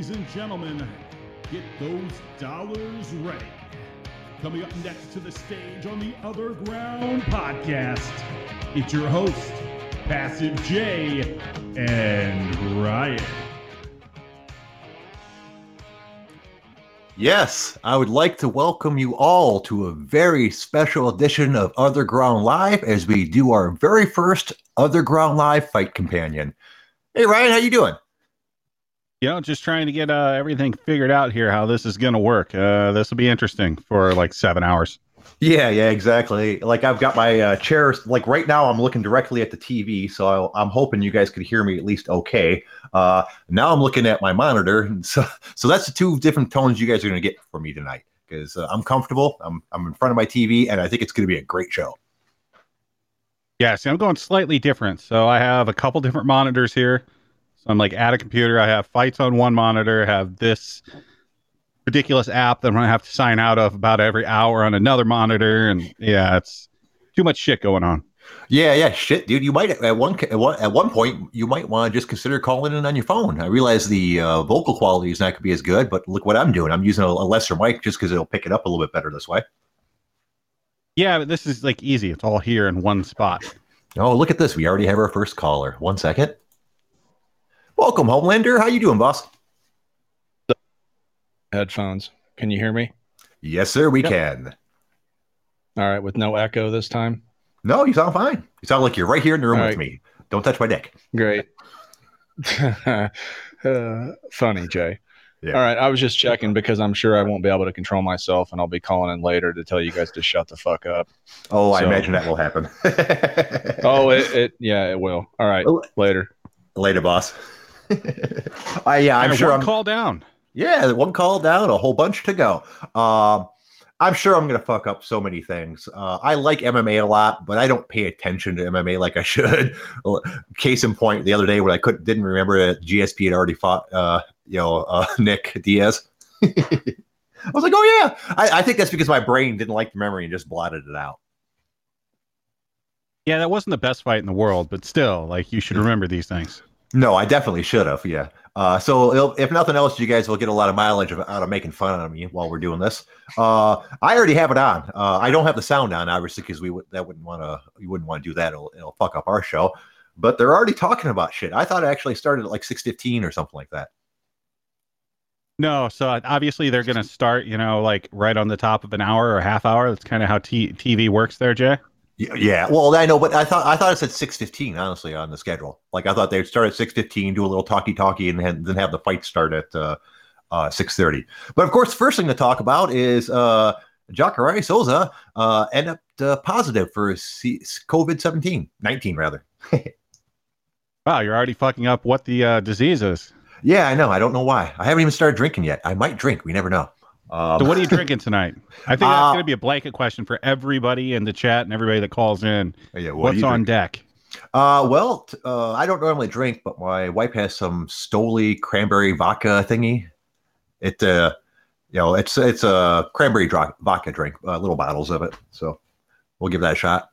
Ladies and gentlemen, get those dollars ready. Coming up next to the stage on the OtherGround podcast, it's your host, Passive J and Ryan. Yes, I would like to welcome you all to a very special edition of OtherGround Live as we do our very first OtherGround Live fight companion. Hey Ryan, how you doing? You know, just trying to get uh, everything figured out here, how this is going to work. Uh, this will be interesting for like seven hours. Yeah, yeah, exactly. Like I've got my uh, chair. Like right now, I'm looking directly at the TV, so I, am hoping you guys could hear me at least okay. Uh, now I'm looking at my monitor, so so that's the two different tones you guys are going to get from me tonight. Because uh, I'm comfortable, I'm I'm in front of my TV, and I think it's going to be a great show. Yeah, see, I'm going slightly different. So I have a couple different monitors here. So I'm like at a computer. I have fights on one monitor. I have this ridiculous app that I'm gonna have to sign out of about every hour on another monitor, and yeah, it's too much shit going on. Yeah, yeah, shit, dude. You might at one at one, at one point you might want to just consider calling in on your phone. I realize the uh, vocal quality is not going to be as good, but look what I'm doing. I'm using a, a lesser mic just because it'll pick it up a little bit better this way. Yeah, but this is like easy. It's all here in one spot. Oh, look at this. We already have our first caller. One second. Welcome, Homelander. How you doing, boss? Headphones. Can you hear me? Yes, sir. We yep. can. All right, with no echo this time. No, you sound fine. You sound like you're right here in the room All with right. me. Don't touch my dick. Great. uh, funny, Jay. Yeah. All right, I was just checking because I'm sure I won't be able to control myself, and I'll be calling in later to tell you guys to shut the fuck up. Oh, so, I imagine that will happen. oh, it, it, yeah, it will. All right, later. Later, boss. I yeah, I'm sure. One I'm, call down. Yeah, one call down, a whole bunch to go. Uh, I'm sure I'm going to fuck up so many things. Uh, I like MMA a lot, but I don't pay attention to MMA like I should. Case in point, the other day when I couldn't didn't remember that GSP had already fought, uh, you know, uh, Nick Diaz. I was like, oh yeah. I, I think that's because my brain didn't like the memory and just blotted it out. Yeah, that wasn't the best fight in the world, but still, like you should remember these things. No, I definitely should have. Yeah. Uh, so if nothing else, you guys will get a lot of mileage of, out of making fun of me while we're doing this. Uh, I already have it on. Uh, I don't have the sound on, obviously, because we w- that wouldn't want to. You wouldn't want to do that. It'll, it'll fuck up our show. But they're already talking about shit. I thought it actually started at like six fifteen or something like that. No, so obviously they're going to start, you know, like right on the top of an hour or half hour. That's kind of how t- TV works there, Jay. Yeah, well, I know, but I thought I thought it said six fifteen. Honestly, on the schedule, like I thought they'd start at six fifteen, do a little talkie talkie, and then have the fight start at uh, uh, six thirty. But of course, first thing to talk about is uh, Jacare Souza uh, end up uh, positive for COVID 17, 19 rather. wow, you're already fucking up what the uh, disease is. Yeah, I know. I don't know why. I haven't even started drinking yet. I might drink. We never know. Um, so what are you drinking tonight? I think that's uh, going to be a blanket question for everybody in the chat and everybody that calls in. Yeah, what What's on deck? Uh, well, uh, I don't normally drink, but my wife has some Stoli cranberry vodka thingy. It, uh, you know, it's it's a cranberry dro- vodka drink, uh, little bottles of it. So we'll give that a shot.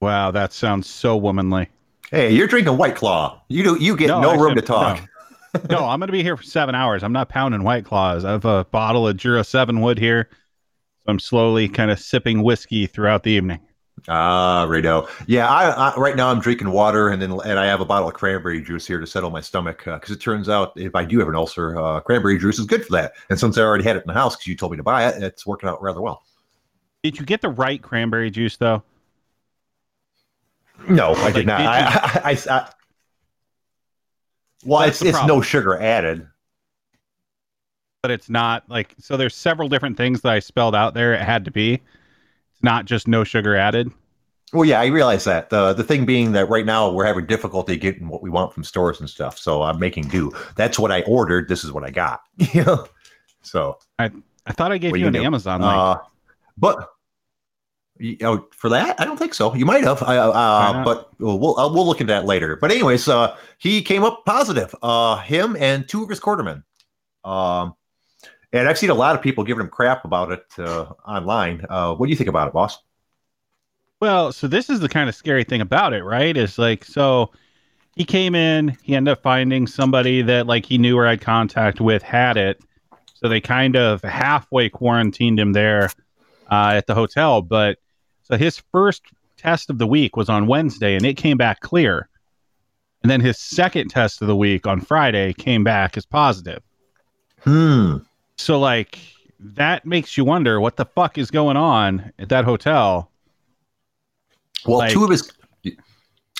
Wow, that sounds so womanly. Hey, you're drinking White Claw. You do you get no, no room said, to talk. No no, I'm going to be here for seven hours. I'm not pounding White Claws. I have a bottle of Jura 7 wood here. So I'm slowly kind of sipping whiskey throughout the evening. Ah, Rado. Yeah, I, I, right now I'm drinking water, and then and I have a bottle of cranberry juice here to settle my stomach because uh, it turns out if I do have an ulcer, uh, cranberry juice is good for that. And since I already had it in the house because you told me to buy it, it's working out rather well. Did you get the right cranberry juice though? No, I like, did not. Did I, I, well, That's it's it's no sugar added. But it's not like so. There's several different things that I spelled out there. It had to be. It's not just no sugar added. Well, yeah, I realize that. the The thing being that right now we're having difficulty getting what we want from stores and stuff. So I'm making do. That's what I ordered. This is what I got. you know. So I I thought I gave you, you an Amazon link. Uh, but you know, for that, I don't think so. You might have, uh, uh, but we'll uh, we'll look into that later. But anyways, uh, he came up positive. Uh, him and two of his quartermen. Um, and I've seen a lot of people giving him crap about it uh, online. Uh, what do you think about it, boss? Well, so this is the kind of scary thing about it, right? Is like so he came in. He ended up finding somebody that like he knew or had contact with had it, so they kind of halfway quarantined him there uh, at the hotel. But so his first test of the week was on Wednesday, and it came back clear. And then his second test of the week on Friday came back as positive. Hmm. So like that makes you wonder what the fuck is going on at that hotel. Well, Like- two of his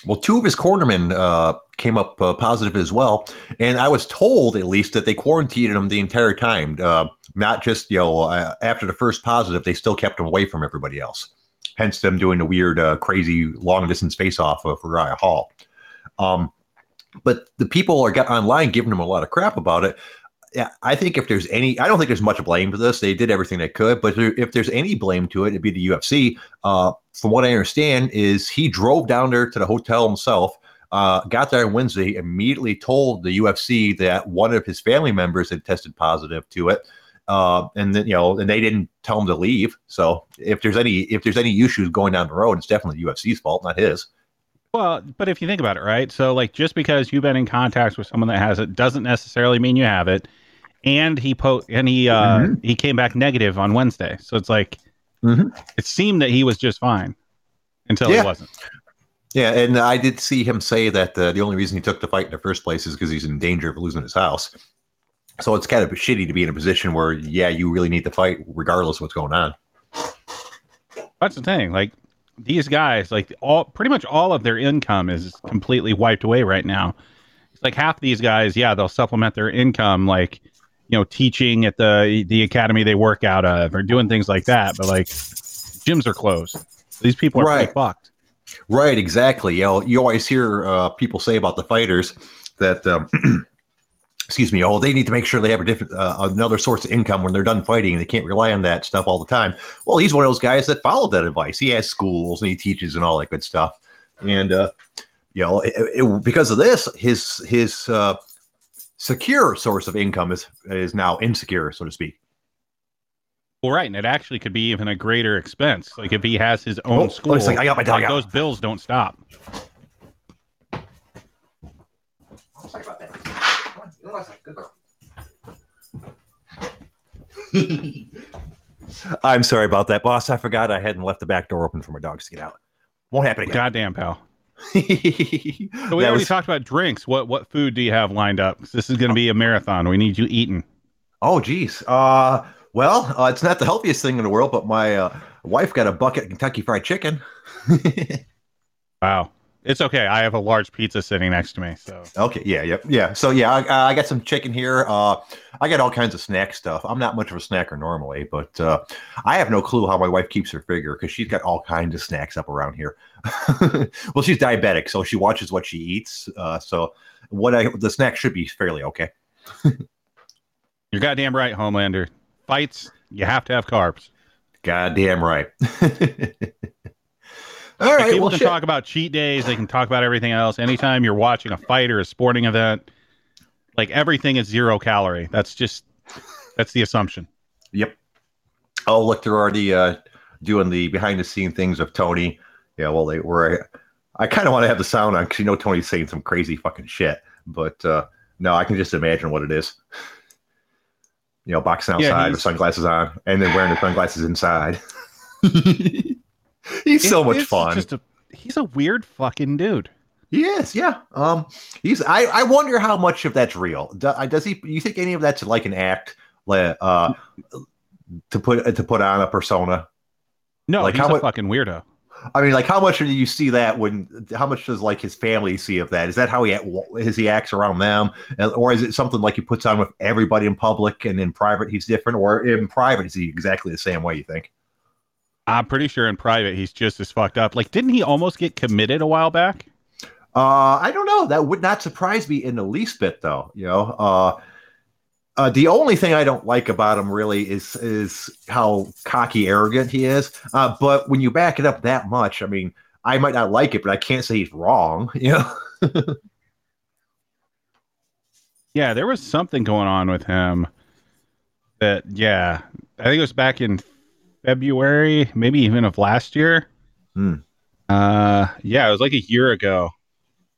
well, two of his cornermen uh, came up uh, positive as well, and I was told at least that they quarantined him the entire time. Uh, not just you know uh, after the first positive, they still kept him away from everybody else. Hence, them doing a weird, uh, crazy long distance face off of Uriah Hall. Um, but the people are get online giving him a lot of crap about it. I think if there's any, I don't think there's much blame for this. They did everything they could, but if there's any blame to it, it'd be the UFC. Uh, from what I understand, is he drove down there to the hotel himself, uh, got there on Wednesday, immediately told the UFC that one of his family members had tested positive to it, uh, and then you know, and they didn't tell him to leave. So if there's any if there's any issues going down the road, it's definitely UFC's fault, not his. Well, but if you think about it, right? So like just because you've been in contact with someone that has it doesn't necessarily mean you have it. And he po and he uh Mhm. he came back negative on Wednesday. So it's like Mhm. it seemed that he was just fine until Yeah. he wasn't. Yeah, and I did see him say that uh, the only reason he took the fight in the first place is because he's in danger of losing his house. So it's kind of shitty to be in a position where, yeah, you really need to fight regardless of what's going on. That's the thing. Like these guys, like all pretty much all of their income is completely wiped away right now. It's like half these guys, yeah, they'll supplement their income like you know, teaching at the the academy they work out of or doing things like that, but like gyms are closed. These people are Right. fucked. Right, exactly. You know, you always hear uh, people say about the fighters that, um, excuse me, oh, they need to make sure they have a different, uh, another source of income when they're done fighting, and they can't rely on that stuff all the time. Well, he's one of those guys that followed that advice. He has schools and he teaches and all that good stuff, and uh, you know, it, it- because of this, his his uh, secure source of income is is now insecure, so to speak. Well, right, and it actually could be even a greater expense. Like if he has his own Oh, school, looks like I got my dog like out. those bills don't stop. Sorry about that. I'm sorry about that, boss. I forgot I hadn't left the back door open for my dogs to get out. Won't happen again. Goddamn, pal. so So we That already was- talked about drinks. What what food do you have lined up? this is going to be a marathon. We need you eating. Oh, geez. Uh, well, uh, it's not the healthiest thing in the world, but my uh, wife got a bucket of Kentucky Fried Chicken. Wow, it's okay. I have a large pizza sitting next to me, so okay, yeah, yep, yeah. So yeah, I, I got some chicken here. Uh, I got all kinds of snack stuff. I'm not much of a snacker normally, but uh, I have no clue how my wife keeps her figure because she's got all kinds of snacks up around here. well, she's diabetic, so she watches what she eats. Uh, so what I the snack should be fairly okay. you're goddamn right, Homelander. Fights, you have to have carbs. Goddamn right. all Like, people well, can shit. talk about cheat days. They can talk about everything else. Anytime you're watching a fight or a sporting event, like everything is zero calorie. That's just that's the assumption. Yep. Oh, look, they're already uh, doing the behind the scene things of Tony. Yeah, well, they were. I kind of want to have the sound on because you know Tony's saying some crazy fucking shit. But uh, no, I can just imagine what it is. You know, boxing outside he's- with sunglasses on, and then wearing the sunglasses inside. he's so much fun. Just a, he's a weird fucking dude. He is, yeah. Um, he's. I. I wonder how much of that's real. Do- uh, Does he? You think any of that's like an act, like, uh, to put to put on a persona? No, Like, he's how a fucking weirdo. I mean, like, how much do you see that when? How much does like his family see of that? Is that how he his he acts around them, or is it something like he puts on with everybody in public and in private he's different, or in private is he exactly the same way? You think? I'm pretty sure in private he's just as fucked up. Like, didn't he almost get committed a while back? Uh, I don't know. That would not surprise me in the least bit, though. You know, uh, uh, the only thing I don't like about him really is is how cocky, arrogant he is. Uh, but when you back it up that much, I mean, I might not like it, but I can't say he's wrong. You know. Yeah, there was something going on with him that, yeah, I think it was back in February, maybe even of last year. Hmm. Uh, yeah, it was like a year ago.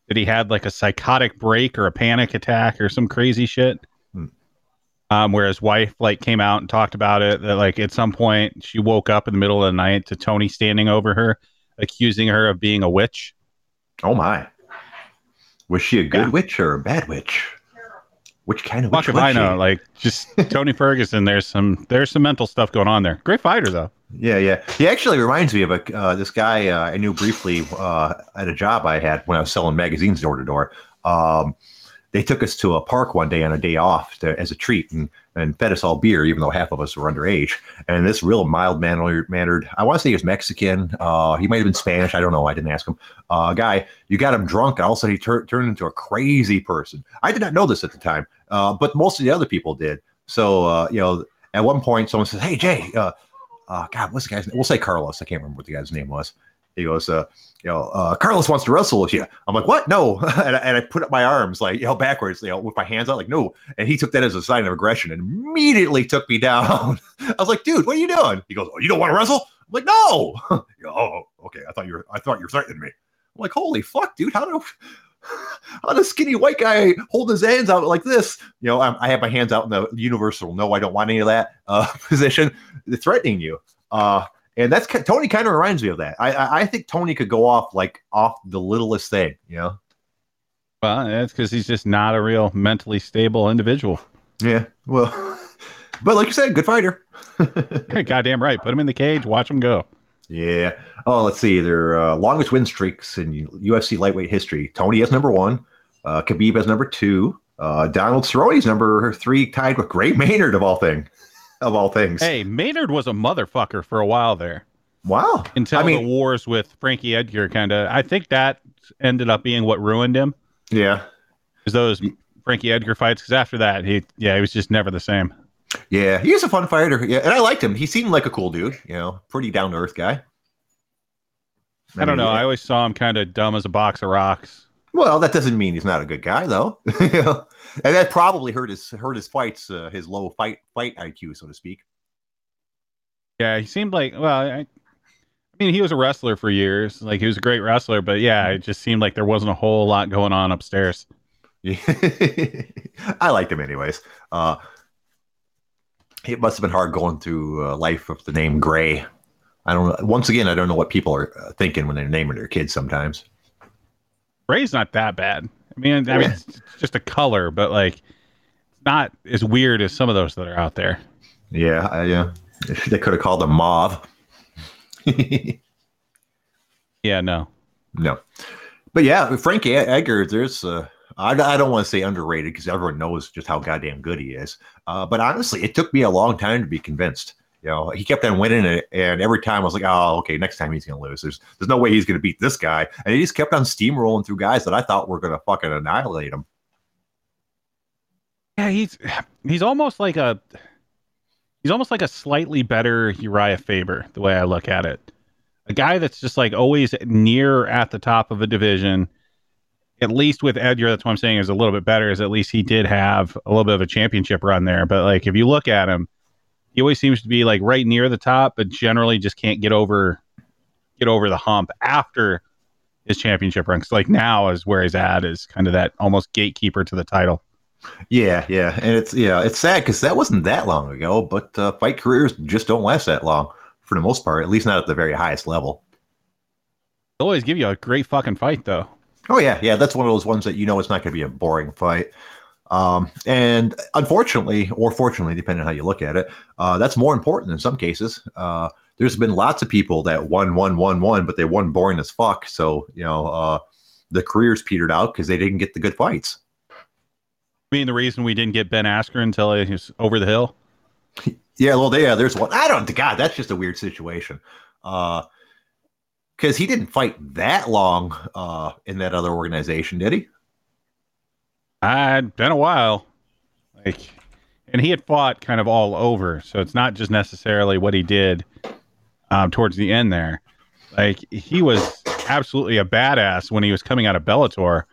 that he had like a psychotic break or a panic attack or some crazy shit. Hmm. Um, where his wife like came out and talked about it that like at some point she woke up in the middle of the night to Tony standing over her, accusing her of being a witch. Oh my. Was she a good Yeah. witch or a bad witch? Which kind of Fuck if I know. she? Like just Tony Ferguson. There's some there's some mental stuff going on there. Great fighter though. Yeah, yeah. He actually reminds me of a uh, this guy uh, I knew briefly uh, at a job I had when I was selling magazines door to door. They took us to a park one day on a day off to, as a treat and, and fed us all beer, even though half of us were underage. And this real mild mannered, mannered I want to say he was Mexican. Uh, he might have been Spanish. I don't know. I didn't ask him. Uh, guy, you got him drunk, and all of a sudden he tur- turned into a crazy person. I did not know this at the time, uh, but most of the other people did. So, uh, you know, at one point, someone says, "Hey, Jay, uh, uh, God, what's the guy's name? We'll say Carlos. I can't remember what the guy's name was. He goes, uh, you know, uh, Carlos wants to wrestle with you. I'm like, what? No. and, I, and I put up my arms like, you know, backwards, you know, with my hands out, like, no. And he took that as a sign of aggression and immediately took me down. I was like, dude, what are you doing? He goes, oh, you don't want to wrestle? I'm like, no. Goes, oh, okay. I thought you were, I thought you were threatening me. I'm like, holy fuck, dude. How do, how does skinny white guy hold his hands out like this? You know, I, I have my hands out in the universal, no, I don't want any of that uh, position, threatening you. Uh, and that's Tony kind of reminds me of that. I, I I think Tony could go off like off the littlest thing, you know. Well, that's because he's just not a real mentally stable individual. Yeah. Well, but like you said, good fighter. Goddamn right. Put him in the cage. Watch him go. yeah. Oh, let's see. Their uh, longest win streaks in UFC lightweight history. Tony has number one. Uh, Khabib has number two. Uh, Donald Cerrone's number three, tied with Gray Maynard of all thing, of all things. Hey, Maynard was a motherfucker for a while there Wow. until I mean- the wars with Frankie Edgar kind of. I think that ended up being what ruined him. Yeah. Is those Frankie Edgar fights? Because after that, he yeah, he was just never the same. Yeah. he was a fun fighter. Yeah. And I liked him. He seemed like a cool dude, you know, pretty down to earth guy. I, don't know. yeah. I always saw him kind of dumb as a box of rocks. Well, that doesn't mean he's not a good guy, though. You know? and that probably hurt his hurt his fights, uh, his low fight fight IQ, so to speak. Yeah, he seemed like well, I, I mean, he was a wrestler for years. Like he was a great wrestler, but yeah, it just seemed like there wasn't a whole lot going on upstairs. I liked him, anyways. Uh, it must have been hard going through uh, life with the name Gray. I don't. Once again, I don't know what people are uh, thinking when they're naming their kids. Sometimes. Ray's not that bad. I mean, I mean, it's just a color, but like, it's not as weird as some of those that are out there. Yeah, I, yeah. They could have called him Mauve. Yeah, no. No, but yeah, Frankie Edgar. There's uh, I, I don't want to say underrated because everyone knows just how goddamn good he is. Uh, but honestly, it took me a long time to be convinced. You know, he kept on winning it, and every time I was like, "Oh, okay, next time he's gonna lose." There's there's no way he's gonna beat this guy, and he just kept on steamrolling through guys that I thought were gonna fucking annihilate him. Yeah, he's he's almost like a he's almost like a slightly better Urijah Faber, the way I look at it. A guy that's just like always near at the top of a division. At least with Edgar, that's what I'm saying is a little bit better. Is at least he did have a little bit of a championship run there. But like if you look at him, he always seems to be like right near the top, but generally just can't get over get over the hump after his championship run. 'Cause, like now is where he's at is kind of that almost gatekeeper to the title. Yeah, yeah, and it's yeah, it's sad because that wasn't that long ago. But uh, fight careers just don't last that long for the most part, at least not at the very highest level. They'll always give you a great fucking fight though. Oh yeah, yeah, that's one of those ones that you know it's not going to be a boring fight. Um, and unfortunately, or fortunately, depending on how you look at it, uh, that's more important in some cases. Uh, there's been lots of people that won, won, won, won, but they won boring as fuck. So you know, uh, the careers petered out because they didn't get the good fights. I mean, the reason we didn't get Ben Askren until he was over the hill. Yeah, well, yeah, there's one. I don't. God, that's just a weird situation. Uh, because he didn't fight that long uh in that other organization, did he? I'd been a while, like, and he had fought kind of all over. So it's not just necessarily what he did um, towards the end there. Like he was absolutely a badass when he was coming out of Bellator.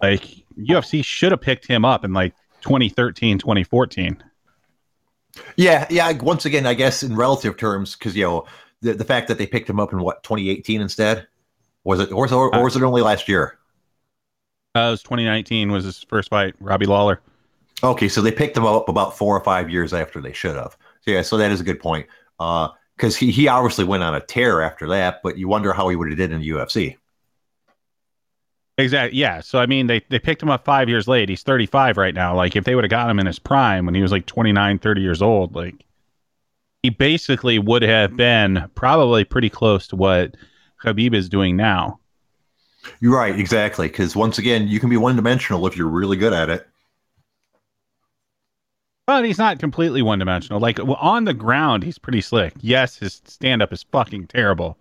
Like UFC should have picked him up in like 2013, 2014. Yeah, yeah. Once again, I guess in relative terms, because you know the, the fact that they picked him up in what 2018 instead was it, or, or, or was it only last year? Uh, it was 2019 was his first fight, Robbie Lawler. Okay, so they picked him up about four or five years after they should have. So yeah, so that is a good point. Because he he obviously went on a tear after that, but you wonder how he would have did in the UFC. Exactly. Yeah. So I mean, they they picked him up five years late. He's 35 right now. Like if they would have got him in his prime when he was like 29, 30 years old, like he basically would have been probably pretty close to what Khabib is doing now. You're right, exactly. Because once again, you can be one dimensional if you're really good at it. But he's not completely one dimensional. Like on the ground, he's pretty slick. Yes, his stand up is fucking terrible.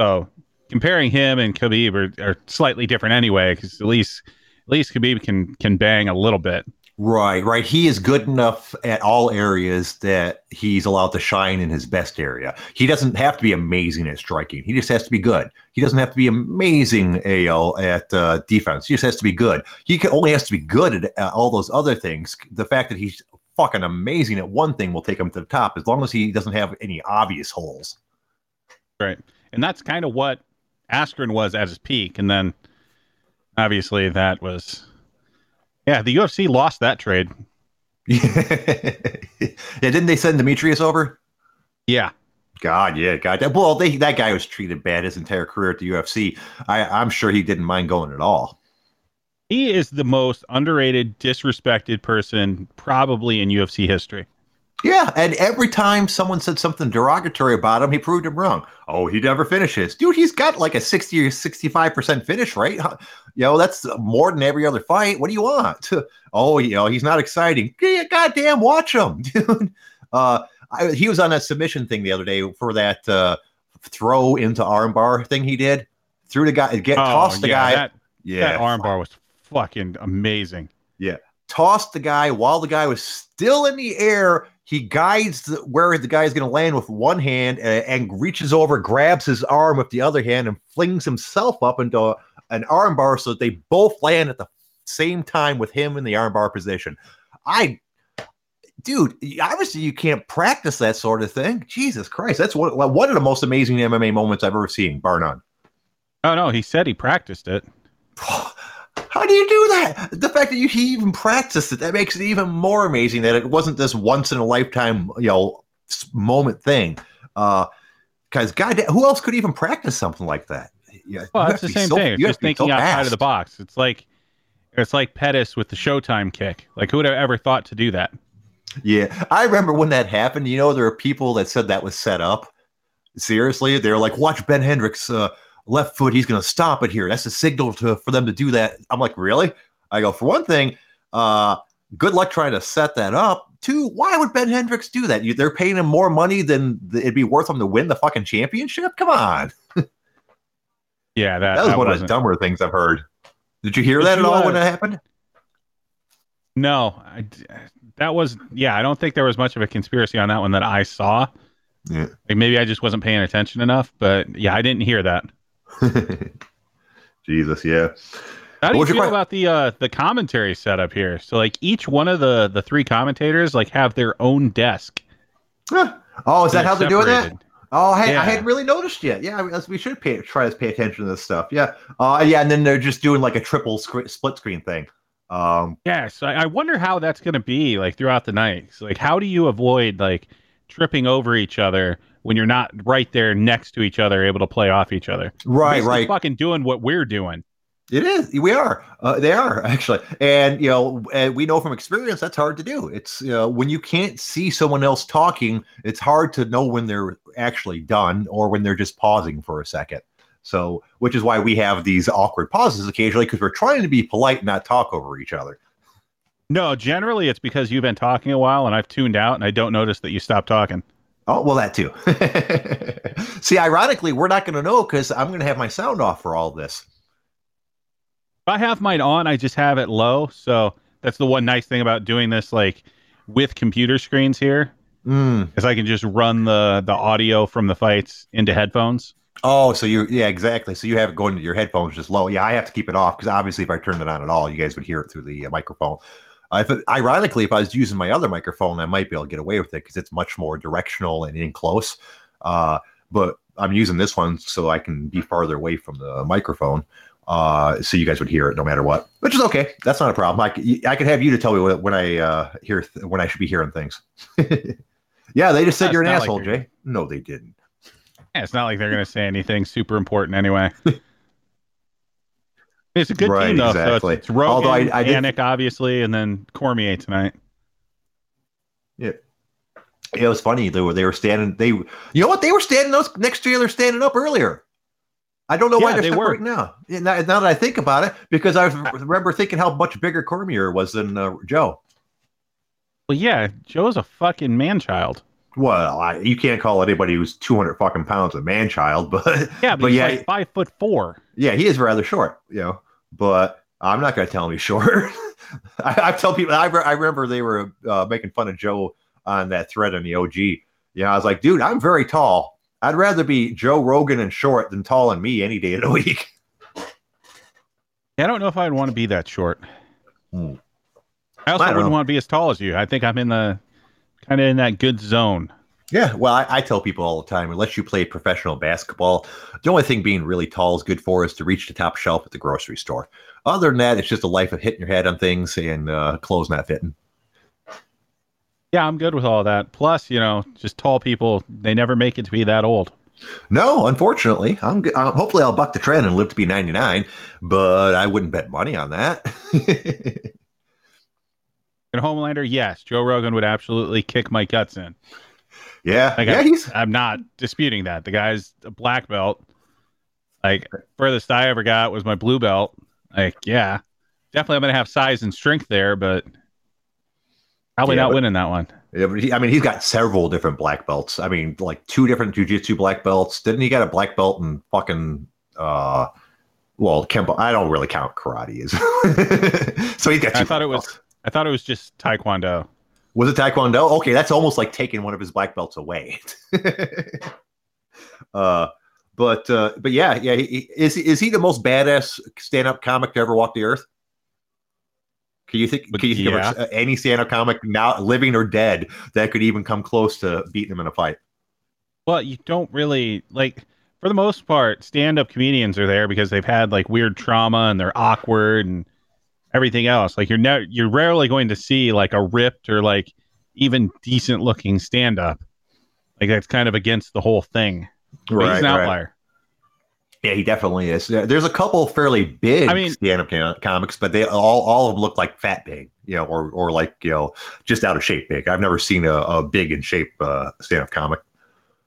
So comparing him and Khabib are, are slightly different anyway, because at least at least Khabib can can bang a little bit. Right, right. He is good enough at all areas that he's allowed to shine in his best area. He doesn't have to be amazing at striking. He just has to be good. He doesn't have to be amazing AL at uh, defense. He just has to be good. He can, only has to be good at uh, all those other things. The fact that he's fucking amazing at one thing will take him to the top as long as he doesn't have any obvious holes. Right. And that's kind of what Askren was at his peak. And then obviously that was yeah, the UFC lost that trade. yeah, didn't they send Demetrious over? Yeah. God, yeah, God. Well, they, that guy was treated bad his entire career at the UFC. I, I'm sure he didn't mind going at all. He is the most underrated, disrespected person probably in UFC history. Yeah, and every time someone said something derogatory about him, he proved him wrong. Oh, he never finishes. Dude, he's got like a 60 or 65% finish rate. You know, that's more than every other fight. What do you want? Oh, you know, he's not exciting. Goddamn, watch him, dude. Uh, I, he was on that submission thing the other day for that uh, throw into armbar thing he did. Threw the guy, get Oh, tossed the yeah, guy. That, yeah, that armbar was fucking amazing. Yeah. Tossed the guy while the guy was still in the air. He guides the, where the guy is going to land with one hand and, and reaches over, grabs his arm with the other hand, and flings himself up into an armbar so that they both land at the same time with him in the armbar position. I, dude, obviously you can't practice that sort of thing. Jesus Christ, that's one, one of the most amazing MMA moments I've ever seen, bar none. Oh no, he said he practiced it. How do you do that? The fact that you he even practiced it that makes it even more amazing that it wasn't this once in a lifetime you know moment thing. Uh, because God, who else could even practice something like that? Yeah, Well, have the same so- thing. Just thinking so outside of the box. It's like it's like Pettis with the Showtime kick. Like who would have ever thought to do that? Yeah, I remember when that happened. You know, there are people that said that was set up. Seriously, they're like, "Watch Ben Hendricks uh, left foot. He's going to stop it here. That's a signal to for them to do that." I'm like, "Really?" I go, "For one thing, uh, good luck trying to set that up. Two, why would Ben Hendricks do that? You, they're paying him more money than th- it'd be worth him to win the fucking championship. Come on, Yeah, that, that was one of the dumber things I've heard. Did you hear Did that at all uh, when it happened? No, I, that was yeah. I don't think there was much of a conspiracy on that one that I saw. Yeah. Like maybe I just wasn't paying attention enough. But yeah, I didn't hear that. Jesus, yeah. How do you feel about the uh the commentary setup here? So like each one of the the three commentators like have their own desk. Huh. Oh, is that how they're doing that? Oh, I, Yeah. I hadn't really noticed yet. Yeah, we should pay, try to pay attention to this stuff. Yeah, uh, yeah, and then they're just doing like a triple scre- split screen thing. Um, Yeah, so I I wonder how that's going to be like throughout the night. So, like, how do you avoid like tripping over each other when you're not right there next to each other, able to play off each other? right, right. Fucking doing what we're doing. It is. We are. Uh, they are actually, and you know, and we know from experience that's hard to do. It's you know, when you can't see someone else talking, it's hard to know when they're actually done or when they're just pausing for a second. So, which is why we have these awkward pauses occasionally because we're trying to be polite and not talk over each other. No, generally it's because you've been talking a while and I've tuned out and I don't notice that you stopped talking. Oh, well, that too. See, ironically, we're not going to know because I'm going to have my sound off for all this. If I have mine on, I just have it low. So that's the one nice thing about doing this like with computer screens here Mm. is I can just run the the audio from the fights into headphones. Oh, so you, yeah, exactly. So you have it going to your headphones just low. Yeah, I have to keep it off because obviously, if I turned it on at all, you guys would hear it through the uh, microphone. Uh, if it, ironically, if I was using my other microphone, I might be able to get away with it because it's much more directional and in close. Uh, but I'm using this one so I can be farther away from the microphone, uh, so you guys would hear it no matter what, which is okay. That's not a problem. I, c- I could have you to tell me when, when I uh, hear th- when I should be hearing things. yeah, they just said That's you're an not like asshole, Jay. No, they didn't. Yeah, it's not like they're going to say anything super important anyway. it's a good Right, team though. exactly. So it's, it's Rogan, Although I- I did- Anik, obviously, and then Cormier tonight. Yeah. It was funny. They were they were standing. They you know what? They were standing those next to each other, standing up earlier. I don't know why Yeah, they're they were. now. Now, now that I think about it, because I remember thinking how much bigger Cormier was than uh, Joe. Well, yeah, Joe's a fucking man child. Well, I, you can't call anybody who's two hundred fucking pounds a man child, but Yeah, but, But he's yeah, like five foot four. Yeah, he is rather short, you know. But I'm not going to tell him he's short. I, I tell people. I, re- I remember they were uh, making fun of Joe on that thread on the OG. You know, I was like, dude, I'm very tall. I'd rather be Joe Rogan and short than tall and me any day of the week. I don't know if I'd want to be that short. Hmm. I also I wouldn't know. want to be as tall as you. I think I'm in the kind of in that good zone. Yeah, well, I, I tell people all the time, unless you play professional basketball, the only thing being really tall is good for is to reach the top shelf at the grocery store. Other than that, it's just a life of hitting your head on things and uh, clothes not fitting. Yeah, I'm good with all that. Plus, you know, just tall people, they never make it to be that old. No, unfortunately, I'm. g- Uh, hopefully, I'll buck the trend and live to be 99, but I wouldn't bet money on that. In Homelander, yes, Joe Rogan would absolutely kick my guts in. Yeah, Like, yeah, I, he's I'm not disputing that. The guy's a black belt. Like, furthest I ever got was my blue belt. Like, yeah, definitely I'm going to have size and strength there, but probably Yeah, not but- winning that one. Yeah, but he, I mean, he's got several different black belts. I mean, like two different jujitsu black belts. Didn't he got a black belt in fucking uh well, Kempo I don't really count karate as so he's got two I thought it was. I thought it was just Taekwondo. Was it Taekwondo? Okay, that's almost like taking one of his black belts away. uh but uh but yeah, yeah, he, is he is he the most badass stand-up comic to ever walk the earth? Can you think? But Can you think yeah. of any stand-up comic now, living or dead, that could even come close to beating him in a fight? Well, you don't really like for the most part, stand up comedians are there because they've had like weird trauma and they're awkward and everything else. Like you're you're rarely going to see like a ripped or like even decent looking stand up. Like that's kind of against the whole thing. But he's an outlier. Yeah, he definitely is. There's a couple fairly big I mean- stand-up comics, but they all all of them look like fat big, you know, or or like you know just out of shape big. I've never seen a, a big in shape uh, stand-up comic.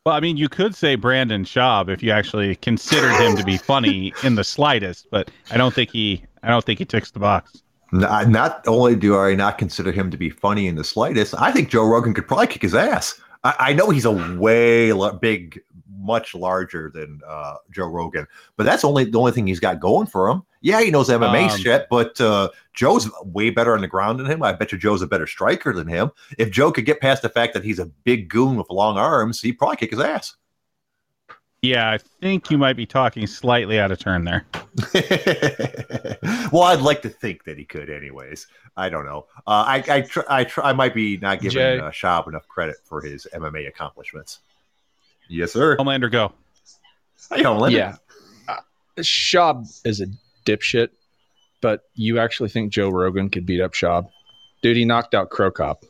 Well, I mean, you could say Brandon Schaub if you actually considered him to be funny in the slightest, but I don't think he I don't think he ticks the box. Not, not only do I not consider him to be funny in the slightest, I think Joe Rogan could probably kick his ass. I, I know he's a way la- big, much larger than uh, Joe Rogan, but that's only the only thing he's got going for him. Yeah, he knows MMA Um, shit, but uh, Joe's way better on the ground than him. I bet you Joe's a better striker than him. If Joe could get past the fact that he's a big goon with long arms, he'd probably kick his ass. Yeah, I think you might be talking slightly out of turn there. well, I'd like to think that he could, anyways. I don't know. Uh, I I tr- I, tr- I might be not giving Jay. uh, Schaub enough credit for his MMA accomplishments. Yes, sir. Homelander, go. Hey, Homelander. Yeah. Uh, Schaub is a dipshit, but you actually think Joe Rogan could beat up Schaub? Dude, he knocked out Cro Cop.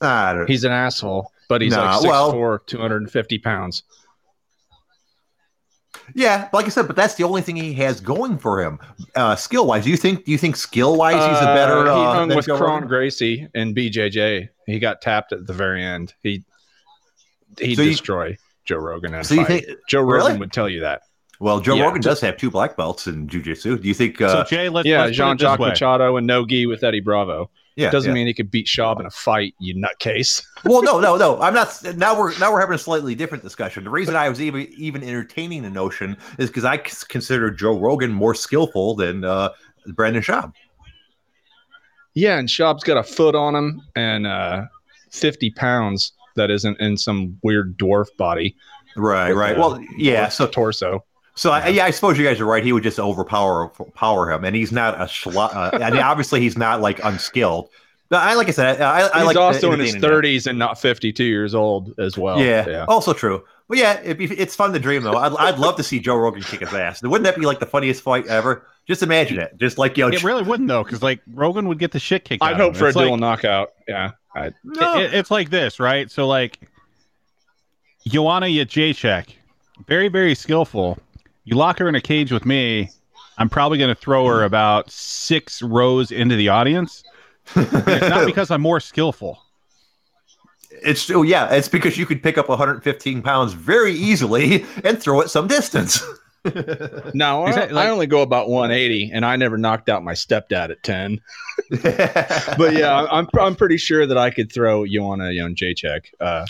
I don't, He's an asshole, but he's Nah, like 6'4, well- 250 pounds. Yeah, like I said, but that's the only thing he has going for him, uh, skill wise. Do you think? Do you think skill wise he's a better? Uh, Uh, he hung than with Joe Kron Gracie and BJJ. He got tapped at the very end. He he So you- destroy Joe Rogan. In a So you think? Joe really? Rogan would tell you that? Well, Joe Yeah. Rogan does have two black belts in jujitsu. Do you think? So Uh, Jay, let's yeah, let's Jean Jacques. Machado and no gi with Eddie Bravo. Yeah, Doesn't yeah. mean he could beat Schaub in a fight. You nutcase. well, no, no, no. I'm not. Now we're now we're having a slightly different discussion. The reason I was even even entertaining the notion is because I consider Joe Rogan more skillful than uh, Brandon Schaub. Yeah, and Schaub's got a foot on him and uh, 50 pounds that isn't in some weird dwarf body. Right, right. Well, yeah. So, torso. So I, yeah, I suppose you guys are right. He would just overpower power him, and he's not a schlo- uh, I mean, obviously, he's not like unskilled. But I like I said, I, I He's like also in his 30s and not 52 years old as well. yeah, yeah. also true. But yeah, it'd be, it's fun to dream though. I'd, I'd love to see Joe Rogan kick his ass. Wouldn't that be like the funniest fight ever? Just imagine it. Just like you know, It really wouldn't though, because like Rogan would get the shit kicked. I'd out hope of him. for a like- dual knockout. Yeah. I, no. it- it's like this, right? So like Joanna Jacek, very very skillful. You lock her in a cage with me, I'm probably going to throw her about six rows into the audience. It's not because I'm more skillful. It's still yeah. It's because you could pick up 115 pounds very easily and throw it some distance. no, I, like- I only go about 180, and I never knocked out my stepdad at 10. But yeah, I'm I'm pretty sure that I could throw Joanna Yon Jacek. Uh,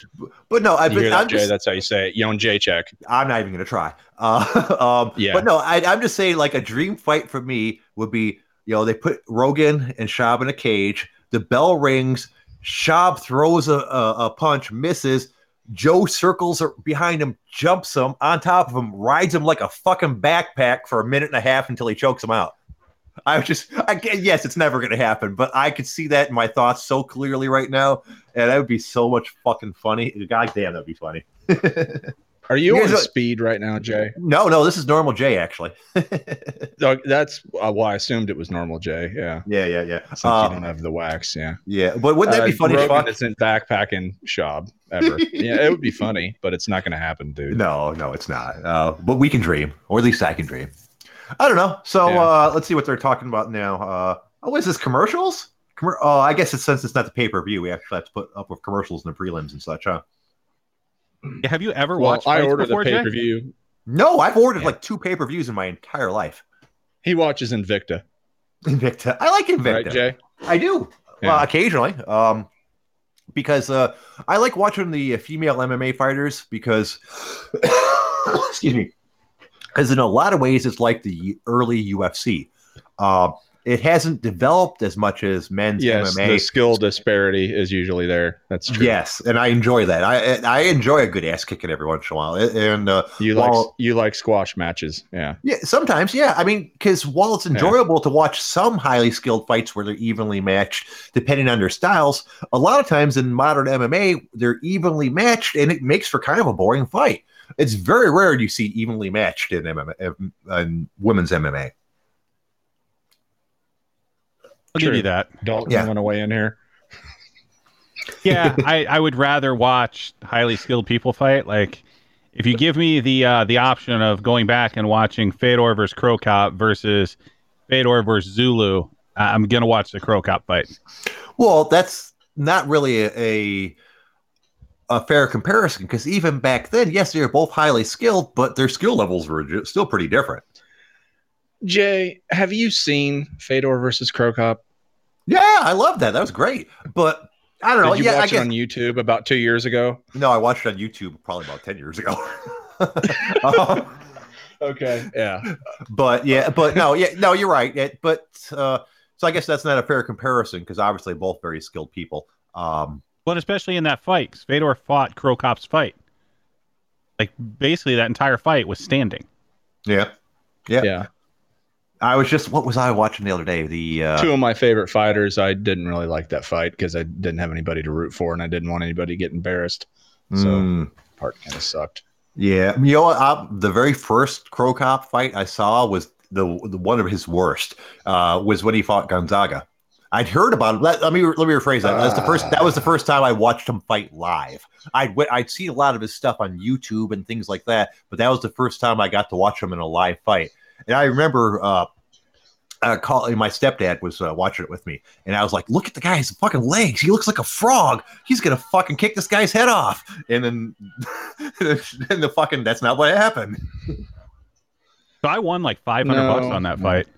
but no, I, you that, I'm Jay? just That's how you say it. Yon check. I'm not even gonna try. Uh, um, Yeah. But no, I, I'm just saying, like a dream fight for me would be, you know, they put Rogan and Schaub in a cage. The bell rings. Schaub throws a, a, a punch, misses. Joe circles behind him, jumps him on top of him, rides him like a fucking backpack for a minute and a half until he chokes him out. I was just, I, get- yes, it's never going to happen, but I could see that in my thoughts so clearly right now, and that would be so much fucking funny. God damn, that'd be funny. Are you on speed right now, Jay? No, no, this is normal Jay actually. Oh, That's uh, well, I assumed it was normal, Jay. Yeah, yeah, yeah, yeah. since Uh, you don't have the wax. Yeah, Yeah, but wouldn't that be Uh, funny? Rogan fuck? isn't backpacking Schaub ever. yeah, it would be funny, but it's not going to happen, dude. No, no, it's not. Uh, but we can dream, or at least I can dream. I don't know. So Yeah. uh, let's see what they're talking about now. Uh, oh, is this commercials? Commer- oh, I guess it's since it's not the pay per view, we actually have to put up with commercials and the prelims and such, huh? Have you ever Well, watched I ordered the pay per view. No, I've ordered Yeah. like two pay per views in my entire life. He watches Invicta, Invicta, I like Invicta. right, Jay? I do. Yeah. Well, occasionally. Um, because uh, I like watching the uh, female MMA fighters because, excuse me, because in a lot of ways it's like the early UFC. Uh, it hasn't developed as much as men's Yes, MMA. the skill disparity is usually there. That's true. Yes, and I enjoy that. I I enjoy a good ass kicking every once in a while, and uh, you like you like squash matches. Yeah, Yeah, sometimes, yeah. I mean, because while it's enjoyable to watch some highly skilled fights where they're evenly matched, depending on their styles, a lot of times in modern MMA, they're evenly matched and it makes for kind of a boring fight. It's very rare you see evenly matched in MMA, in women's MMA. I'll give True. you that. Dalton Yeah. went away in here. Yeah, I, I would rather watch highly skilled people fight. Like, if you give me the uh, the option of going back and watching Fedor versus Cro Cop versus Fedor versus Zulu, I- I'm gonna watch the Cro Cop fight. Well, that's not really a, a, a fair comparison because even back then, yes, they were both highly skilled, but their skill levels were still pretty different. Jay, have you seen Fedor versus Cro Cop? Yeah, I love that. That was great. But I don't know. Did you yeah, I watch guess it on YouTube about two years ago? No, I watched it on YouTube probably about 10 years ago. Uh, Okay. Yeah. but yeah, but no, yeah, no, you're right. It, but uh, so I guess that's not a fair comparison because obviously both very skilled people. Um, But especially in that fight, 'cause Fedor fought Cro Cop's fight. Like basically, that entire fight was standing. yeah. Yeah. Yeah. I was just, what was I watching the other day? The, uh, Two of my favorite fighters. I didn't really like that fight because I didn't have anybody to root for and I didn't want anybody to get embarrassed. So mm, part kind of sucked. yeah. You know? I, the very first Cro Cop fight I saw was the, the one of his worst, uh, was when he fought Gonzaga. I'd heard about it. Let, let me let me rephrase that. That's the first. That was the first time I watched him fight live. I'd went- I'd seen a lot of his stuff on YouTube and things like that, but that was the first time I got to watch him in a live fight. And I remember uh, uh, calling my stepdad was uh, watching it with me, and I was like, "Look at the guy's fucking legs. He looks like a frog. He's gonna fucking kick this guy's head off." And then, and the fucking that's not what happened. So I won like 500 No, bucks on that fight.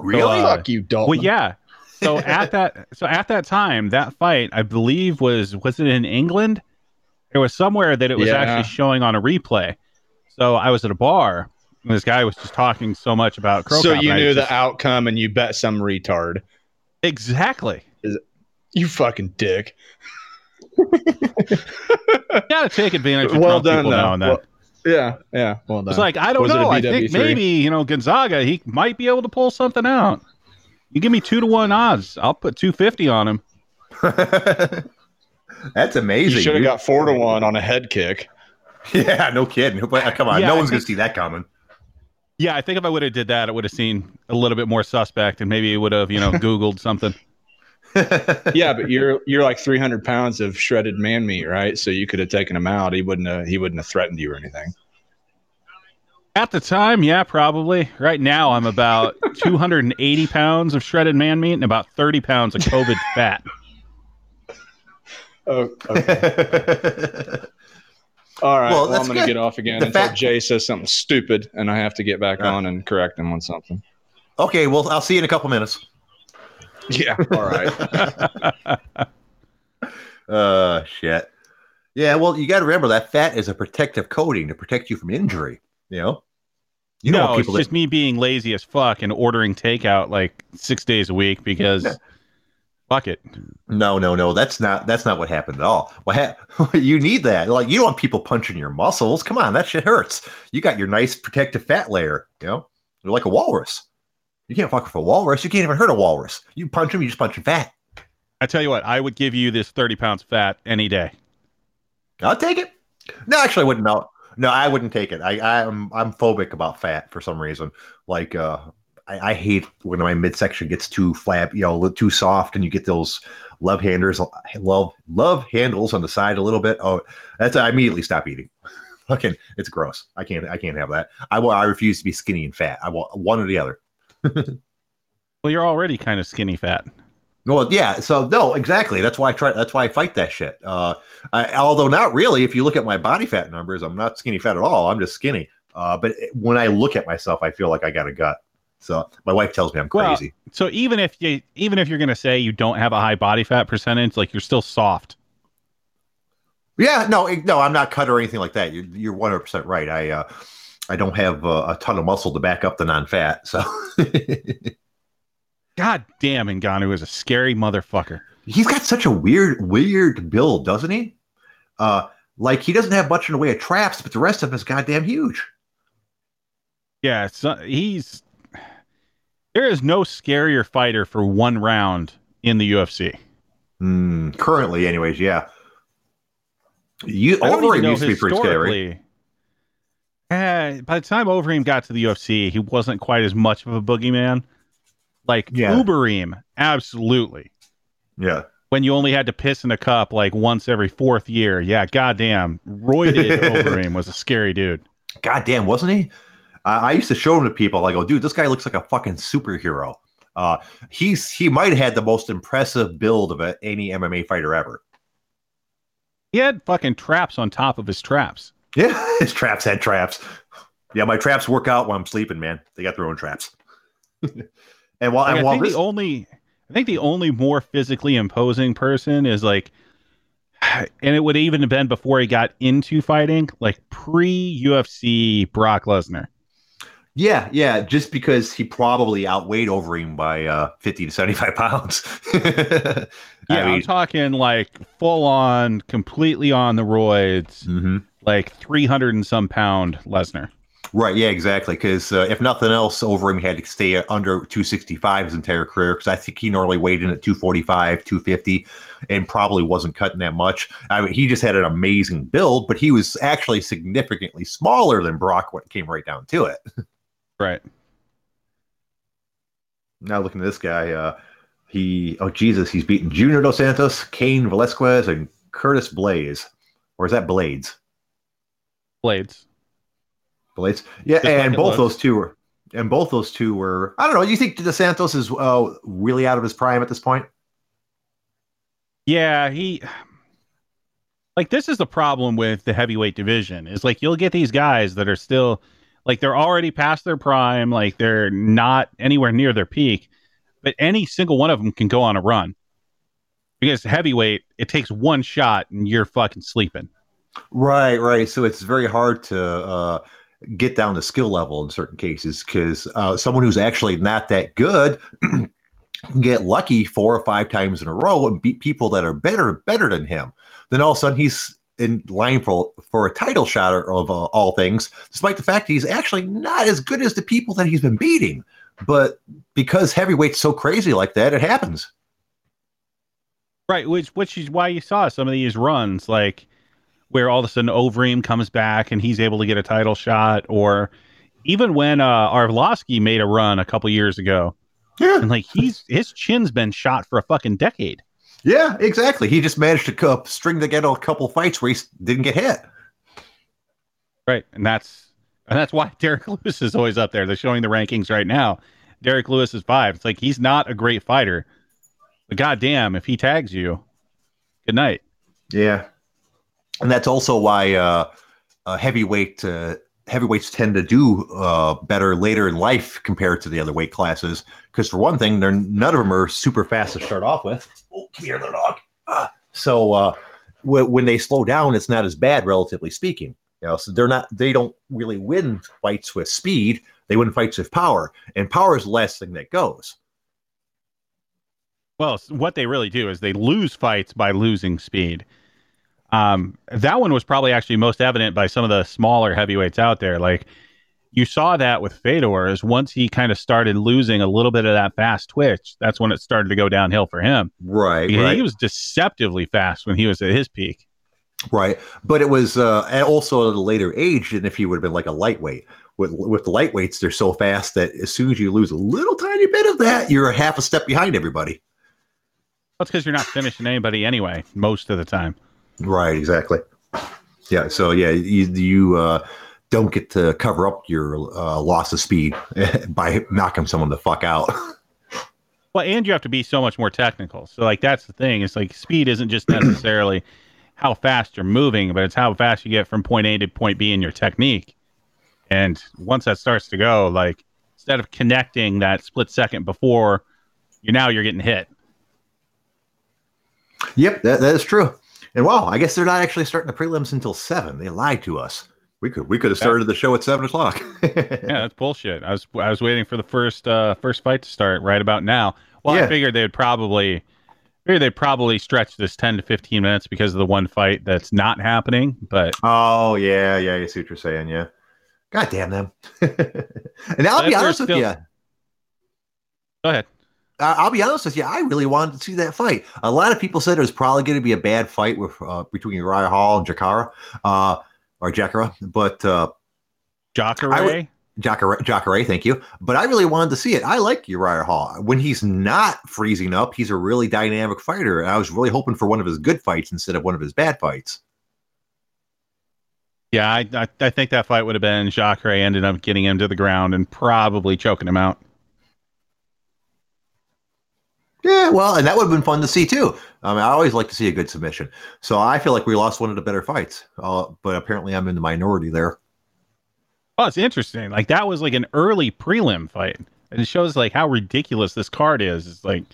Really? uh, Fuck you, Dalton. Well, yeah. So at that, so at that time, that fight, I believe was was it in England? It was somewhere that it was Yeah. actually showing on a replay. So I was at a bar, and this guy was just talking so much about Crow So Cop, you knew just- the outcome and you bet some retard. exactly. You fucking dick. You got to take advantage of Well drunk done, people though. now and then. Well Yeah, yeah. Well done. it's like I don't Was know. I think maybe you know Gonzaga. He might be able to pull something out. You give me two to one odds, I'll put two fifty on him. that's amazing you amazing. should have got four to one on a head kick. Yeah, no kidding. Come on, Yeah, no I one's gonna see that coming. Yeah, I think if I would have did that, it would have seemed a little bit more suspect, and maybe it would have, you know, Googled something. Yeah, but you're you're like 300 pounds of shredded man meat, right? So you could have taken him out. He wouldn't have, he wouldn't have threatened you or anything. At the time, yeah, probably. Right now, I'm about 280 pounds of shredded man meat and about 30 pounds of COVID fat. Oh, All right. Well, Well, I'm going to get off again The until fact- Jay says something stupid, and I have to get back Yeah. on and correct him on something. okay, well, I'll see you in a couple minutes. Yeah. All right. Uh, shit. Yeah, well, you got to remember that fat is a protective coating to protect you from injury. You know, you don't no, want it's people just me being lazy as fuck and ordering takeout like six days a week because Yeah. Fuck it. No, no, no. That's not. That's not what happened at all. What ha- you need that? Like, you don't want people punching your muscles. Come on, that shit hurts. You got your nice protective fat layer. You know, you're like a walrus. You can't fuck with a walrus. You can't even hurt a walrus. You punch him, you just punch him fat. I tell you what, I would give you this 30 pounds fat any day. I'll take it. No, actually, I wouldn't. No, no, I wouldn't take it. I, I'm I'm phobic about fat for some reason. Like, uh, I, I hate when my midsection gets too flab, you know, too soft, and you get those love handers, love love handles on the side a little bit. Oh, that's I immediately stop eating. Fucking, it's gross. I can't I can't have that. I will. I refuse to be skinny and fat. I want one or the other. Well, you're already kind of skinny fat. Well, yeah. So no, exactly. That's why I try. That's why I fight that shit. Uh, I, although not really. If you look at my body fat numbers, I'm not skinny fat at all. I'm just skinny. Uh, but when I look at myself, I feel like I got a gut. So my wife tells me I'm Well, crazy. So even if you even if you're gonna say you don't have a high body fat percentage, like you're still soft. yeah. No. No. I'm not cut or anything like that. You're you're 100 percent right. I uh, I don't have uh, a ton of muscle to back up the non-fat. So God damn, Ngannou is a scary motherfucker. he's got such a weird weird build, doesn't he? Uh, like he doesn't have much in the way of traps, but the rest of him is goddamn huge. Yeah, so he's there is no scarier fighter for one round in the UFC. Mm, currently, anyways, yeah. You I don't even Overeem used to be pretty scary. Eh, by the time Overeem got to the UFC, he wasn't quite as much of a boogeyman. Like Yeah. Ubereem, absolutely. Yeah. When you only had to piss in a cup like once every fourth year, yeah, goddamn, roided Overeem was a scary dude. Goddamn, wasn't he? I I used to show him to people. I go, dude, this guy looks like a fucking superhero. Uh, he's he might have had the most impressive build of a, any MMA fighter ever. He had fucking traps on top of his traps. Yeah, his traps had traps. Yeah, my traps work out while I'm sleeping, man. They got their own traps. and while Like, and I think this, the only, I think the only more physically imposing person is like, and it would even have been before he got into fighting, like pre UFC Brock Lesnar. Yeah, yeah, just because he probably outweighed Overeem by uh, 50 to 75 pounds. Yeah, I I'm mean, talking like full on, completely on the roids, mhm. like 300 and some pound Lesnar. Right, yeah, exactly. Because uh, if nothing else, Overeem had to stay under 265 his entire career. Because I think he normally weighed in at 245, 250, and probably wasn't cutting that much. I mean, he just had an amazing build, but he was actually significantly smaller than Brock when it came right down to it. Right. Now looking at this guy, uh, he oh Jesus, he's beaten Junior Dos Santos, Cain Velasquez, and Curtis Blaze. Or is that Blades? Blades. Blades. Yeah, Just and both those two were and both those two were I don't know, you think Dos Santos is uh, really out of his prime at this point? Yeah, he like this is the problem with the heavyweight division. Is like you'll get these guys that are still like they're already past their prime, like they're not anywhere near their peak, but any single one of them can go on a run. Because heavyweight, it takes one shot and you're fucking sleeping. Right, right. So it's very hard to uh, get down to skill level in certain cases because uh, someone who's actually not that good can get lucky four or five times in a row and beat people that are better better than him. Then all of a sudden he's in line for for a title shot of uh, all things, despite the fact he's actually not as good as the people that he's been beating. But because heavyweight's so crazy like that, it happens. Right, which which is why you saw some of these runs like where all of a sudden Overeem comes back and he's able to get a title shot, or even when uh, Arlovsky made a run a couple years ago, Yeah, and like he's his chin's been shot for a fucking decade. Yeah, exactly. He just managed to co- string together a couple fights where he didn't get hit. Right, and that's and that's why Derrick Lewis is always up there. They're showing the rankings right now. Derrick Lewis is five. It's like he's not a great fighter, but goddamn, if he tags you, good night. Yeah, and that's also why uh, uh, heavyweight uh, heavyweights tend to do uh, better later in life compared to the other weight classes. Because for one thing, they're none of them are super fast to start off with. Oh, come here, little dog. Ah. so uh, w- when they slow down, it's not as bad, relatively speaking. You know, so they're not they don't really win fights with speed. They win fights with power, and power is the last thing that goes. Well, what they really do is they lose fights by losing speed. Um, that one was probably actually most evident by some of the smaller heavyweights out there. Like you saw that with Fedor is once he kind of started losing a little bit of that fast twitch, that's when it started to go downhill for him. Right, He- right. He was deceptively fast when he was at his peak. Right, but it was uh, also at a later age than if he would have been like a lightweight. With with the lightweights, they're so fast that as soon as you lose a little tiny bit of that, you're a half a step behind everybody. That's because you're not finishing anybody anyway, most of the time. Right, exactly. Yeah, so yeah, you, you uh, don't get to cover up your uh, loss of speed by knocking someone the fuck out. Well, and you have to be so much more technical. So, like, that's the thing. It's like speed isn't just necessarily how fast you're moving, but it's how fast you get from point A to point B in your technique. And once that starts to go, like, instead of connecting that split second before, you now you're getting hit. yep, that, that is true. And wow, I guess they're not actually starting the prelims until seven. They lied to us. We could we could have started the show at seven o'clock. Yeah, that's bullshit. I was I was waiting for the first uh first fight to start right about now. Well, Yeah. I figured they'd probably figured they'd probably stretch this ten to fifteen minutes because of the one fight that's not happening. But Oh yeah, yeah, you see what you're saying. Yeah, God damn them. and I'll be honest they're with still- you. go ahead. I- I'll be honest with you. I really wanted to see that fight. A lot of people said it was probably going to be a bad fight with uh, between Uriah Hall and Jakara, uh, or Jakara, but uh, Jacare. Jacare, Jacare, thank you. But I really wanted to see it. I like Uriah Hall. When he's not freezing up, he's a really dynamic fighter. And I was really hoping for one of his good fights instead of one of his bad fights. Yeah, I, I I think that fight would have been Jacare ended up getting him to the ground and probably choking him out. Yeah, well, and that would have been fun to see too. I mean, I always like to see a good submission. So I feel like we lost one of the better fights. Uh, but apparently, I'm in the minority there. Oh, it's interesting. Like that was like an early prelim fight. And it shows like how ridiculous this card is. It's like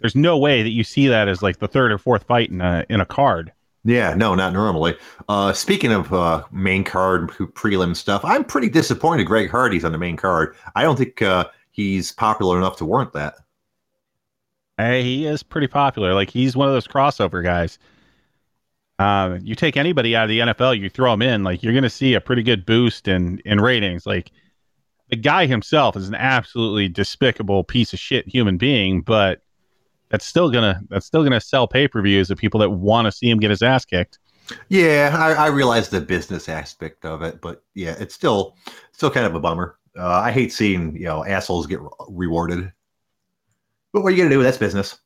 there's no way that you see that as like the third or fourth fight in a in a card. Yeah, no, not normally. Uh, speaking of uh, main card prelim stuff, I'm pretty disappointed Greg Hardy's on the main card. I don't think uh, he's popular enough to warrant that. Hey, he is pretty popular. Like he's one of those crossover guys. Um, you take anybody out of the NFL, you throw him in, like you're gonna see a pretty good boost in in ratings. Like the guy himself is an absolutely despicable piece of shit human being, but that's still gonna that's still gonna sell pay per views of people that want to see him get his ass kicked. Yeah, I, I realize the business aspect of it, but yeah, it's still still kind of a bummer. Uh, I hate seeing you know assholes get re- rewarded. But what are you gonna do? With that's business.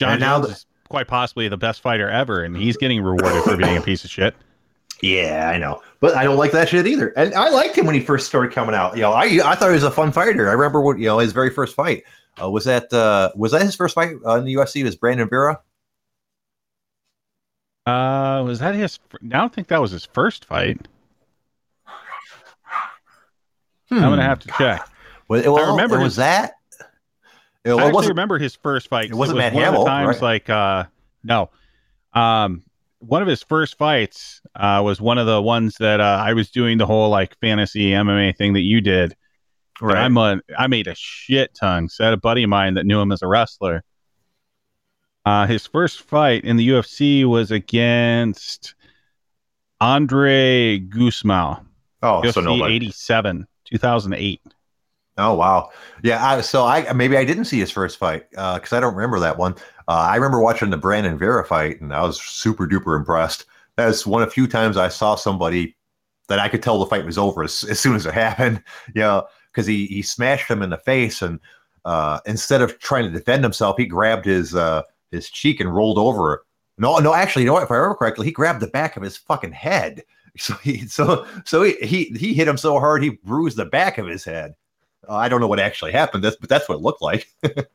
Jon And now Jones the- is quite possibly the best fighter ever, and he's getting rewarded for being a piece of shit. Yeah, I know, but I don't like that shit either. And I liked him when he first started coming out. You know, I I thought he was a fun fighter. I remember what you know his very first fight uh, was that uh, was that his first fight in the UFC was Brandon Vera. Uh, was that his? I don't think that was his first fight. I'm gonna have to check. Well, I remember it was his- that. It, I actually remember his first fight. it wasn't was Matt one Hamill, of the times right? like uh no, um, one of his first fights uh was one of the ones that uh, I was doing the whole like fantasy MMA thing that you did. And Right. I'm a, I made a shit ton. So I had a buddy of mine that knew him as a wrestler. Uh, his first fight in the UFC was against Andre Gusmão, oh, so UFC nobody. 87, 2008. Oh wow, yeah. I, so I maybe I didn't see his first fight because I don't remember that one. Uh, I remember watching the Brandon Vera fight, and I was super duper impressed. That's one of few times I saw somebody that I could tell the fight was over as, as soon as it happened. You know, because he he smashed him in the face, and uh, instead of trying to defend himself, he grabbed his uh, his cheek and rolled over. No, no, actually, you know what? If I remember correctly, he grabbed the back of his fucking head. So he so so he he, he hit him so hard he bruised the back of his head. Uh, I don't know what actually happened, that's, but that's what it looked like.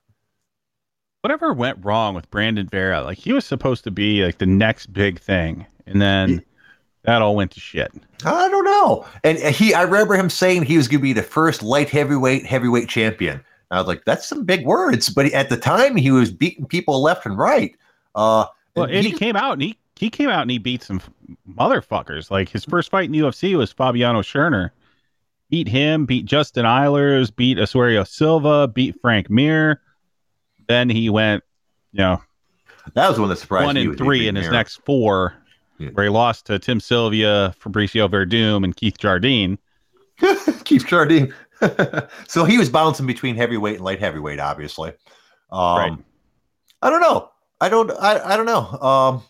Whatever went wrong with Brandon Vera? Like he was supposed to be like the next big thing, and then that all went to shit. I don't know. And he, I remember him saying he was going to be the first light heavyweight heavyweight champion. I was like, that's some big words. But at the time, he was beating people left and right. Uh, well, and he, he came out and he he came out and he beat some motherfuckers. Like his first fight in the UFC was Fabiano Scherner. Beat him, beat Justin Eilers, beat Assuerio Silva, beat Frank Mir. Then he went, you know, that was one that surprised one and three in his Mir. next four, yeah. where he lost to Tim Sylvia, Fabricio Werdum, and Keith Jardine. Keith Jardine. so he was bouncing between heavyweight and light heavyweight, obviously. Um, right. I don't know. I don't. I, I don't know. Um,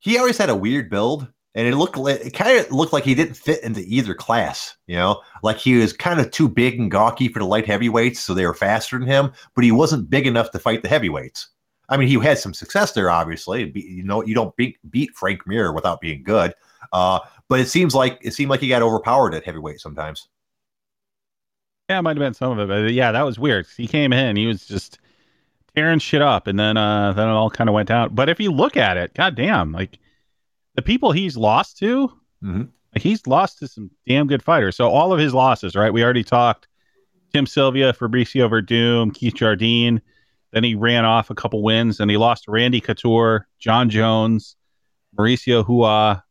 he always had a weird build, and it looked like it kind of looked like he didn't fit into either class. You know, like he was kind of too big and gawky for the light heavyweights, so they were faster than him, but he wasn't big enough to fight the heavyweights. I mean, he had some success there, obviously. You know, you don't beat, beat Frank Mir without being good. Uh, but it seems like it seemed like he got overpowered at heavyweight sometimes. Yeah, it might have been some of it, but yeah, that was weird. He came in, he was just tearing shit up, and then uh, then it all kind of went down. But if you look at it, goddamn, like the people he's lost to, mm-hmm. he's lost to some damn good fighters. So all of his losses, right? We already talked Tim Sylvia, Fabricio Werdum, Keith Jardine. Then he ran off a couple wins, and he lost to Randy Couture, Jon Jones, Mauricio Rua,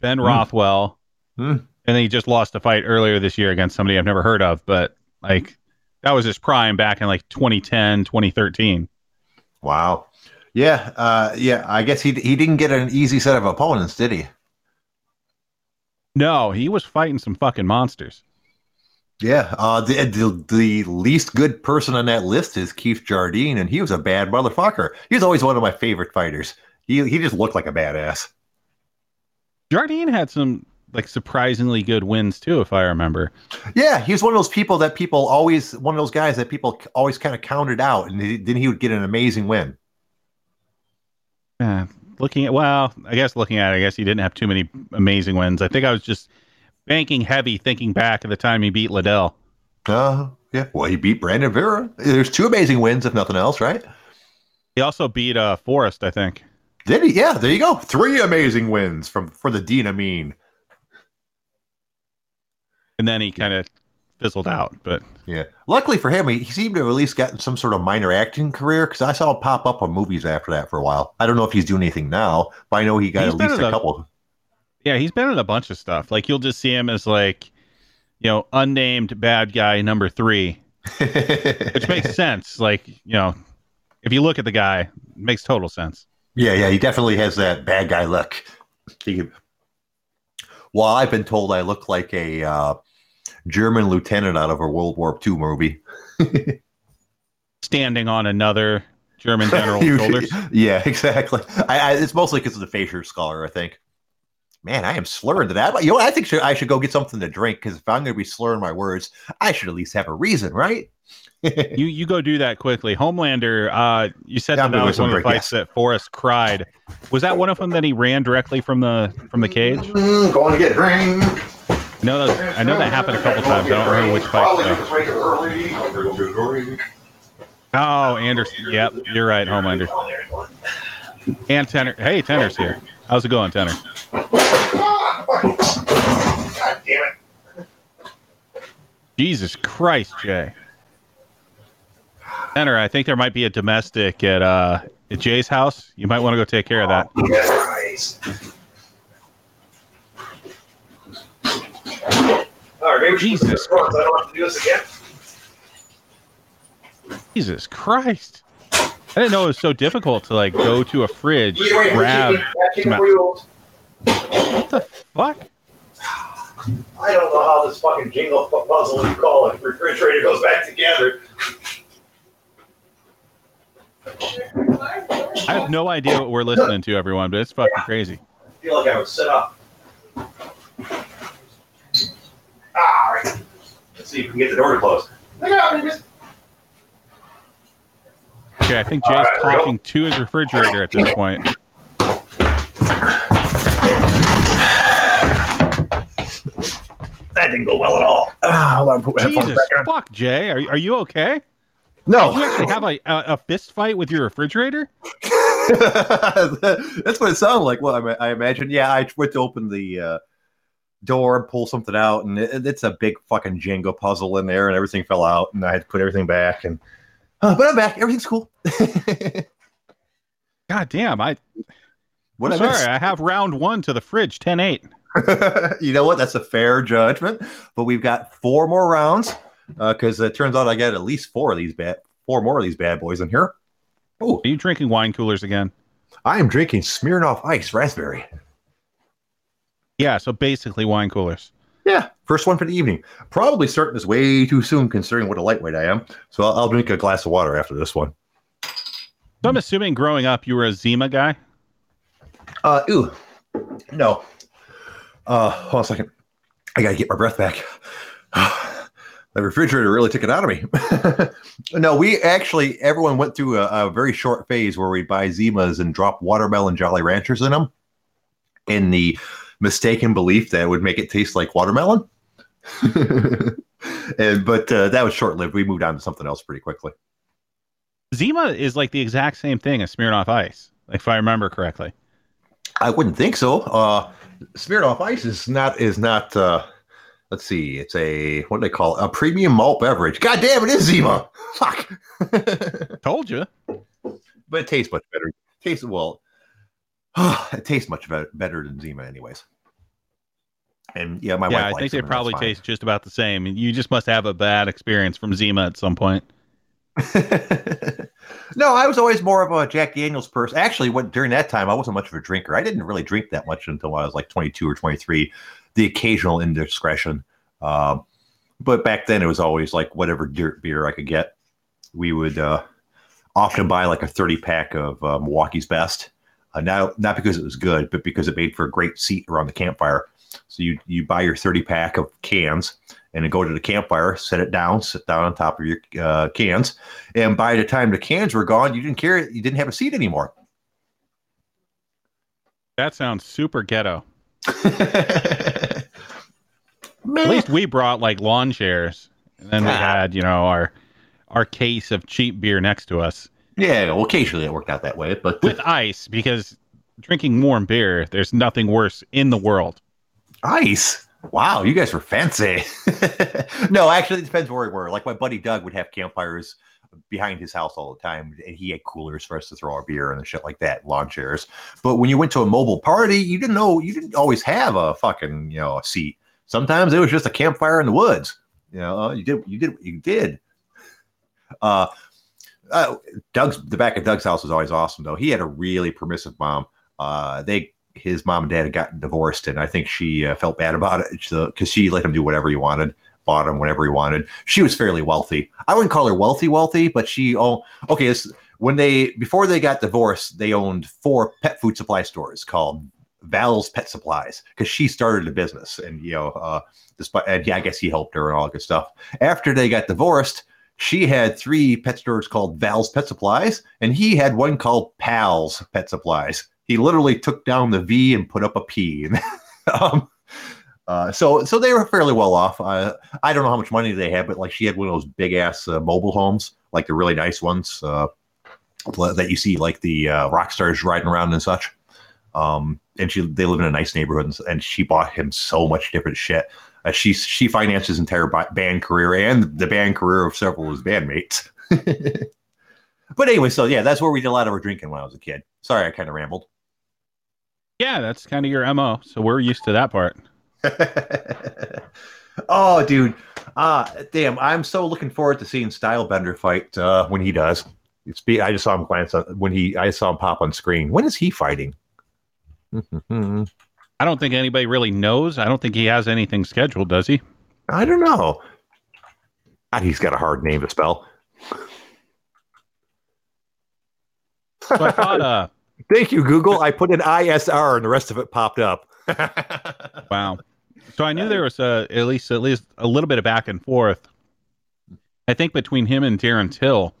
Ben mm. Rothwell, mm. and then he just lost a fight earlier this year against somebody I've never heard of. But like that was his prime back in like 2010, 2013. Wow. Yeah, uh, yeah. I guess he he didn't get an easy set of opponents, did he? No, he was fighting some fucking monsters. Yeah, uh, the, the, the least good person on that list is Keith Jardine, and he was a bad motherfucker. He was always one of my favorite fighters. He he just looked like a badass. Jardine had some like surprisingly good wins too, if I remember. Yeah, he was one of those people that people always one of those guys that people always kind of counted out, and then he would get an amazing win. Yeah, looking at well, I guess looking at it, I guess he didn't have too many amazing wins. I think I was just banking heavy, thinking back at the time he beat Liddell. Uh, yeah. Well, he beat Brandon Vera. There's two amazing wins, if nothing else, right? He also beat uh, Forrest, I think. Did he? Yeah, there you go. Three amazing wins from for the Dean Amin and then he kind of fizzled out. But yeah, luckily for him, he, he seemed to have at least gotten some sort of minor acting career because I saw him pop up on movies after that for a while. I don't know if he's doing anything now, but I know he got he's at least a, a couple. Yeah, he's been in a bunch of stuff. Like you'll just see him as like, you know, unnamed bad guy number three, which makes sense. Like you know, if you look at the guy, makes total sense. Yeah, yeah, he definitely has that bad guy look. He, well, I've been told I look like a uh, German lieutenant out of a World War II movie. Standing on another German general's shoulders. Yeah, exactly. I, I, it's mostly because of the facial scholar, I think. Man, I am slurring to that. You know, I think should, I should go get something to drink because if I'm going to be slurring my words, I should at least have a reason, right? you you go do that quickly. Homelander, uh, you said yeah, that, that was one of the fights yes. that Forrest cried. Was that one of them that he ran directly from the from the cage? Mm, going to get a drink. I know that I know that happened a couple times. I don't remember which fight. Oh, Anderson. Yep, you're right, Homelander. And Tenor. Hey, Tenor's here. How's it going, Tenor? God damn it. Jesus Christ, Jay. Tenor, I think there might be a domestic at uh at Jay's house. You might want to go take care of that. All right, Jesus. I don't have to do this again. Jesus Christ. I didn't know it was so difficult to like go to a fridge, wait, grab. What the fuck? I don't know how this fucking Jenga puzzle you call it refrigerator goes back together. I have no idea what we're listening to, everyone, but it's fucking crazy. I feel like I would sit up. All right. See if we can get the door to close. Okay, I think Jay's All right, there go. talking to his refrigerator at this point. That didn't go well at all. Ah, hold on, put my headphones Jesus back on. fuck, Jay, are, are you okay? No, Did you actually have a, a, a fist fight with your refrigerator? That's what it sounded like. Well, I, I imagine. Yeah, I went to open the uh, door and pull something out, and it, it's a big fucking Jenga puzzle in there, and everything fell out, and I had to put everything back. And uh, but I'm back. Everything's cool. God damn, I what I'm sorry, I have round one to the fridge, 10-8. you know what? That's a fair judgment. But we've got four more rounds because it turns out I got at least four of these bad, four more of these bad boys in here. Oh, Are you drinking wine coolers again? I am drinking Smirnoff Ice Raspberry. Yeah, so basically wine coolers. Yeah, first one for the evening. Probably starting this way too soon, considering what a lightweight I am. So I'll, I'll drink a glass of water after this one. So I'm assuming growing up you were a Zima guy. Uh, ooh, no. Uh, hold on a second. I gotta get my breath back. the refrigerator really took it out of me. no, we actually everyone went through a, a very short phase where we'd buy Zimas and drop watermelon Jolly Ranchers in them, in the mistaken belief that it would make it taste like watermelon. and but uh, that was short lived. We moved on to something else pretty quickly. Zima is like the exact same thing as Smirnoff Ice, if I remember correctly. I wouldn't think so. Uh, Smirnoff Ice is not is not. Uh, let's see. It's a what do they call it? a premium malt beverage. God damn, it is Zima. Fuck. Told you. but it tastes much better. tastes well. it tastes much better, than Zima, anyways. And yeah, my yeah. I think they probably taste just about the same. You just must have a bad experience from Zima at some point. no, I was always more of a Jack Daniels person. Actually, when, during that time, I wasn't much of a drinker. I didn't really drink that much until I was like 22 or 23. The occasional indiscretion. Um, but back then, it was always like whatever dirt beer I could get. We would uh, often buy like a 30 pack of uh, Milwaukee's Best. Uh, not, not because it was good, but because it made for a great seat around the campfire. So you, you buy your 30 pack of cans and then go to the campfire, set it down, sit down on top of your uh, cans. And by the time the cans were gone, you didn't care. You didn't have a seat anymore. That sounds super ghetto. At least we brought like lawn chairs, and then we had you know our our case of cheap beer next to us Yeah, well, occasionally it worked out that way, but with ice because drinking warm beer, there's nothing worse in the world. ice. Wow, you guys were fancy. no, actually, it depends where we were. Like my buddy Doug would have campfires behind his house all the time, and he had coolers for us to throw our beer and shit like that, lawn chairs. But when you went to a mobile party, you didn't know you didn't always have a fucking you know a seat. Sometimes it was just a campfire in the woods. You know, you did you did what you did. Uh, uh, Doug's the back of Doug's house was always awesome though. He had a really permissive mom. Uh, they his mom and dad had gotten divorced, and I think she uh, felt bad about it because she let him do whatever he wanted, bought him whatever he wanted. She was fairly wealthy. I wouldn't call her wealthy, wealthy, but she oh okay. When they before they got divorced, they owned four pet food supply stores called Val's Pet Supplies because she started a business, and you know, uh, despite and yeah, I guess he helped her and all that good stuff. After they got divorced, she had three pet stores called Val's Pet Supplies, and he had one called Pal's Pet Supplies. He literally took down the V and put up a P. um, uh, so, so they were fairly well off. Uh, I don't know how much money they had, but like she had one of those big ass uh, mobile homes, like the really nice ones uh, that you see, like the uh, rock stars riding around and such. Um, and she they live in a nice neighborhood, and, and she bought him so much different shit. Uh, she she financed his entire band career and the band career of several of his bandmates. but anyway, so yeah, that's where we did a lot of our drinking when I was a kid. Sorry, I kind of rambled. Yeah, that's kind of your mo. So we're used to that part. oh, dude. Ah, damn. I'm so looking forward to seeing Stylebender fight uh, when he does. It's be, I just saw him glance on, when he I saw him pop on screen. When is he fighting? I don't think anybody really knows. I don't think he has anything scheduled, does he? I don't know. God, he's got a hard name to spell. So I thought uh Thank you, Google. I put in ISR and the rest of it popped up. wow. So I knew there was a, at least at least a little bit of back and forth. I think between him and Darren Till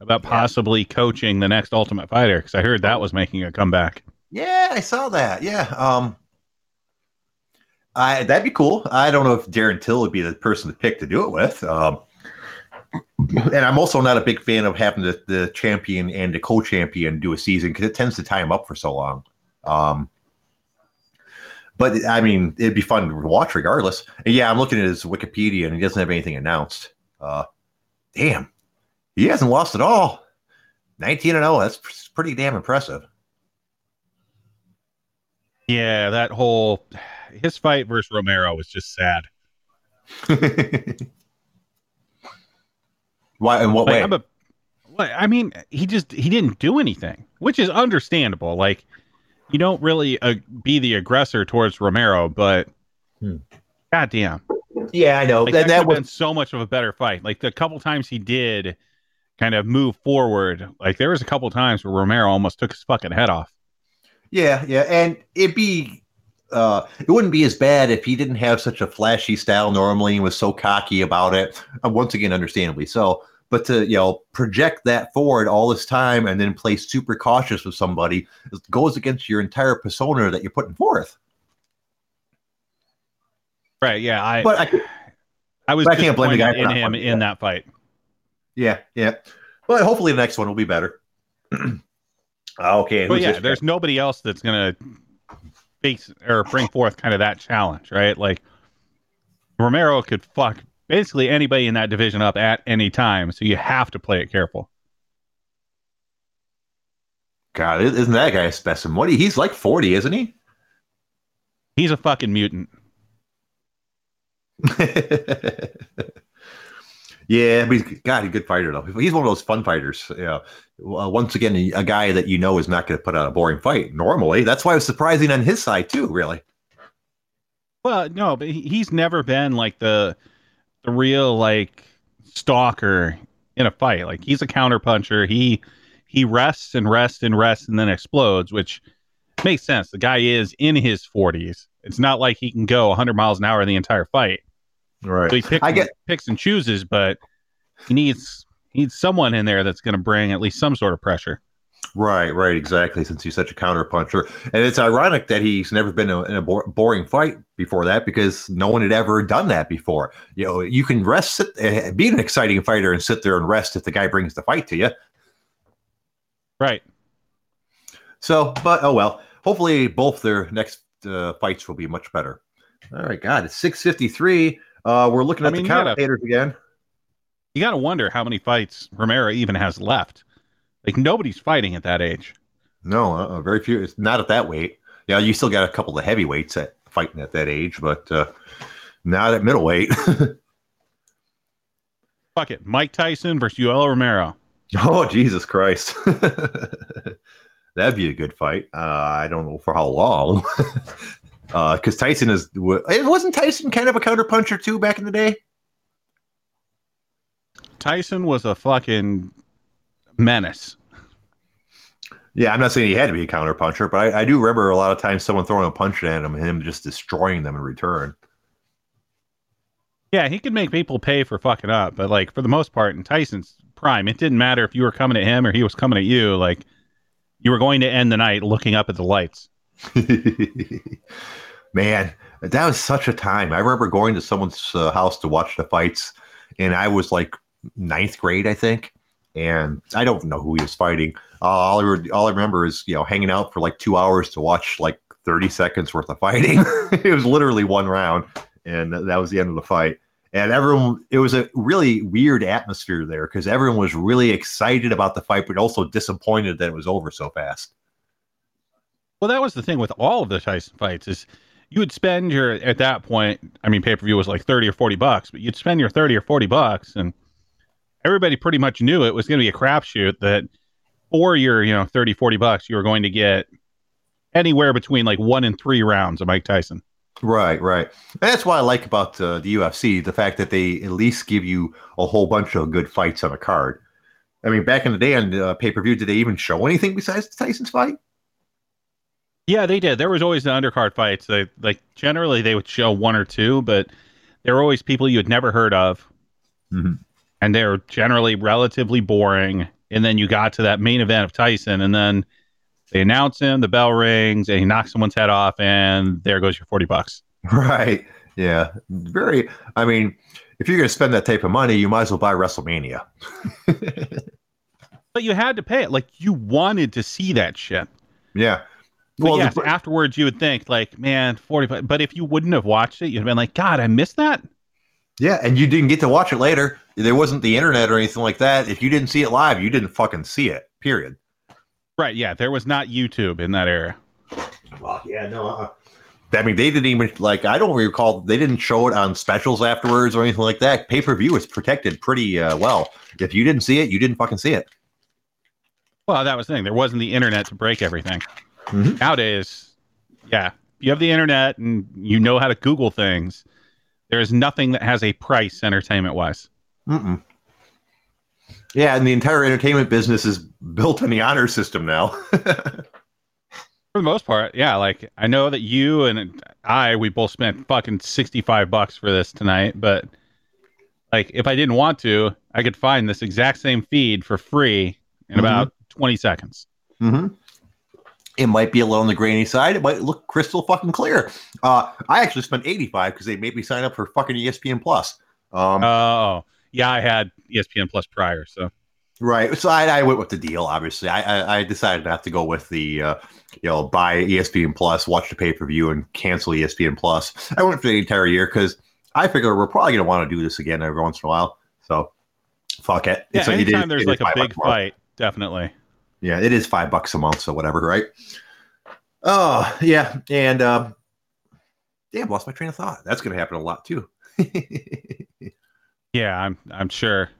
about possibly coaching the next Ultimate Fighter because I heard that was making a comeback. Yeah, I saw that. Yeah. Um, I that'd be cool. I don't know if Darren Till would be the person to pick to do it with. Um, and I'm also not a big fan of having the, the champion and the co-champion do a season because it tends to tie them up for so long. Um, but I mean, it'd be fun to watch regardless. And yeah, I'm looking at his Wikipedia and he doesn't have anything announced. Uh, damn, he hasn't lost at all. 19 and 0. That's pretty damn impressive. Yeah, that whole his fight versus Romero was just sad. Why? In what like, way? A, I mean, he just he didn't do anything, which is understandable. Like, you don't really uh, be the aggressor towards Romero, but hmm. goddamn. Yeah, I know. Like, that, that, been so much of a better fight. Like the couple times he did kind of move forward, like there was a couple times where Romero almost took his fucking head off. Yeah, yeah, and it'd be uh, it wouldn't be as bad if he didn't have such a flashy style normally and was so cocky about it. Uh, once again, understandably so. But to you know project that forward all this time and then play super cautious with somebody goes against your entire persona that you're putting forth. Right. Yeah. I. But I, I was. I can't blame the guy in him in that fight. Yeah. Yeah. But hopefully the next one will be better. okay. But yeah, there's guy? nobody else that's gonna face or bring forth kind of that challenge, right? Like Romero could fuck basically anybody in that division up at any time. So you have to play it careful. God, isn't that guy a specimen? What? He's like 40, isn't he? He's a fucking mutant. yeah, he's God, he's a good fighter though. He's one of those fun fighters. Yeah. Once again, a guy that you know is not going to put out a boring fight normally. That's why it was surprising on his side too. Really. Well, no, but he's never been like the the real like stalker in a fight. Like he's a counterpuncher. He he rests and rests and rests and then explodes, which makes sense. The guy is in his 40s. It's not like he can go 100 miles an hour the entire fight. Right. So he picks, I get, picks and chooses, but he needs he needs someone in there that's going to bring at least some sort of pressure. Right, right, exactly. Since he's such a counterpuncher, and it's ironic that he's never been in a boring fight before that because no one had ever done that before. You know, you can rest, sit, uh, be an exciting fighter, and sit there and rest if the guy brings the fight to you. Right. So, but oh well. Hopefully, both their next uh, fights will be much better. All right, God, it's six fifty three. Uh, we're looking at I mean, the commentators again. You got to wonder how many fights Romero even has left. Like nobody's fighting at that age. No, uh, very few. It's not at that weight. Yeah, you still got a couple of heavyweights at fighting at that age, but uh, not at middleweight. Fuck it, Mike Tyson versus Yoel Romero. Oh Jesus Christ, that'd be a good fight. Uh, I don't know for how long, because uh, Tyson is. It wasn't Tyson kind of a counterpuncher too back in the day. Tyson was a fucking menace. Yeah, I'm not saying he had to be a counterpuncher, but I, I do remember a lot of times someone throwing a punch at him and him just destroying them in return. Yeah, he could make people pay for fucking up, but like for the most part, in Tyson's prime, it didn't matter if you were coming at him or he was coming at you. Like you were going to end the night looking up at the lights. Man, that was such a time. I remember going to someone's uh, house to watch the fights, and I was like ninth grade, I think and I don't know who he was fighting. Uh, all, I re- all I remember is you know hanging out for like two hours to watch like 30 seconds worth of fighting. it was literally one round, and that was the end of the fight. And everyone, it was a really weird atmosphere there because everyone was really excited about the fight, but also disappointed that it was over so fast. Well, that was the thing with all of the Tyson fights is you would spend your at that point. I mean, pay per view was like thirty or forty bucks, but you'd spend your thirty or forty bucks, and everybody pretty much knew it was going to be a crapshoot that for your, you know, 30, 40 bucks, you were going to get anywhere between like one and three rounds of Mike Tyson. Right, right. That's what I like about uh, the UFC the fact that they at least give you a whole bunch of good fights on a card. I mean, back in the day on uh, pay per view, did they even show anything besides Tyson's fight? Yeah, they did. There was always the undercard fights. They like generally they would show one or two, but there were always people you had never heard of, Mhm. and they were generally relatively boring. And then you got to that main event of Tyson, and then they announce him, the bell rings, and he knocks someone's head off, and there goes your forty bucks. Right. Yeah. Very. I mean, if you're going to spend that type of money, you might as well buy WrestleMania. But you had to pay it. Like you wanted to see that shit. yeah. Well, yes, the- afterwards you would think like, man, forty. But if you wouldn't have watched it, you'd have been like, God, I missed that. yeah, and you didn't get to watch it later. There wasn't the internet or anything like that. If you didn't see it live, you didn't fucking see it. Period. Right? Yeah, there was not YouTube in that era. Well, yeah, no. Uh, I mean, they didn't even like. I don't recall. They didn't show it on specials afterwards or anything like that. Pay per view is protected pretty uh, well. If you didn't see it, you didn't fucking see it. Well, that was the thing. There wasn't the internet to break everything. Mhm. Nowadays, yeah, you have the internet and you know how to Google things. There is nothing that has a price entertainment wise. Mm-mm. Yeah, and the entire entertainment business is built on the honor system now. For the most part, yeah. Like I know that you and I, we both spent fucking sixty-five bucks for this tonight, but like if I didn't want to, I could find this exact same feed for free in Mhm. about twenty seconds. hmm It might be a little on the grainy side. It might look crystal fucking clear. Uh, I actually spent eighty five because they made me sign up for fucking ESPN Plus. Um, Oh, yeah, I had ESPN Plus prior, so Right. So I, I went with the deal. Obviously, I, I, I decided not to go with the uh, you know buy ESPN Plus, watch the pay per view, and cancel ESPN Plus. I went for the entire year because I figure we're probably going to want to do this again every once in a while. So fuck it. yeah. It's it anytime is- there's it like a big bucks a month. fight, definitely. Yeah, it is five bucks a month, so whatever, right? Oh yeah, and um, damn, lost my train of thought. That's going to happen a lot too. Yeah, I'm I'm sure.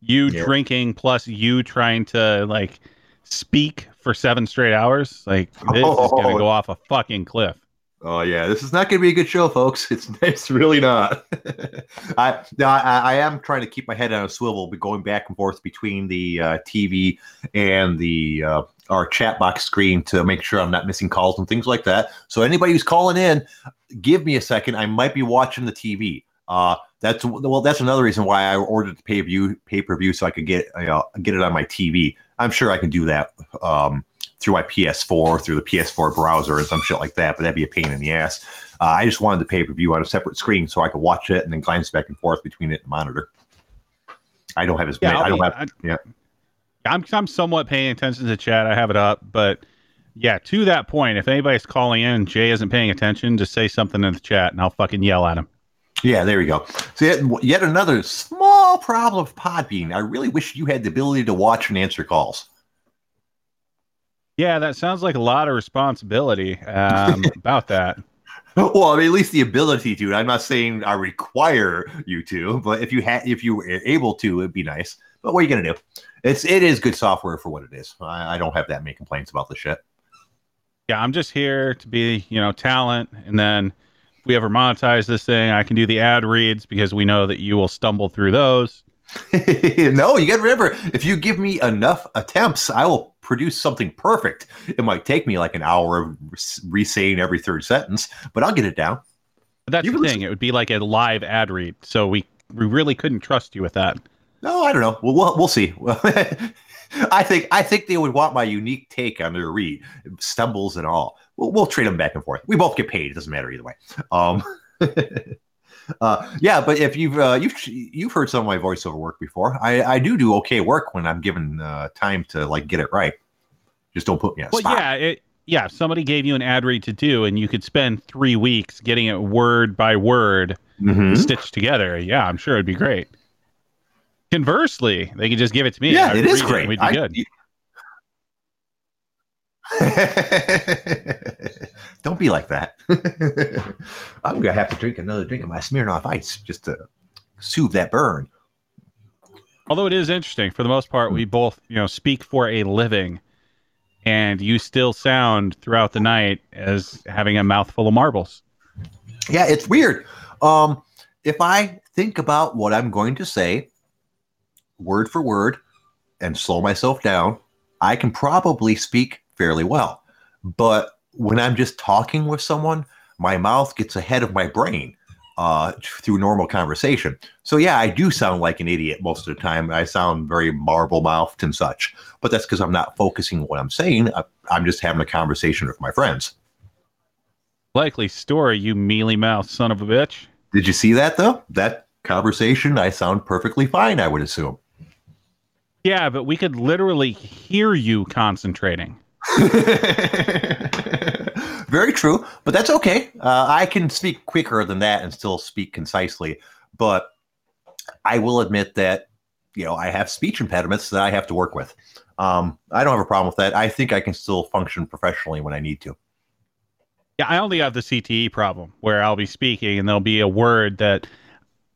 You Yeah. drinking plus you trying to like speak for seven straight hours, like this is gonna Oh. go off a fucking cliff. Oh yeah, this is not going to be a good show, folks. It's it's really not. I, I I am trying to keep my head on a swivel, but going back and forth between the uh, TV and the uh, our chat box screen to make sure I'm not missing calls and things like that. So anybody who's calling in, give me a second. I might be watching the TV. Uh, that's well, that's another reason why I ordered the pay view pay per view so I could get you know, get it on my TV. I'm sure I can do that. Um, through my PS4, through the PS4 browser, and some shit like that. But that'd be a pain in the ass. Uh, I just wanted the pay per view on a separate screen so I could watch it and then glance back and forth between it and the monitor. I don't have as many. I'll don't have. I- yeah. I'm I'm somewhat paying attention to chat. I have it up, but yeah, to that point, if anybody's calling in and Jay isn't paying attention, just say something in the chat and I'll fucking yell at him. Yeah, there we go. So yet, yet another small problem of Podbean. I really wish you had the ability to watch and answer calls. Yeah, that sounds like a lot of responsibility um, about that. Well, I mean, at least the ability to. I'm not saying I require you to, but if you had, if you were able to, it'd be nice. But what are you gonna do? It's it is good software for what it is. I, I don't have that many complaints about the shit. Yeah, I'm just here to be, you know, talent. And then if we ever monetize this thing, I can do the ad reads because we know that you will stumble through those. no, you got to remember, if you give me enough attempts, I will produce something perfect. It might take me like an hour of re saying every third sentence, but I'll get it down. But that's You the thing. It would be like a live ad read. So we, we really couldn't trust you with that. No, I don't know. We'll we'll, we'll see. I think I think they would want my unique take on their read, stumbles and all. We'll, we'll trade them back and forth. We both get paid. It doesn't matter either way. Um, uh, yeah, but if you've uh, you've you've heard some of my voiceover work before, I, I do do okay work when I'm given uh, time to like get it right. Just don't put me on Well, spot. yeah, it, yeah. If somebody gave you an ad read to do, and you could spend three weeks getting it word by word Mhm. stitched together, yeah, I'm sure it'd be great. Conversely, they could just give it to me. Yeah, it is great. we'd be I- good. Don't be like that. I'm gonna have to drink another drink of my Smirnoff Ice just to soothe that burn. Although it is interesting, for the most part, we both, you know, speak for a living, and you still sound throughout the night as having a mouthful of marbles. Yeah, it's weird. Um, if I think about what I'm going to say, word for word, and slow myself down, I can probably speak fairly well. But when I'm just talking with someone, my mouth gets ahead of my brain uh, through normal conversation. So yeah, I do sound like an idiot most of the time. I sound very marble mouthed and such, but that's because I'm not focusing on what I'm saying. I'm just having a conversation with my friends. Likely story, you mealy mouthed son of a bitch. Did you see that though? That conversation, I sound perfectly fine. I would assume. Yeah, but we could literally hear you concentrating. Very true, but that's okay. Uh, I can speak quicker than that and still speak concisely. But I will admit that you know I have speech impediments that I have to work with. Um, I don't have a problem with that. I think I can still function professionally when I need to. Yeah, I only have the CTE problem where I'll be speaking and there'll be a word that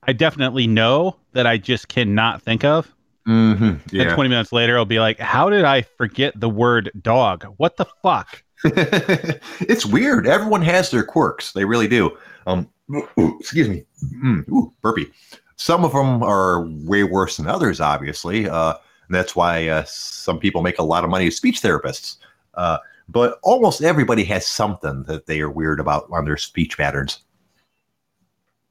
I definitely know that I just cannot think of. Mm-hmm. Yeah. And 20 minutes later, I'll be like, how did I forget the word dog? What the fuck? it's weird. Everyone has their quirks. They really do. Um, ooh, excuse me. Mm, ooh, burpee. Some of them are way worse than others, obviously. Uh, that's why uh, some people make a lot of money as speech therapists. Uh, but almost everybody has something that they are weird about on their speech patterns.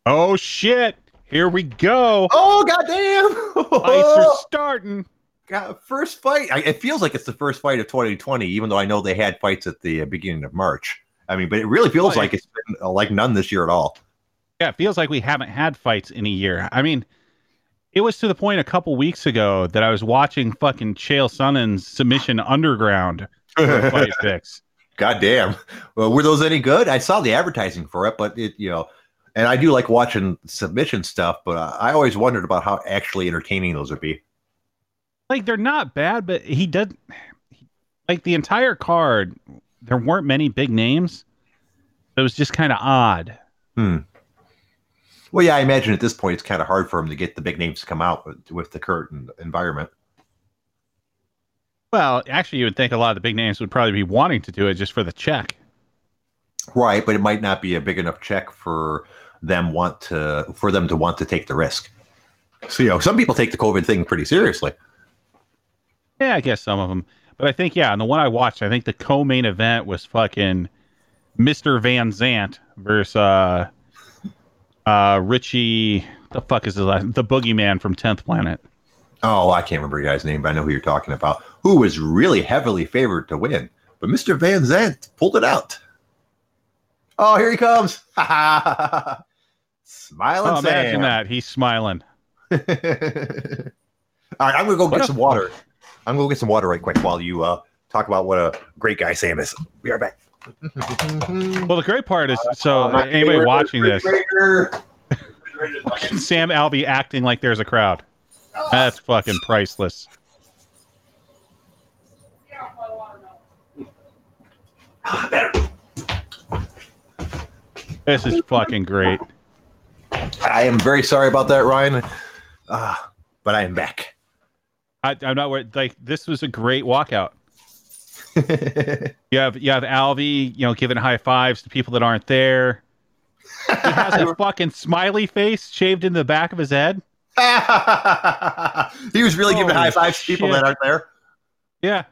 Oh shit! Here we go. Oh goddamn! Fights are starting. God, first fight. I, it feels like it's the first fight of 2020, even though I know they had fights at the uh, beginning of March. I mean, but it really feels like it's been uh, like none this year at all. Yeah, it feels like we haven't had fights in a year. I mean, it was to the point a couple weeks ago that I was watching fucking Chael Sonnen's submission underground fight fix. God damn. Well, were those any good? I saw the advertising for it, but it, you know, and I do like watching submission stuff, but I always wondered about how actually entertaining those would be. Like they're not bad, but he did like the entire card. There weren't many big names. It was just kind of odd. Hmm. Well, yeah, I imagine at this point it's kind of hard for him to get the big names to come out with, with the current environment. Well, actually, you would think a lot of the big names would probably be wanting to do it just for the check. Right, but it might not be a big enough check for them want to for them to want to take the risk. So you know, some people take the COVID thing pretty seriously. Yeah, I guess some of them. But I think yeah, and the one I watched, I think the co-main event was fucking Mr. Van Zant versus uh uh Richie the fuck is his last the boogeyman from 10th Planet. Oh, I can't remember your guy's name, but I know who you're talking about. Who was really heavily favored to win. But Mr. Van Zant pulled it out. Oh, here he comes. Smiling oh, Imagine that. He's smiling. All right, I'm gonna go what get some water. I'm gonna go get some water right quick while you uh, talk about what a great guy Sam is. We are back. well, the great part is so uh, anybody watching this, Sam Alvey acting like there's a crowd. That's fucking priceless. This is fucking great. I am very sorry about that, Ryan. Uh, but I am back. I, am not worried. Like this was a great walkout. you have you have Alvey, you know, giving high fives to people that aren't there. He has a fucking smiley face shaved in the back of his head. he was really Holy giving high fives to people that aren't there. Yeah,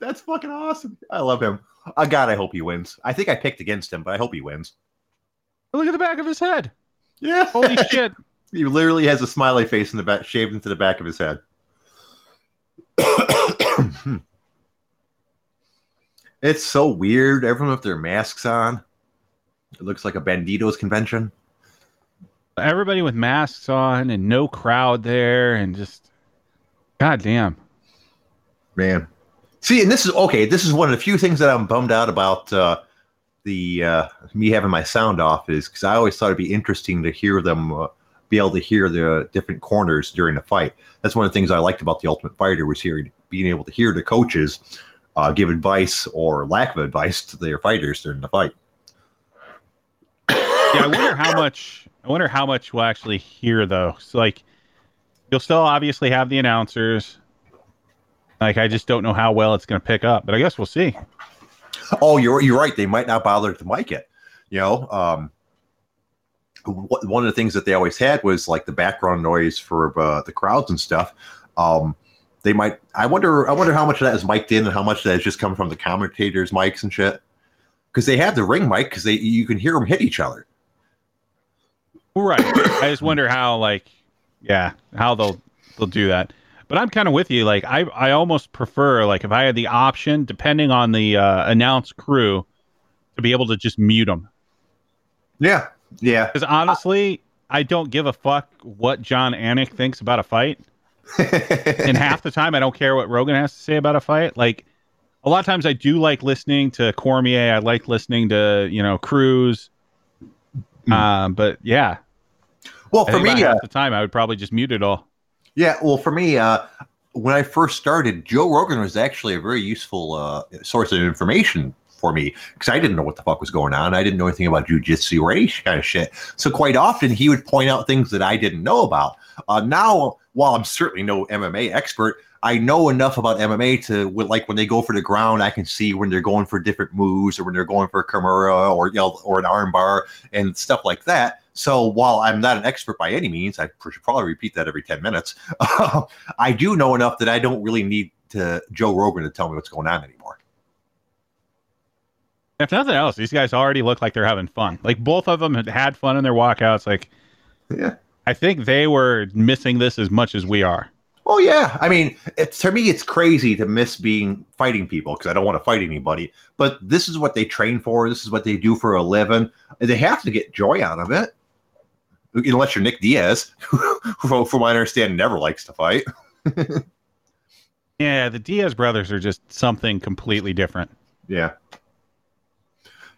that's fucking awesome. I love him. Oh, God, I hope he wins. I think I picked against him, but I hope he wins. Look at the back of his head. Yeah. Holy shit. He literally has a smiley face in the back, shaved into the back of his head. it's so weird. Everyone with their masks on. It looks like a Banditos convention. Everybody with masks on and no crowd there, and just goddamn, man. See, and this is okay. This is one of the few things that I'm bummed out about uh, the uh, me having my sound off is because I always thought it'd be interesting to hear them, uh, be able to hear the different corners during the fight. That's one of the things I liked about the Ultimate Fighter was hearing, being able to hear the coaches uh, give advice or lack of advice to their fighters during the fight. Yeah, I wonder how much. I wonder how much we'll actually hear though. So like, you'll still obviously have the announcers. Like, I just don't know how well it's going to pick up, but I guess we'll see. Oh, you're you're right. They might not bother to mic it. You know, um, one of the things that they always had was like the background noise for uh, the crowds and stuff. Um, they might. I wonder. I wonder how much of that is mic'd in and how much of that is just coming from the commentators' mics and shit. because they have the ring mic because they you can hear them hit each other. Right. I just wonder how like yeah, how they'll they'll do that. But I'm kind of with you. Like I I almost prefer like if I had the option, depending on the uh, announced crew, to be able to just mute them. Yeah, yeah. Because honestly, I don't give a fuck what Jon Anik thinks about a fight. and half the time, I don't care what Rogan has to say about a fight. Like a lot of times, I do like listening to Cormier. I like listening to you know Cruz. Hmm. Um, but yeah, well, I for me, uh, half the time, I would probably just mute it all. Yeah. Well, for me, uh, when I first started, Joe Rogan was actually a very useful uh, source of information for me because I didn't know what the fuck was going on. I didn't know anything about jujitsu or any kind of shit. So quite often, he would point out things that I didn't know about. Uh, now, while I'm certainly no MMA expert, I know enough about MMA to like when they go for the ground, I can see when they're going for different moves or when they're going for a Kimura or you know, or an armbar and stuff like that. So while I'm not an expert by any means, I should probably repeat that every ten minutes. I do know enough that I don't really need to Joe Rogan to tell me what's going on anymore. If nothing else, these guys already look like they're having fun. Like both of them had had fun in their walkouts. Like, Yeah. I think they were missing this as much as we are. Oh yeah, I mean, it's to me, it's crazy to miss being fighting people because I don't want to fight anybody. But this is what they train for. This is what they do for a living. They have to get joy out of it, unless you're Nick Diaz, who, from my understanding, never likes to fight. Yeah, the Diaz brothers are just something completely different. Yeah,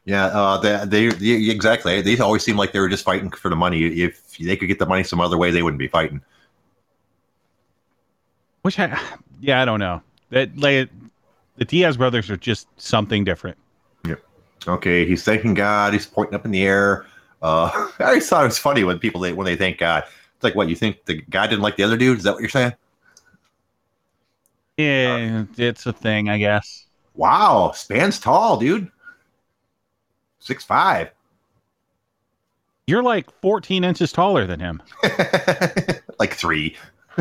yeah, uh, they, they, they exactly. They always seem like they were just fighting for the money. If they could get the money some other way, they wouldn't be fighting. Which I, yeah, I don't know. That like the Diaz brothers are just something different. Yep. Okay, he's thanking God. He's pointing up in the air. Uh, I always thought it was funny when people they, when they thank God. It's like, what you think the guy didn't like the other dude? Is that what you're saying? Yeah, it's a thing, I guess. Wow, Spann's tall, dude. Six five. You're like 14 inches taller than him. like three.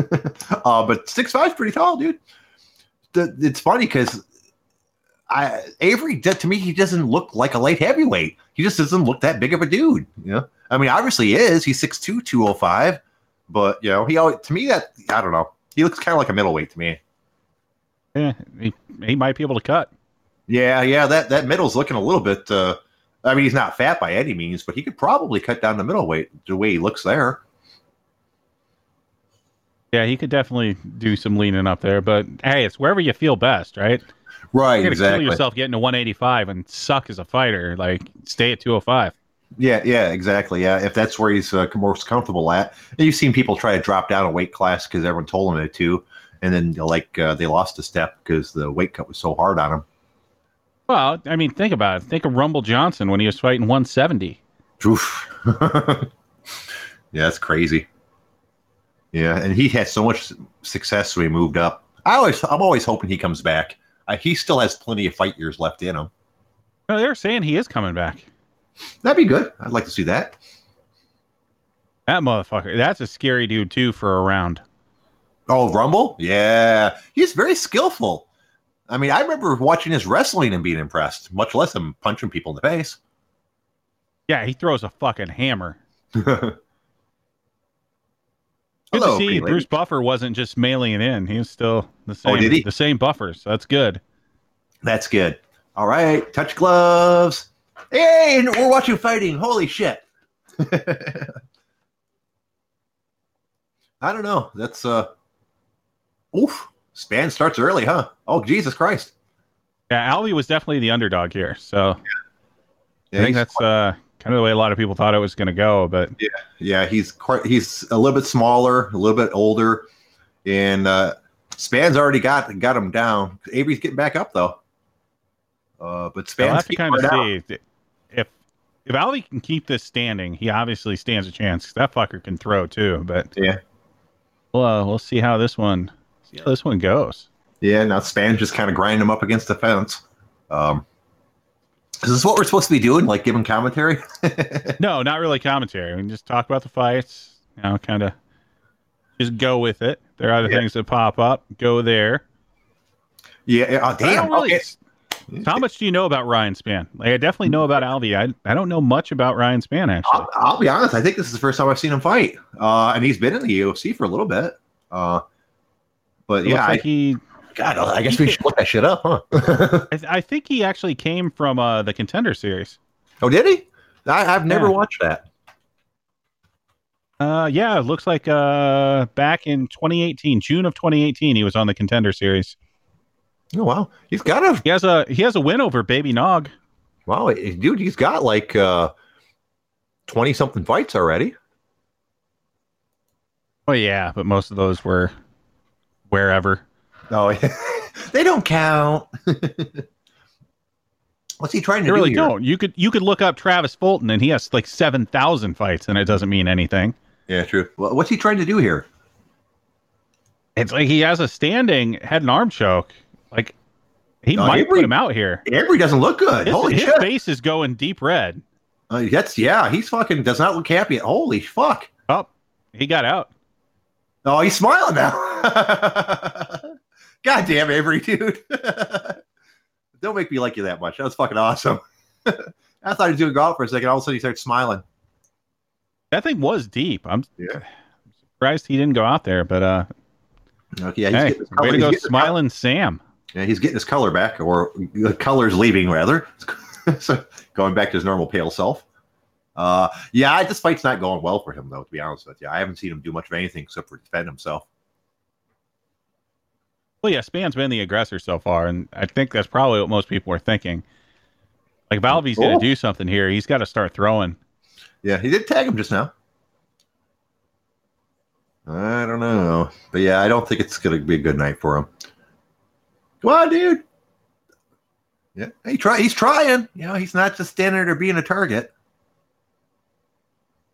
uh, but six five's pretty tall, dude. The, it's funny because I Avery to me he doesn't look like a light heavyweight. He just doesn't look that big of a dude. You know, I mean, obviously he is. He's 6'2", 205, but you know, he always, to me that I don't know. He looks kind of like a middleweight to me. Yeah, he, he might be able to cut. Yeah, yeah, that that middle's looking a little bit. Uh, I mean, he's not fat by any means, but he could probably cut down the middleweight the way he looks there. Yeah, he could definitely do some leaning up there. But hey, it's wherever you feel best, right? Right, You're gonna exactly. kill yourself getting to 185 and suck as a fighter. Like, stay at 205. Yeah, yeah, exactly. Yeah, if that's where he's uh, most comfortable at. And you've seen people try to drop down a weight class because everyone told them to, and then like uh, they lost a step because the weight cut was so hard on them. Well, I mean, think about it. Think of Rumble Johnson when he was fighting 170. Oof. yeah, that's crazy. Yeah, and he had so much success when he moved up. I always, I'm always hoping he comes back. Uh, he still has plenty of fight years left in him. No, they're saying he is coming back. That'd be good. I'd like to see that. That motherfucker. That's a scary dude too for a round. Oh, Rumble? Yeah, he's very skillful. I mean, I remember watching his wrestling and being impressed, much less him punching people in the face. Yeah, he throws a fucking hammer. Hello, Good to see. Bruce Buffer wasn't just mailing it in. He was still the same. Oh, did he? The same buffers. That's good. That's good. All right, touch gloves. Hey, and we're watching fighting. Holy shit. I don't know. That's uh oof. Spann starts early, huh? Oh Jesus Christ. Yeah, Alvey was definitely the underdog here. So Yeah, I think that's uh, kind of the way a lot of people thought it was going to go. But yeah, he's quite he's a little bit smaller, a little bit older, and uh Spann's already got got him down. Avery's getting back up though. Uh but I'll Spann's have to kind of see if if Alvey can keep this standing. He obviously stands a chance. 'cause that fucker can throw too. But Yeah. Well, uh, we'll see how this one see how this one goes. Yeah, now Spann's just kind of grinding him up against the fence. Um, is this what we're supposed to be doing? Like giving commentary? No, not really commentary. We can just talk about the fights. You know, kind of just go with it. There are other Yeah. things that pop up. Go there. yeah. Oh, damn. really- Okay. How much do you know about Ryan Spann? Like, I definitely know about Alvey. I, I don't know much about Ryan Spann actually. I'll, I'll be honest. I think this is the first time I've seen him fight, uh, and he's been in the UFC for a little bit. Uh, but It yeah, like I, he. God, I guess we should look that shit up, huh? I, th- I think he actually came from uh, the Contender Series. oh, did he? I, I've never Yeah. watched that. Uh, yeah, it looks like uh, back in 2018, June of 2018, he was on the Contender Series. Oh wow, he's got a He has a he has a win over Baby Nog. wow, eh, dude. He's got like uh, twenty something fights already. Oh yeah, but most of those were wherever. Oh, they don't count. What's he trying to They really do here? don't. You could you could look up Travis Fulton and he has like seven thousand fights, and it doesn't mean anything. Yeah, true. Well, what's he trying to do here? It's like he has a standing head and arm choke. Like he might Avery- put him out here. Avery doesn't look good. His, Holy his shit! face is going deep red. Uh, that's yeah. He's fucking does not look happy. Holy fuck! Oh, he got out. Oh, he's smiling now. God damn, Avery, dude. Don't make me like you that much. That was fucking awesome. I thought he was doing golf for a second. All of a sudden, he started smiling. That thing was deep. I'm Yeah. surprised he didn't go out there, but uh, Okay, yeah, he's hey, way to go, smiling Sam. Yeah, he's getting his color back, or the color's leaving rather. so going back to his normal pale self. Uh, yeah, this fight's not going well for him though. To be honest with you, I haven't seen him do much of anything except for defend himself. Well, yeah, Spann's been the aggressor so far, and I think that's probably what most people are thinking. Like Valvey's going to do something here. He's got to start throwing. Yeah, he did tag him just now. I don't know, but yeah, I don't think it's going to be a good night for him. Come on, dude. Yeah, he try. He's trying. You know, he's not just standing there being a target.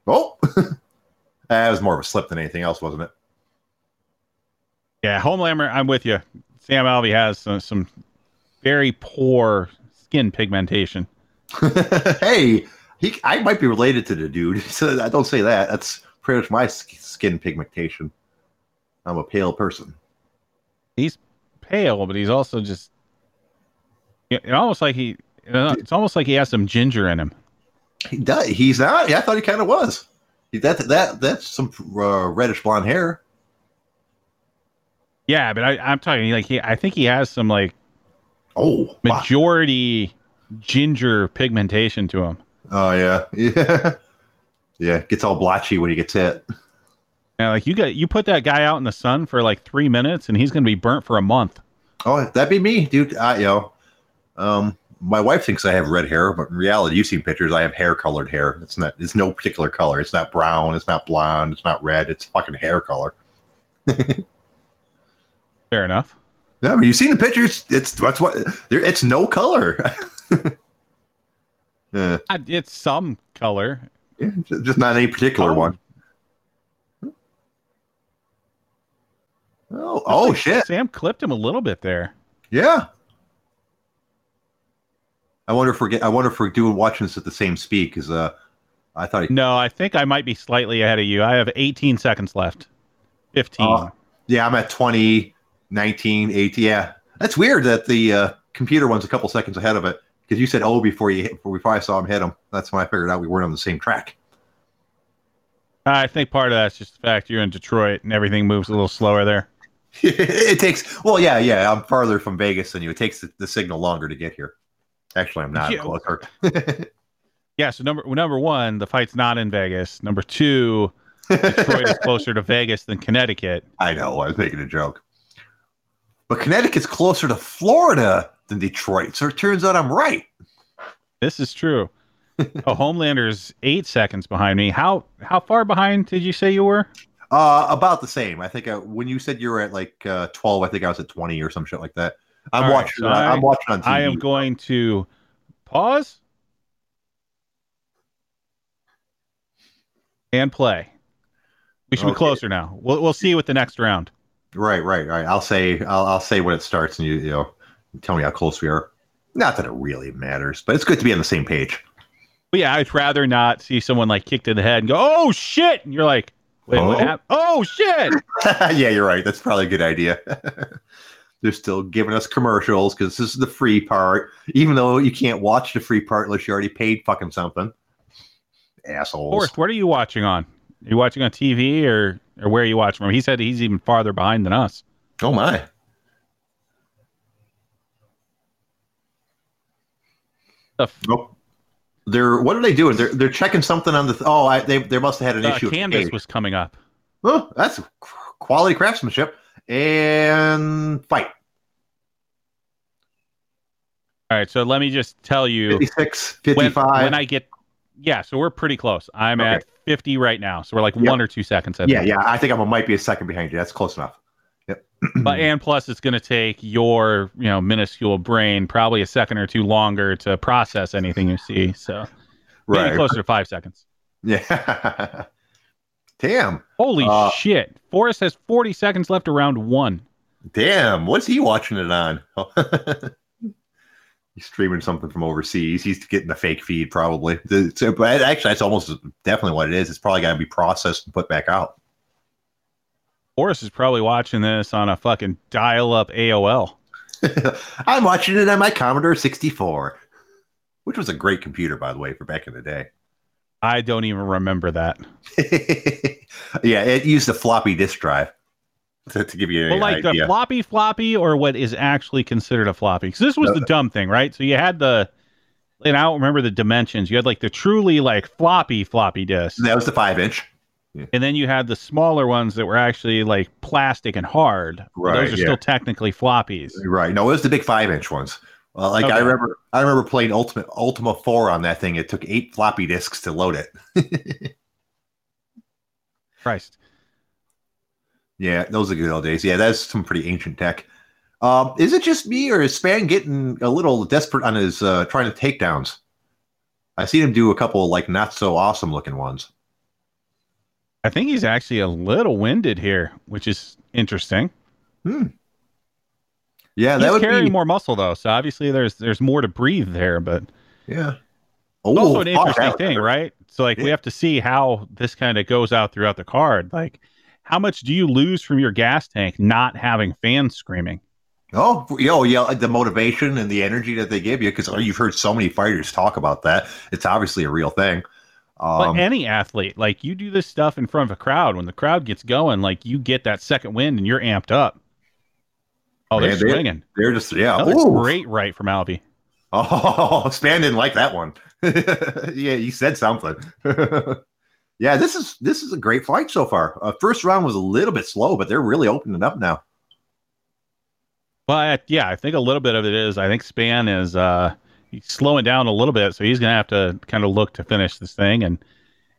Oh, that was more of a slip than anything else, wasn't it? Yeah, Homelander, I'm with you. Sam Alvey has some, some very poor skin pigmentation. hey, he. I might be related to the dude. So I don't say that. That's pretty much my skin pigmentation. I'm a pale person. He's pale, but he's also just it, almost like he. It's almost like he has some ginger in him. He does. He's not. Yeah, I thought he kind of was. That that that's some uh, reddish blonde hair. Yeah, but I, I'm talking like he. I think he has some like Oh, wow. majority ginger pigmentation to him. Oh yeah, yeah, yeah. Gets all blotchy when he gets hit. Yeah, like you got you put that guy out in the sun for like three minutes, and he's going to be burnt for a month. Oh, that'd be me, dude. I, you know, um, my wife thinks I have red hair, but in reality, you've seen pictures. I have hair colored hair. It's not. It's no particular color. It's not brown. It's not blonde. It's not red. It's fucking hair color. Fair enough. Yeah, I mean, you've seen the pictures. It's that's what. There, it's no color. yeah, I- It's some color. yeah, just not any particular Oh. one. Oh, oh Like, shit! Sam clipped him a little bit there. Yeah. I wonder if we're get, I wonder if we're doing watching this at the same speed because uh, I thought he, No, I think I might be slightly ahead of you. I have 18 seconds left. 15. Uh, yeah, I'm at 20, 19, 18. Yeah, that's weird that the uh, computer one's a couple seconds ahead of it because you said oh before you hit, before I saw him hit him. That's when I figured out we weren't on the same track. I think part of that's just the fact you're in Detroit and everything moves a little slower there. it takes well, yeah, yeah. I'm farther from Vegas than you. It takes the, the signal longer to get here. Actually, I'm not Yeah. closer. Yeah, so number number one, the fight's not in Vegas. Number two, Detroit is closer to Vegas than Connecticut. I know. I was making a joke. But Connecticut's closer to Florida than Detroit. So it turns out I'm right. This is true. oh, Homelander's eight seconds behind me. How how far behind did you say you were? Uh, about the same. I think uh, when you said you were at like uh, 12, I think I was at 20 or some shit like that. I'm All right, watching. so uh, I- I'm watching on TV. I am going to pause and play. We should be closer now. We'll we'll see you with the next round. Right, right, right. I'll say. I'll, I'll say when it starts, and you, you know, tell me how close we are. Not that it really matters, but it's good to be on the same page. But yeah, I'd rather not see someone like kicked in the head and go, "Oh shit!" and you're like, "Wait, what Oh? happened? Oh shit!" yeah, you're right. That's probably a good idea. They're still giving us commercials because this is the free part, even though you can't watch the free part unless you already paid fucking something. Assholes. Forrest, what are you watching on? Are you watching on TV or or where are you watching from? He said he's even farther behind than us. Oh my. The f- Nope. They're what are they doing? They're they're checking something on the. Th- oh, I, they they must have had an uh, the issue. canvas was coming up. Oh, that's quality craftsmanship and fight. All right, so let me just tell you 56, when, 55. when I get yeah, so we're pretty close. I'm Okay. at 50 right now, so we're like Yep. one or two seconds. Yeah, yeah. I think I might be a second behind you. That's close enough. But and plus, it's going to take your you know minuscule brain probably a second or two longer to process anything you see. So maybe right. closer to five seconds. Yeah. Damn. Holy Uh, shit! Forrest has 40 seconds left around one. Damn. What's he watching it on? He's streaming something from overseas. He's getting a fake feed, probably. So- but actually, that's almost definitely what it is. It's probably got to be processed and put back out. Forrest is probably watching this on a fucking dial-up AOL. I'm watching it on my Commodore 64, which was a great computer, by the way, for back in the day. I don't even remember that. yeah, it used a floppy disk drive to, to give you an Well, like idea. the floppy floppy or what is actually considered a floppy? Because this was the uh, dumb thing, right? So you had the, and I don't remember the dimensions. You had like the truly like floppy floppy disk, that was the five inch. And then you had the smaller ones that were actually like plastic and hard. Right, Those are yeah. still technically floppies. Right. No, it was the big five inch ones. Well, like I remember, I remember playing Ultimate Ultima Four on that thing. It took eight floppy disks to load it. Christ. yeah, those are good old days. Yeah, that's some pretty ancient tech. Um, is it just me, or is Spann getting a little desperate on his uh, trying to takedowns? I seen him do a couple like not so awesome looking ones. I think he's actually a little winded here, which is interesting. Hmm. Yeah, that he's would carrying be more muscle though, so obviously there's there's more to breathe there. But yeah. Oh, it's Oh, also an interesting that- thing, right? So like we have to see how this kind of goes out throughout the card. Like how much do you lose from your gas tank not having fans screaming? Oh, yo, yeah, the motivation and the energy that they give you, because oh, you've heard so many fighters talk about that. It's obviously a real thing. But Um, any athlete, like you do this stuff in front of a crowd, when the crowd gets going, like you get that second wind and you're amped up. Oh, they're Man, swinging. they're just yeah. Another great right from Alvey. Oh, Spann didn't like that one. yeah, he said something. yeah, this is this is a great fight so far. Uh, first round was a little bit slow, but they're really opening up now. But yeah, I think a little bit of it is I think Spann is uh he's slowing down a little bit, so he's gonna have to kind of look to finish this thing. And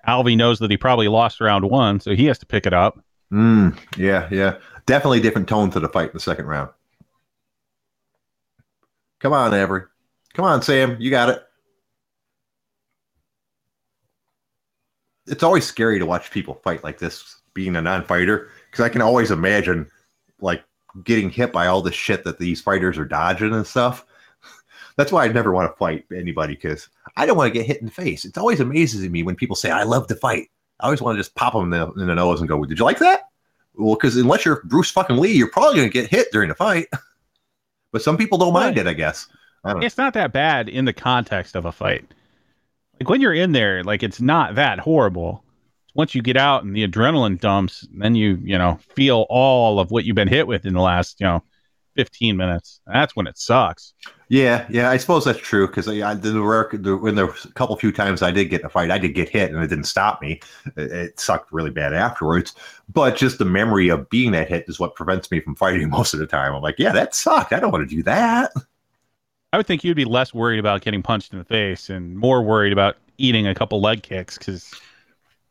Alvey knows that he probably lost round one, so he has to pick it up. Mm, yeah, yeah, definitely different tone to the fight in the second round. Come on, Avery. Come on, Sam. You got it. It's always scary to watch people fight like this, being a non-fighter, because I can always imagine like getting hit by all the shit that these fighters are dodging and stuff. That's why I never want to fight anybody because I don't want to get hit in the face. It's always amazes me when people say I love to fight. I always want to just pop them in the, in the nose and go, "Did you like that?" Well, because unless you're Bruce fucking Lee, you're probably going to get hit during the fight. but some people don't mind Right. it, I guess. I don't know. It's not that bad in the context of a fight. Like when you're in there, like it's not that horrible. Once you get out and the adrenaline dumps, then you, you know, feel all of what you've been hit with in the last, you know, 15 minutes. That's when it sucks. Yeah, yeah, I suppose that's true because I, I the, rare- the when there was a couple few times I did get in a fight, I did get hit and it didn't stop me. It, it sucked really bad afterwards. But just the memory of being that hit is what prevents me from fighting most of the time. I'm like, yeah, that sucked. I don't want to do that. I would think you'd be less worried about getting punched in the face and more worried about eating a couple leg kicks because,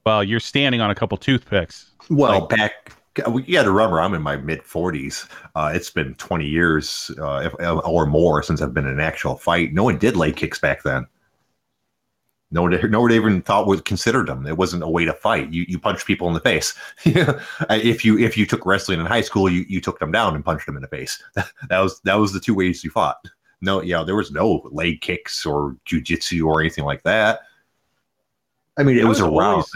well, you're standing on a couple toothpicks. Well, Like- back you got to remember, I'm in my mid 40s. Uh, it's been 20 years uh, if, or more since I've been in an actual fight. No one did leg kicks back then. No one, no one even thought would considered them. It wasn't a way to fight. You you punch people in the face. if you if you took wrestling in high school, you, you took them down and punched them in the face. That was that was the two ways you fought. No, yeah, there was no leg kicks or jujitsu or anything like that. I mean, it I was, around. always-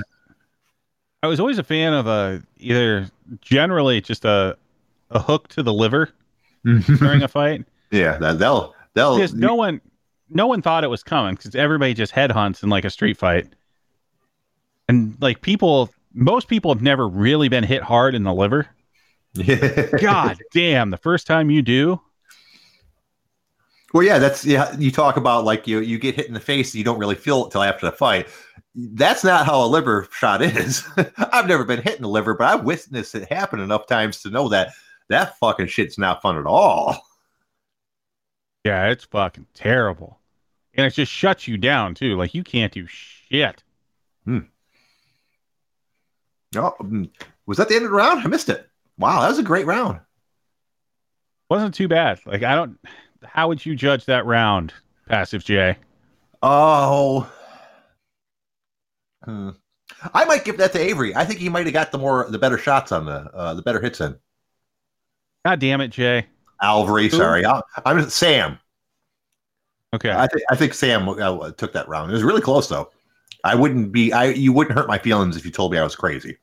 I was always a fan of a either generally just a a hook to the liver mm-hmm. during a fight. Yeah, that, they'll they'll Because no one, no one thought it was coming because everybody just headhunts in like a street fight, and like people, most people have never really been hit hard in the liver. God damn! The first time you do, Well, yeah, that's yeah. You talk about like you you get hit in the face, and you don't really feel it till after the fight. That's not how a liver shot is. I've never been hit in the liver, but I've witnessed it happen enough times to know that that fucking shit's not fun at all. yeah, it's fucking terrible, and it just shuts you down too. Like you can't do shit. Oh, mm, was that the end of the round? I missed it. Wow, that was a great round. Wasn't too bad. Like I don't. How would you judge that round, passive J? Oh, hmm. I might give that to Avery. I think he might have got the more the better shots on the uh, the better hits in. God damn it, Jay. Alvery, Who? sorry, I, I'm Sam. Okay. I think I think Sam uh, took that round. It was really close though. I wouldn't be. I you wouldn't hurt my feelings if you told me I was crazy.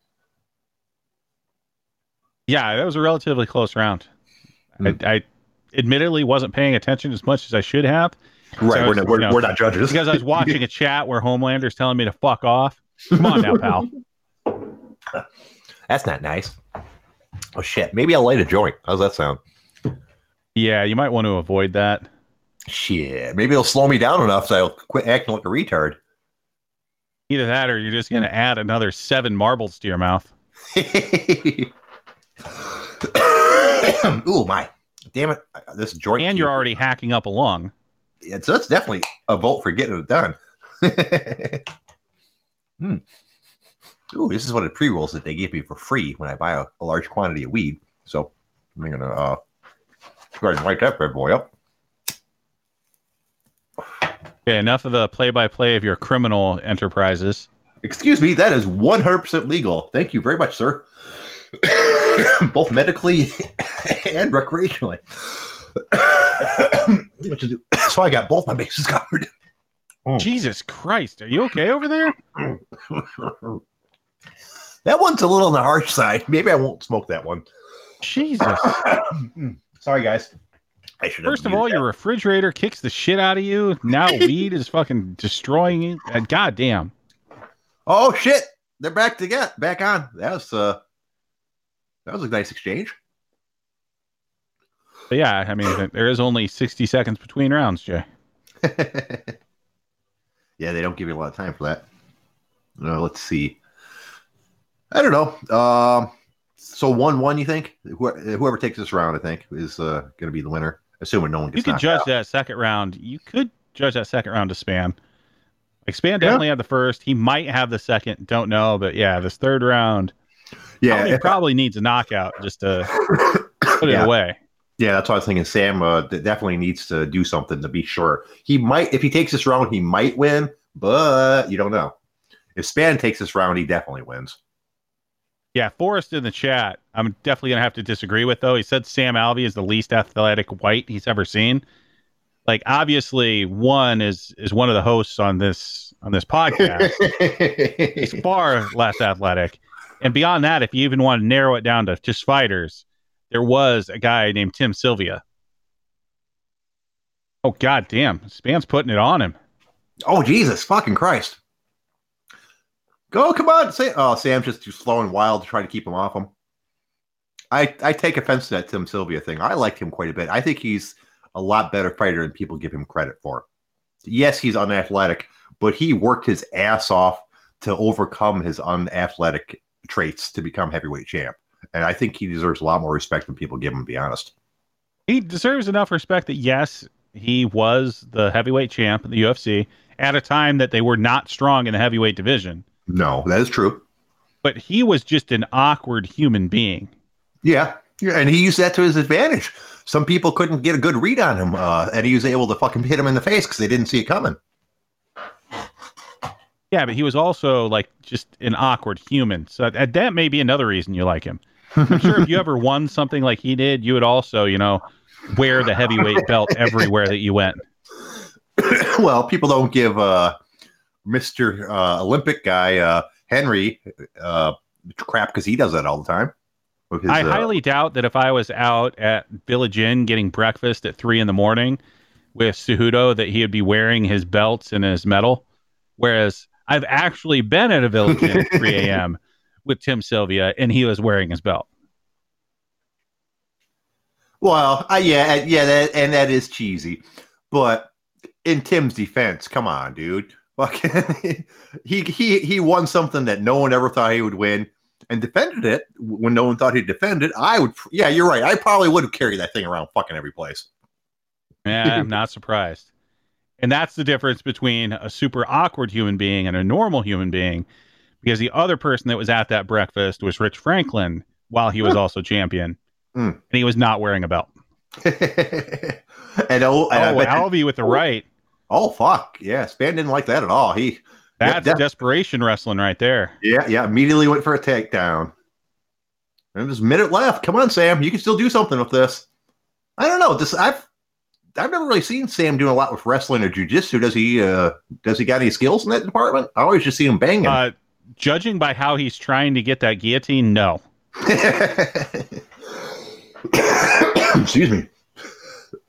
Yeah, that was a relatively close round. Hmm. I, I admittedly wasn't paying attention as much as I should have Right, So we're, it's, not, we're, you know, we're not judges because I was watching a chat where Homelander's telling me to fuck off. Come on now, pal. That's not nice. Oh shit! Maybe I'll light a joint. How's that sound? Yeah, you might want to avoid that. Shit. Maybe it'll slow me down enough so I'll quit acting like a retard. Either that or you're just going to hmm. add another seven marbles to your mouth. Ooh my! Damn it! This joint. And you're already hacking up a lung. Yeah, so that's definitely a vote for getting it done. hmm. Ooh, this is one of the pre rolls that they give me for free when I buy a, a large quantity of weed. So I'm gonna uh, go ahead and light that bad boy up. Okay, enough of the play by play of your criminal enterprises. Excuse me, that is 100% legal. Thank you very much, sir. Both medically and recreationally. What to do? so I got both my bases covered. Oh. Jesus Christ, are you okay over there? that one's a little on the harsh side. Maybe I won't smoke that one. Jesus. Sorry, guys. I should First of all, that. your refrigerator kicks the shit out of you. Now weed is fucking destroying you. And goddamn. Oh shit! They're back to get back on. That was uh, that was a nice exchange. But yeah, I mean, there is only 60 seconds between rounds, Jay. yeah, they don't give you a lot of time for that. Uh, let's see. I don't know. Um, so one one, you think Who- whoever takes this round, I think, is uh, going to be the winner. Assuming no one You gets could judge out. that second round. You could judge that second round to Spann. Like Spann definitely had the first. He might have the second. Don't know, but yeah, this third round. Yeah, he I- probably needs a knockout just to put it Yeah. away. Yeah, that's what I was thinking. Sam uh, definitely needs to do something to be sure. He might, if he takes this round, he might win, but you don't know. If Spann takes this round, he definitely wins. Yeah, Forrest in the chat. I'm definitely gonna have to disagree with though. He said Sam Alvey is the least athletic white he's ever seen. Like obviously, one is is one of the hosts on this on this podcast. He's far less athletic. And beyond that, if you even want to narrow it down to just fighters, there was a guy named Tim Sylvia. Oh god damn. Spann's putting it on him. Oh Jesus, fucking Christ! Go, come on, say. Oh, Sam's just too slow and wild to try to keep him off him. I I take offense to that Tim Sylvia thing. I liked him quite a bit. I think he's a lot better fighter than people give him credit for. Yes, he's unathletic, but he worked his ass off to overcome his unathletic traits to become heavyweight champ. And I think he deserves a lot more respect than people give him. To be honest. He deserves enough respect that yes, he was the heavyweight champ in the UFC at a time that they were not strong in the heavyweight division. No, that is true. But he was just an awkward human being. Yeah. Yeah, and he used that to his advantage. Some people couldn't get a good read on him, uh, and he was able to fucking hit him in the face because they didn't see it coming. Yeah, but he was also like just an awkward human. So that, that may be another reason you like him. I'm sure if you ever won something like he did, you would also, you know, wear the heavyweight belt everywhere that you went. well, people don't give uh, Mr. Uh, Olympic guy uh, Henry uh, crap because he does that all the time. Because, I uh, highly doubt that if I was out at Village Inn getting breakfast at three in the morning with Cejudo, that he would be wearing his belts and his medal. Whereas I've actually been at a Village Inn at 3 a.m. with Tim Sylvia, and he was wearing his belt. Well, uh, yeah, yeah, that, and that is cheesy. But in Tim's defense, come on, dude. Fucking, he he he won something that no one ever thought he would win, and defended it when no one thought he'd defend it. I would, yeah, you're right. I probably would have carried that thing around fucking every place. Yeah, I'm not surprised. And that's the difference between a super awkward human being and a normal human being, because the other person that was at that breakfast was Rich Franklin while he was also champion, Mm. and he was not wearing a belt. and oh, and Oh, Alvey with the right. oh, fuck, yeah, Spann didn't like that at all. He, That's that- desperation wrestling right there. yeah, yeah, immediately went for a takedown. And there's a minute left. Come on, Sam, you can still do something with this. I don't know. This I've I've never really seen Sam doing a lot with wrestling or jujitsu. Does he? uh Does he got any skills in that department? I always just see him banging. Uh, judging by how he's trying to get that guillotine, no. Excuse me.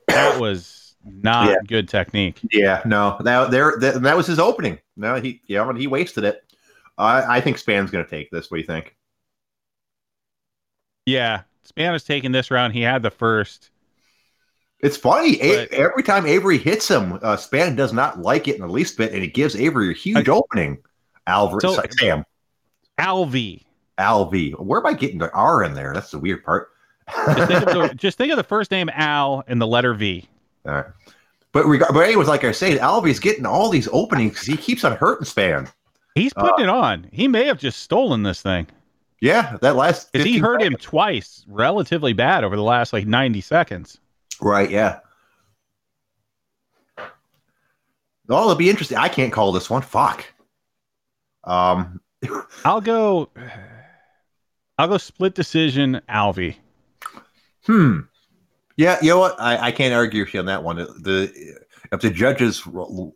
That was not Yeah. good technique. Yeah, no, that there that, that was his opening. No, he yeah, and he wasted it. I I think Spann's going to take this. What do you think? Yeah. Spann is taking this round. He had the first. It's funny. But- every time Avery hits him, uh, Spann does not like it in the least bit, and it gives Avery a huge I- opening. Alvarez, So- sorry, Sam, Alvey. Alv. Where am I getting the R in there? That's the weird part. Just think, of the, just think of the first name Al and the letter V. All right. But reg- but anyways, like I say, Alvey's getting all these openings because he keeps on hurting Spann. He's Uh, putting it on. He may have just stolen this thing Yeah, that last because he 15 hurt him twice, relatively bad over the last like 90 seconds. Right, yeah. Oh, it'll be interesting. I can't call this one. Fuck. Um, I'll go. I'll go split decision, Alvey. hmm. Yeah, you know what? I, I can't argue with you on that one. The if the judges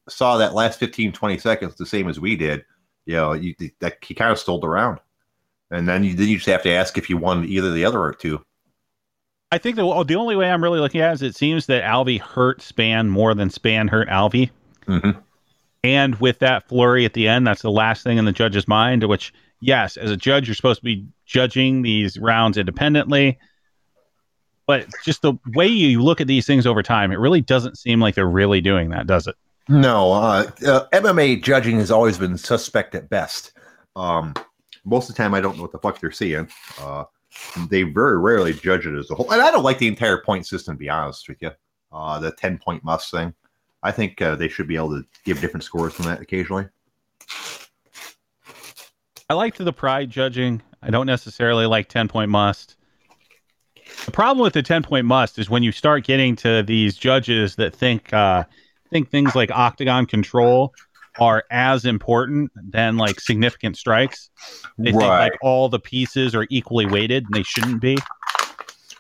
saw that last 15, 20 seconds the same as we did, you know, you, that he kind of stole the round. And then you then you just have to ask if you won either the other or two. I think the the only way I'm really looking at it is it seems that Alvey hurt Spann more than Spann hurt Alvey. Mhm. And with that flurry at the end, that's the last thing in the judge's mind. Which, yes, as a judge, you're supposed to be judging these rounds independently. But just the way you look at these things over time, it really doesn't seem like they're really doing that, does it? No, uh, uh, MMA judging has always been suspect at best. Um, most of the time, I don't know what the fuck they're seeing. Uh, they very rarely judge it as a whole, and I don't like the entire point system. To be honest with you, uh, the ten point must thing. I think uh, they should be able to give different scores from that occasionally. I liked the pride judging. I don't necessarily like 10 point must. The problem with the 10 point must is when you start getting to these judges that think uh, think things like octagon control are as important than like significant strikes. They think like all the pieces are equally weighted and they shouldn't be.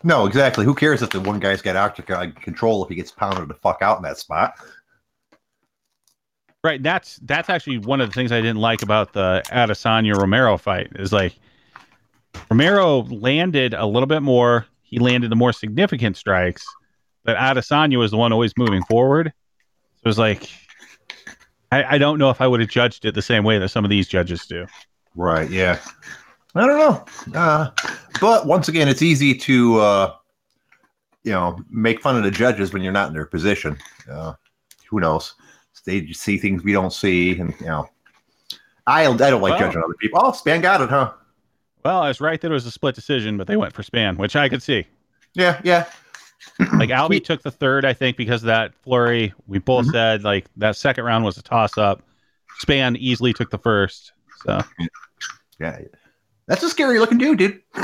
No, exactly. Who cares if the one guy's got octagon control if he gets pounded the fuck out in that spot? Right. That's that's actually one of the things I didn't like about the Adesanya Romero fight is like Romero landed a little bit more. He landed the more significant strikes, but Adesanya was the one always moving forward. So it was like I, I don't know if I would have judged it the same way that some of these judges do. Right. Yeah. I don't know. Uh, but once again, it's easy to, uh, you know, make fun of the judges when you're not in their position. Uh, who knows? They see things we don't see, and you know, I I don't like Well- judging other people. Oh, Spann got it, huh? Well, I was right that it was a split decision, but they went for Spann, which I could see. Yeah, yeah, Like Albie took the third, I think, because of that flurry. We both Mhm. said like that second round was a toss up. Spann easily took the first. So yeah. That's a scary looking dude, dude.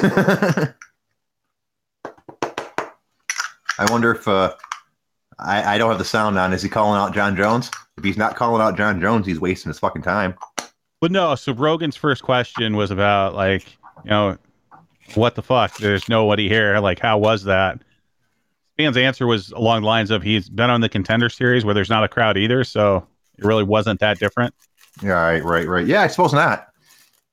I wonder if uh, I I don't have the sound on. Is he calling out Jon Jones? If he's not calling out Jon Jones, he's wasting his fucking time. But no, so Rogan's first question was about like, you know, what the fuck? There's nobody here. Like, how was that? Spann's answer was along the lines of he's been on the contender series where there's not a crowd either, so it really wasn't that different. Yeah, right, right, right. Yeah, I suppose not.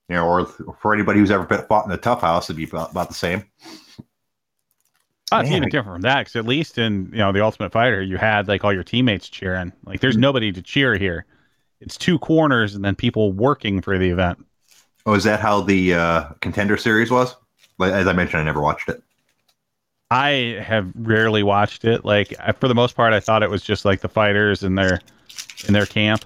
You know, or for anybody who's ever been fought in the tough house, it'd be about, about the same. Oh, it's Man, even different from that because at least in you know the Ultimate Fighter, you had like all your teammates cheering. Like, there's nobody to cheer here. It's two corners and then people working for the event. Oh, is that how the uh, contender series was? Like, As I mentioned, I never watched it. I have rarely watched it. Like I, for the most part, I thought it was just like the fighters in their in their camp.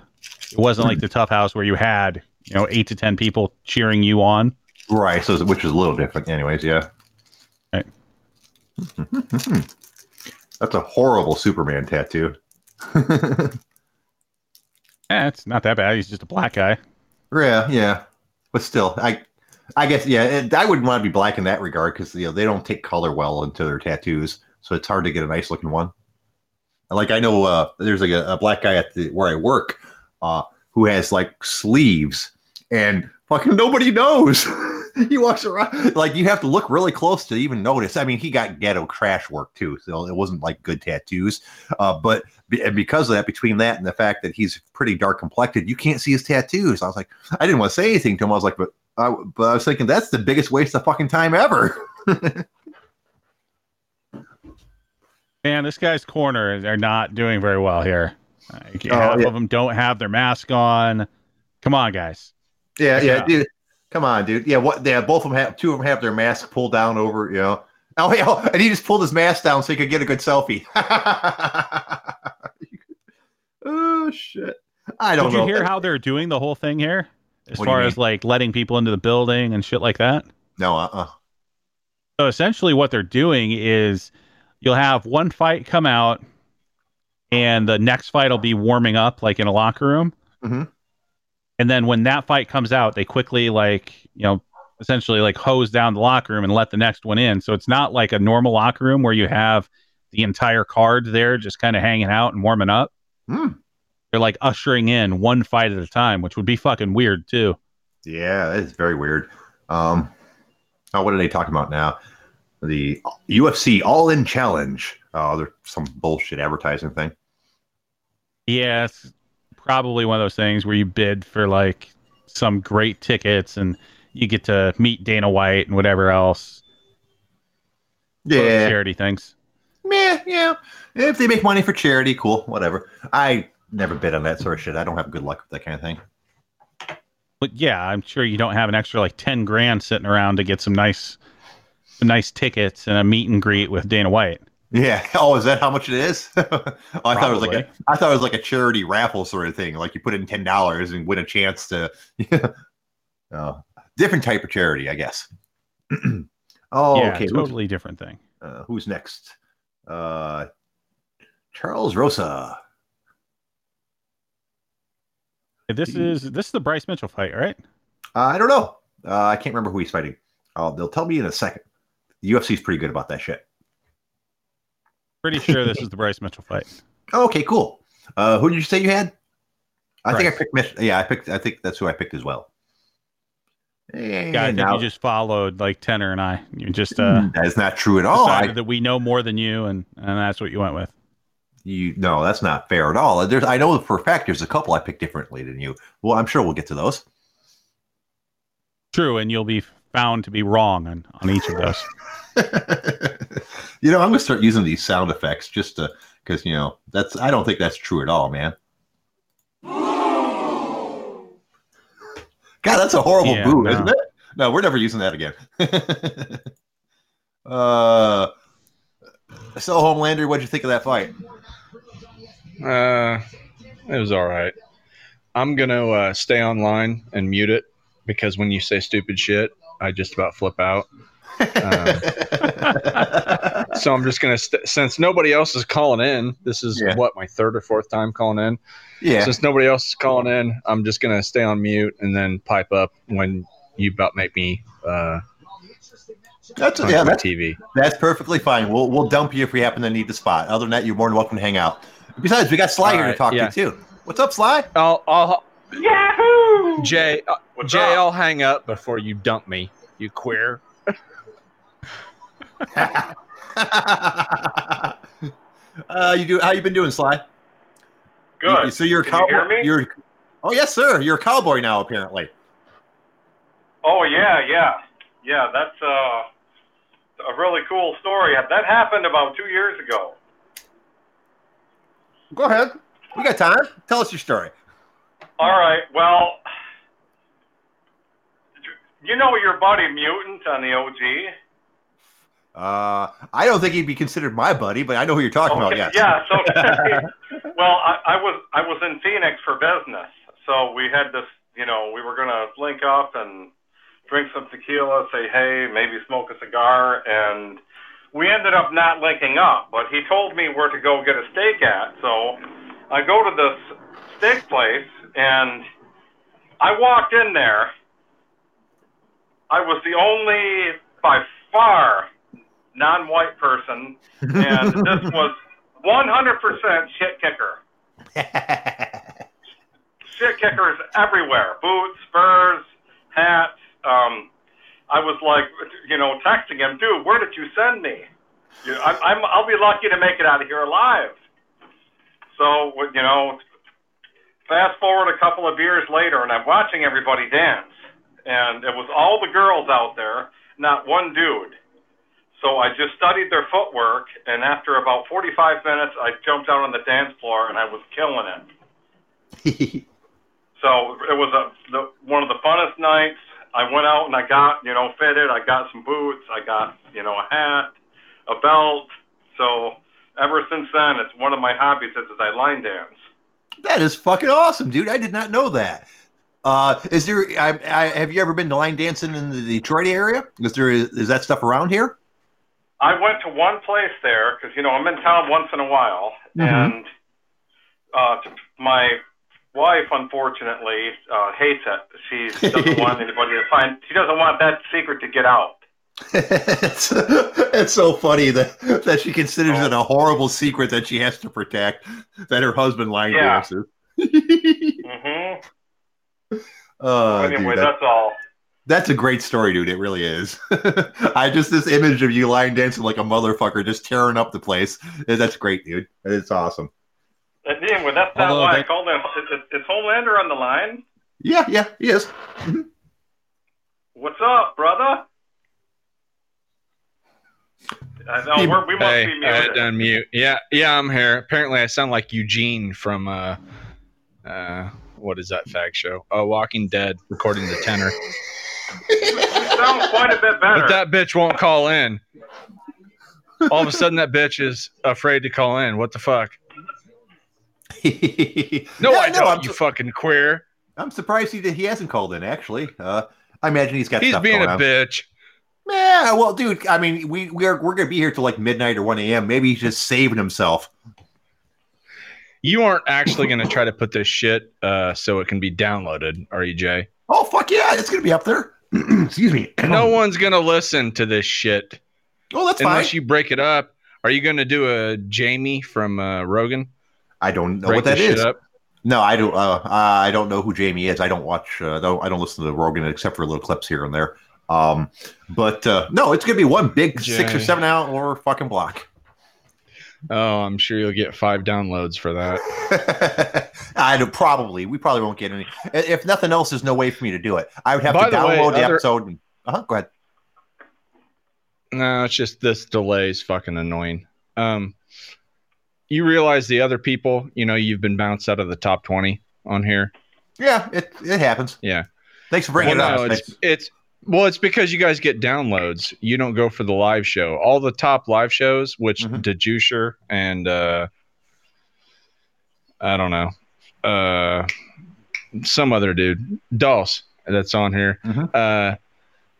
It wasn't like the Tough House where you had you know eight to ten people cheering you on. Right. So, which is a little different, anyways. Yeah. Right. That's a horrible Superman tattoo. Eh, it's not that bad. He's just a black guy. Yeah, yeah, but still, I, I guess, yeah, I wouldn't want to be black in that regard because you know they don't take color well into their tattoos, so it's hard to get a nice looking one. Like I know, uh, there's like a, a black guy at the where I work, uh, who has like sleeves, and fucking nobody knows. he walks around like you have to look really close to even notice. I mean, he got ghetto crash work too, so it wasn't like good tattoos. Uh, but be- and because of that, between that and the fact that he's pretty dark complected, you can't see his tattoos. I was like, I didn't want to say anything to him. I was like, but I, but I was thinking that's the biggest waste of fucking time ever. Man, this guy's corner are not doing very well here. Like, Oh, half yeah. of them don't have their mask on. Come on, guys. Yeah, yeah, Yeah. dude. Come on, dude. Yeah, what? Yeah, both of them have two of them have their mask pulled down over. You know. Oh, yeah, oh, and he just pulled his mask down so he could get a good selfie. oh shit! I don't know. Did you know. hear how they're doing the whole thing here? As What far as like letting people into the building and shit like that. no, uh, uh So essentially, what they're doing is you'll have one fight come out, and the next fight will be warming up, like in a locker room. Mhm. And then when that fight comes out, they quickly like you know essentially like hose down the locker room and let the next one in. So it's not like a normal locker room where you have the entire card there just kind of hanging out and warming up. Hmm. They're like ushering in one fight at a time, which would be fucking weird too. Yeah, it's very weird. Um, oh, what are they talking about now? The UFC All In Challenge. Oh, there's some bullshit advertising thing. Yeah, it's probably one of those things where you bid for like some great tickets and you get to meet Dana White and whatever else. Yeah, Charity things. yeah, yeah. If they make money for charity, cool, whatever. I never bid on that sort of shit. I don't have good luck with that kind of thing. But yeah, I'm sure you don't have an extra like 10 grand sitting around to get some nice some nice tickets and a meet and greet with Dana White. Yeah. Oh, is that how much it is? oh, I thought it was like a, I thought it was like a charity raffle sort of thing. Like you put in ten dollars and win a chance to. oh, different type of charity, I guess. oh, yeah, okay. Who's- totally different thing. Uh, who's next? Uh, Charles Rosa. This is this is the Bryce Mitchell fight, right? Uh, I don't know. Uh, I can't remember who he's fighting. Uh, they'll tell me in a second. The UFC's pretty good about that shit. Pretty sure this is the Bryce Mitchell fight. Oh, okay, cool. Uh, who did you say you had? I think I picked. Mich- yeah, I picked. I think that's who I picked as well. And now- you just followed like Tenor and I. You just uh that is not true at all. decided I, that we know more than you and and that's what you went with. you no, that's not fair at all. There's, I know for a fact there's a couple I picked differently than you. Well, I'm sure we'll get to those. True, and you'll be found to be wrong on, on each of those. you know, I'm gonna start using these sound effects just to because you know that's I don't think that's true at all, man. God, that's a horrible Yeah, boo, no. isn't it? No, we're never using that again. uh, so Homelander, what'd you think of that fight? Uh, it was all right. I'm gonna uh, stay online and mute it because when you say stupid shit, I just about flip out. So I'm just gonna st- since nobody else is calling in. This is Yeah. what my third or fourth time calling in. yeah, Since nobody else is calling in, I'm just gonna stay on mute and then pipe up when you about make me uh, that's yeah, that's TV. That's perfectly fine. We'll we'll dump you if we happen to need the spot. Other than that, you're more than welcome to hang out. Besides, we got Sly All here to talk yeah. to too. What's up, Sly? I'll, I'll Yahoo! Jay, uh, Jay, up? I'll hang up before you dump me. You queer. uh, you do? How you been doing, Sly? Good. So you're a Can you cowboy. hear me? You're. Oh yes, sir. You're a cowboy now, apparently. Oh yeah, yeah, yeah. That's uh, a really cool story. That happened about two years ago. Go ahead. We got time. Tell us your story. All right. Well, you know your buddy Mutant on the OG. Uh, I don't think he'd be considered my buddy, but I know who you're talking Okay, about. Yes. Yeah. So, well, I, I was I was in Phoenix for business, so we had this. You know, we were gonna link up and drink some tequila, say hey, maybe smoke a cigar, and we ended up not linking up. But he told me where to go get a steak at, so I go to this steak place, and I walked in there. I was the only, by far, non-white person, and this was 100% shit kicker. Shit kickers everywhere. Boots, spurs, hats. Um, I was like, you know, texting him, dude, where did you send me? You I'm, I'm, I'll be lucky to make it out of here alive. So, you know, fast forward a couple of years later, and I'm watching everybody dance, and it was all the girls out there, not one dude. So I just studied their footwork, and after about 45 minutes, I jumped out on the dance floor, and I was killing it. So it was a the, one of the funnest nights. I went out and I got you know fitted. I got some boots. I got you know a hat, a belt. So ever since then, it's one of my hobbies is I line dance. that is fucking awesome, dude. I did not know that. Uh, is there? I, I, have you ever been to line dancing in the Detroit area? Is there? Is that stuff around here? I went to one place there because you know I'm in town once in a while, Mhm. and uh, my wife unfortunately uh, hates it. She doesn't want anybody to find. She doesn't want that secret to get out. it's, it's so funny that that she considers Oh. it a horrible secret that she has to protect that her husband line Yeah. dances. hmm Oh, dude, anyway, that- that's all. That's a great story, dude. It really is. I just this image of you line dancing like a motherfucker, just tearing up the place. eh, That's great, dude. It's awesome. And Anyway, that's not Although why I that- called him. Is, is, is Homelander on the line? Yeah, yeah, he is. What's up, brother? I know He- we're, we must Hey, be I had muted. to unmute. Yeah, yeah, I'm here. Apparently, I sound like Eugene from uh, uh, what is that fag show? Oh, Walking Dead, according to Tenor. You sound quite a bit better. But that bitch won't call in. All of a sudden, that bitch is afraid to call in. What the fuck? No, Yeah, I don't. I'm, you su- fucking queer. I'm surprised he he hasn't called in. Actually, uh, I imagine he's got He's stuff being going a on. bitch. Yeah, well, dude. I mean, we we are we're gonna be here till like midnight or one a.m. Maybe he's just saving himself. You aren't actually going to try to put this shit uh, so it can be downloaded, are you, Jay? Oh fuck yeah, it's gonna be up there. Excuse me. No one's going to listen to this shit Oh, that's fine. unless you break it up. Are you going to do a Jamie from uh, Rogan? I don't know break what that is. up? No, I don't. Uh, I don't know who Jamie is. I don't watch. Uh, I don't listen to Rogan except for little clips here and there. Um, but uh, no, it's gonna be one big six or seven hour fucking block. Oh, I'm sure you'll get five downloads for that. I don't probably. We probably won't get any. If nothing else, there's no way for me to do it. I would have By to the way, download the other- episode. And, uh-huh, go ahead. No, it's just this delay is fucking annoying. Um, you realize the other people, you know, you've been bounced out of the top 20 on here. Yeah, it it happens. Yeah. Thanks for bringing Well, it no, up. it's, it's well, it's because you guys get downloads. You don't go for the live show. All the top live shows, which. DeJuicer and uh, I don't know, uh, some other dude, Dulce, that's on here. Mhm. Uh,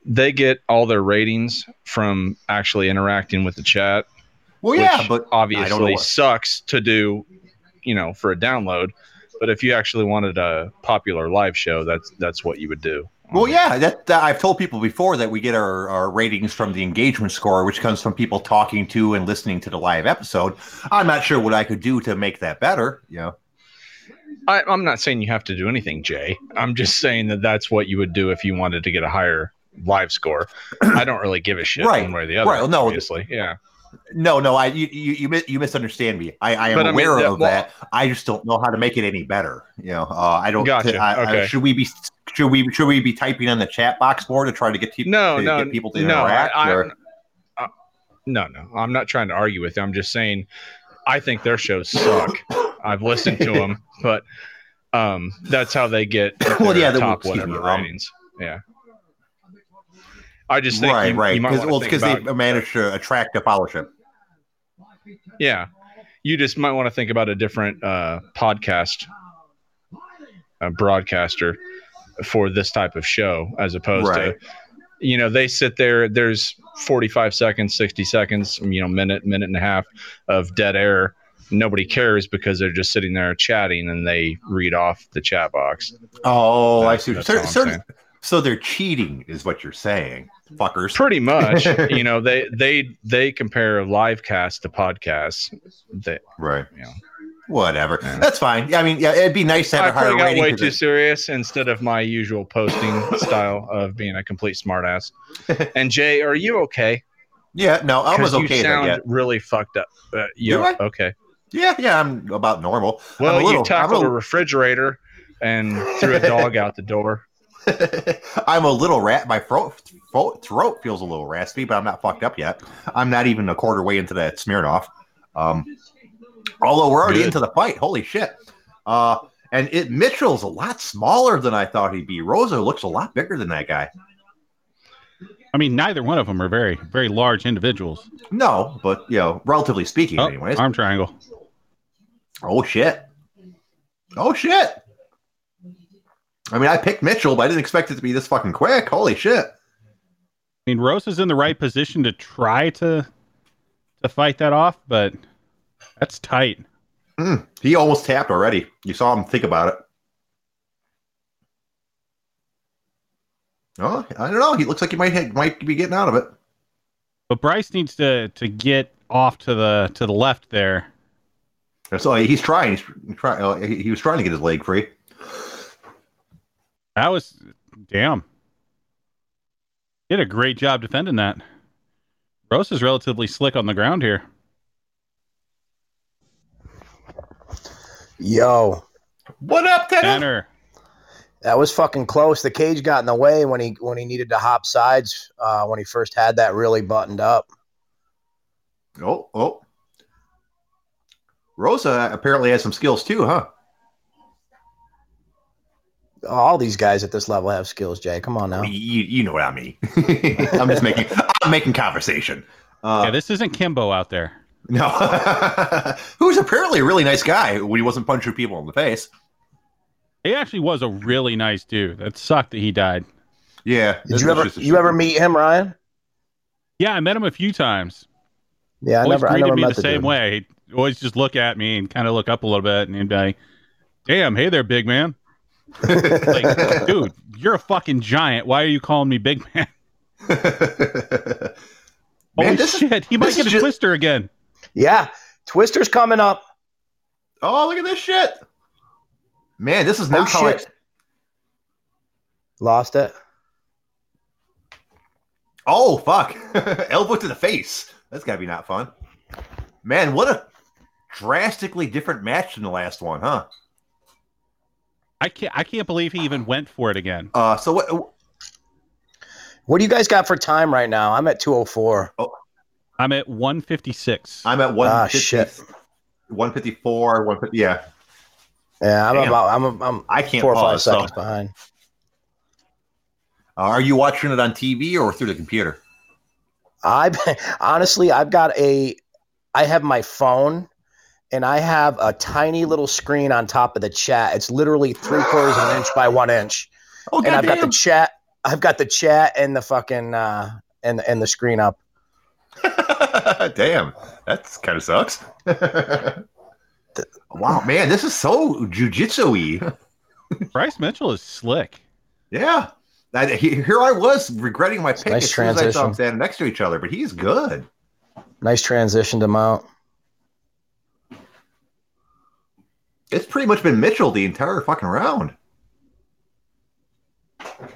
they get all their ratings from actually interacting with the chat. well, yeah, but obviously sucks to do, you know, for a download. But if you actually wanted a popular live show, that's that's what you would do. Well, yeah, that, I've told people before that we get our, our ratings from the engagement score, which comes from people talking to and listening to the live episode. I'm not sure what I could do to make that better. You know, I, I'm not saying you have to do anything, Jay. I'm just saying that that's what you would do if you wanted to get a higher live score. I don't really give a shit Right, one way or the other. right, no, obviously, yeah. No, no, I you you you, misunderstand me. I, I am But I mean, aware that- of well- that. I just don't know how to make it any better. You know, uh, I don't. Gotcha, I, I- okay. should we be should we should we be typing on the chat box more to try to get people No, to no, get people to no, interact? I, or- I, uh, no, no. I'm not trying to argue with you. I'm just saying, I think their shows suck. I've listened to them, but um, that's how they get Well, yeah, the- top excuse me, whatever um. Yeah. I just think right, you, right. Because well, because they managed to attract a followership. yeah, you just might want to think about a different uh, podcast uh, broadcaster for this type of show as opposed Right. to you know they sit there there's 45 seconds 60 seconds you know minute minute and a half of dead air nobody cares because they're just sitting there chatting and they read off the chat box Oh, I see. So, so, so they're cheating, is what you're saying, fuckers. pretty much you know they they they compare live cast to podcasts they, Right. you know. Whatever. Yeah. That's fine. Yeah, I mean, yeah, it'd be nice to have I a higher probably got rating. way 'cause too it- serious instead of my usual posting style of being a complete smartass. And Jay, are you okay? yeah, no, I was okay. You sound yeah. really fucked up. Uh, you Do I? okay? yeah, yeah, I'm about normal. Well, I'm a little, you I'm a tackled a refrigerator and threw a dog out the door. I'm a little rat. My throat, throat throat feels a little raspy, but I'm not fucked up yet. I'm not even a quarter way into that Smirnoff. Um, although we're already Good. into the fight. Holy shit! Uh, and it Mitchell's a lot smaller than I thought he'd be. Rosa looks a lot bigger than that guy. I mean, neither one of them are very, very large individuals. No, but you know, relatively speaking, Oh, anyways. arm triangle. Oh shit! Oh shit! I mean, I picked Mitchell, but I didn't expect it to be this fucking quick. Holy shit! I mean, Rose is in the right position to try to to fight that off, but that's tight. Mm, he almost tapped already. You saw him think about it. Oh, I don't know. He looks like he might hit, might be getting out of it. But Bryce needs to to get off to the to the left there. So he's trying. He's trying. Uh, he, he was trying to get his leg free. That was damn. Did a great job defending that. Rose is relatively slick on the ground here. Yo, What up, Tanner? Tanner. that was fucking close. The cage got in the way when he when he needed to hop sides uh, when he first had that really buttoned up. Oh, oh. Rosa apparently has some skills too, huh? All these guys at this level have skills. Jay, come on now. You, you know what I mean. I'm just making. I'm making conversation. Uh, Yeah, this isn't Kimbo out there. No. Who's apparently a really nice guy when he wasn't punching people in the face. He actually was a really nice dude. That sucked that he died. Yeah. Did you ever you ever meet him, Ryan? Yeah, I met him a few times. Yeah, I always never I never me met the same dude. way. He'd always just look at me and kind of look up a little bit, and he'd be like, "Damn, hey there, big man." Like, dude, you're a fucking giant. Why are you calling me big man? Holy Man, this is, shit, he might get a is just- twister again. Yeah, Twister's coming up. oh, look at this shit. Man, this is Oh not how I. shit! Lost it. Oh, fuck. Elbow to the face. That's got to be not fun. Man, what a drastically different match than the last one, huh? I can't. I can't believe he even went for it again. Uh, so what? What do you guys got for time right now? I'm at 204. I'm at 156. I'm at Ah, 150, shit. 154, 150. Yeah, Yeah, I'm Damn. about I'm I'm I can't four or five pause. So, uh, seconds behind. are you watching it on TV or through the computer? I honestly, I've got a, I have my phone, and I have a tiny little screen on top of the chat. It's literally three quarters of an inch by one inch, Oh, and I've got the chat. I've got the chat and the fucking uh, and and the screen up. Damn, that's kind of sucks. wow, man, this is so jujitsu-y. Bryce Mitchell is slick. Yeah. I, he- here I was regretting my pick Nice as soon as I saw them transition. standing next to each other, but he's good. Nice transition to mount. It's pretty much been Mitchell the entire fucking round.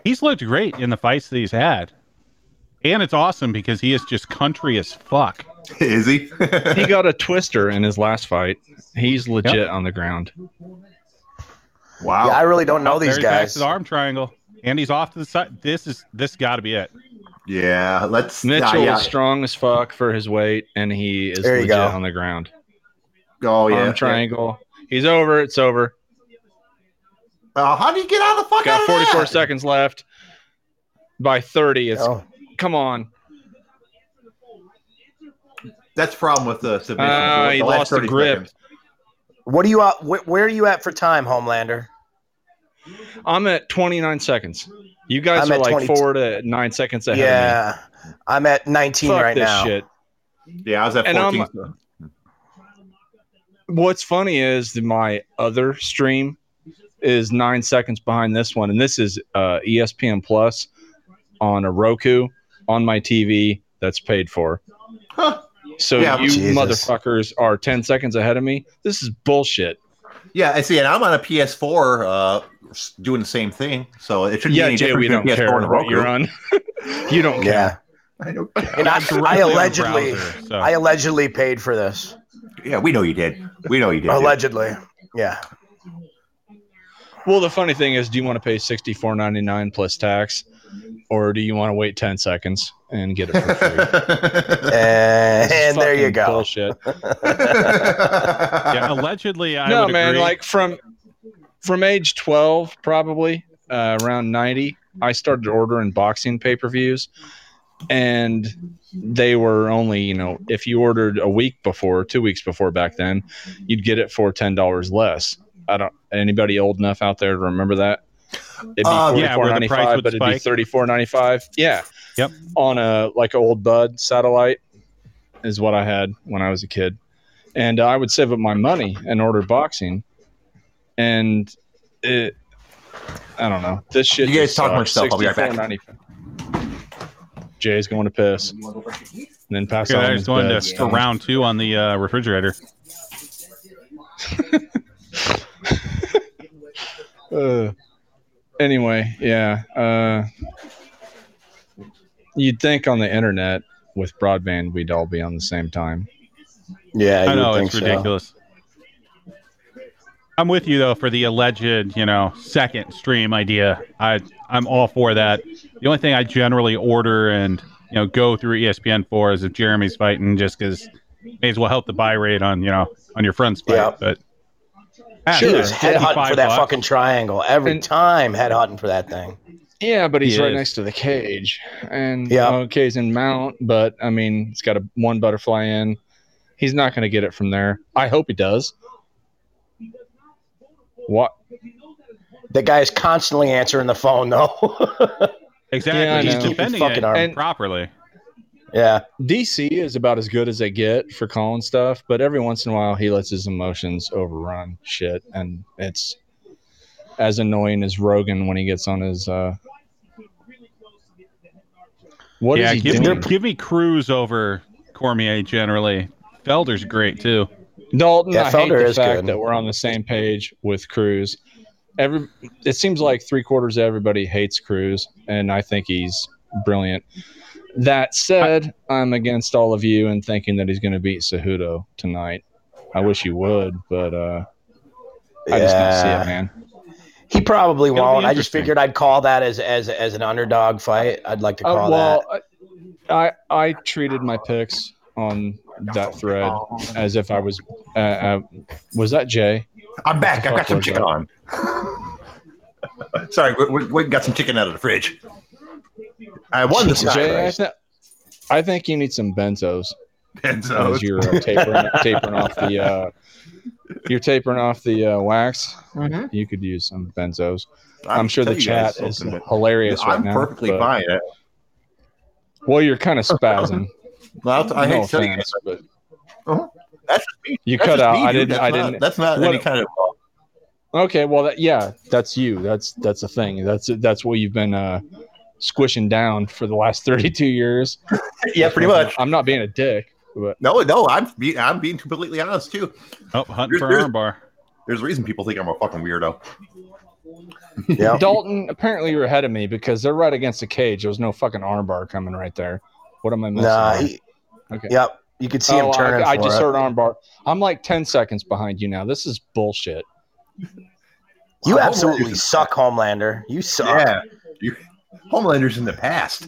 He's looked great in the fights that he's had, and it's awesome because he is just country as fuck. Is he? He got a twister in his last fight. He's legit on the ground. wow. Yeah, I really don't know these guys. to the arm triangle. And he's off to the side. This is this got to be it. Yeah, let's. Mitchell yeah, yeah. is strong as fuck for his weight, and he is legit go. on the ground. Oh yeah. Arm triangle. He's over. It's over. Uh, how do you get out of the fuck out Got of 44 that? seconds left. By 30, it's Oh, come on. That's the problem with the submission. Ah, The he lost the grip. seconds. what are you at? Wh- where are you at for time, Homelander? I'm at 29 seconds. You guys I'm are like 22. four to nine seconds ahead Yeah, I'm at of me. 19 Fuck right this now. shit. Yeah, I was at 14. so- What's funny is that my other stream is nine seconds behind this one, and this is uh, ESPN Plus on a Roku on my TV that's paid for. Huh. So Yeah, you Jesus. motherfuckers are 10 seconds ahead of me. This is bullshit. Yeah, I see, and I'm on a PS4 uh, doing the same thing, so it shouldn't Yeah, be any Jay, different we don't PS4 care and what you're on. you don't care. Yeah, I don't- and I, I allegedly, browser, so. I allegedly paid for this. yeah, we know you did. We know you did. dude. Allegedly, yeah. Well, the funny thing is, do you want to pay sixty four ninety nine plus tax, or do you want to wait ten seconds and get it for free? This And there you go. Bullshit. Yeah, allegedly, I no, would man. agree. Like from from age twelve, probably uh, around ninety, I started ordering boxing pay per views, and they were only you know if you ordered a week before, two weeks before back then, you'd get it for ten dollars less. I don't. Anybody old enough out there to remember that? It'd be Uh, forty yeah, four where the price would but it'd be thirty four ninety five. Yeah. Yep. On a like a old Bud satellite is what I had when I was a kid, and I would save up my money and order boxing, and it. I don't know. This shit. You guys talk more sucks. stuff. I'll be right back. $64.95. Jay's going to piss, and then pass Okay, out. I on just wanted bed. to for round two on the uh, refrigerator. Uh, anyway, yeah. Uh, you'd think on the internet with broadband we'd all be on the same time. Yeah, I know would it's think so. ridiculous. I'm with you though for the alleged, you know, second stream idea. I I'm all for that. The only thing I generally order and you know go through ESPN for is if Jeremy's fighting, just because may as well help the buy rate on you know on your friend's fight. Yeah. But Ah, He Sure. was head hunting for that bucks. fucking triangle every And- time. Head hunting for that thing. Yeah, but he's He right is. next to the cage, and Yeah. okay, he's in mount, but I mean, he's got a one butterfly in. He's not going to get it from there. I hope he does. What? The guy's constantly answering the phone though. exactly, Yeah, he's defending Fucking it arm. And- properly. Yeah, DC is about as good as they get for calling stuff, but every once in a while he lets his emotions overrun shit, and it's as annoying as Rogan when he gets on his. uh What is yeah, he give doing? me give me Cruz over Cormier generally. Felder's great too. Dalton, Yeah, I Felder hate the fact good. that we're on the same page with Cruz. Every it seems like three quarters of everybody hates Cruz, and I think he's brilliant. That said, I'm against all of you and thinking that he's going to beat Cejudo tonight. I wish he would, but uh, I just don't see it, man. he probably It'll won't. I just figured I'd call that as as as an underdog fight. I'd like to Uh, call well, I I treated my picks on that thread as if I was. Uh, uh, was that Jay? I'm back. I've got some Fuck was chicken on. Sorry, we, we, we got some chicken out of the fridge. I won this Jesus. Jay, I, th- I think you need some benzos. And so as you're uh, tapering, tapering off the uh, you're tapering off the uh, wax. Mhm. You could use some benzos. I'll I'm sure the chat is something. hilarious right I'm now. perfectly but- fine. Well, you're kind of spazzing. Well, I hate no to tell you guys, offense, but that's just me. you That's cut just out. me, I didn't. That's I not, didn't. That's not What- any kind of. Okay, well, that, yeah, that's you. That's that's a thing. That's that's what you've been uh, squishing down for the last 32 years. yeah, pretty much. I'm not being a dick, but No, no, I'm be, I'm being completely honest too. Oh, hunting There's- for there's- armbar. There's a reason people think I'm a fucking weirdo. Yeah. Dalton, apparently you're ahead of me because they're right against the cage. There was no fucking armbar coming right there. What am I missing? Nah, he, okay. yep. You could see him Oh, turning. I, I just it. heard armbar. I'm like 10 seconds behind you now. This is bullshit. You absolutely suck, Homelander. You suck. Yeah. You, Homelander's in the past.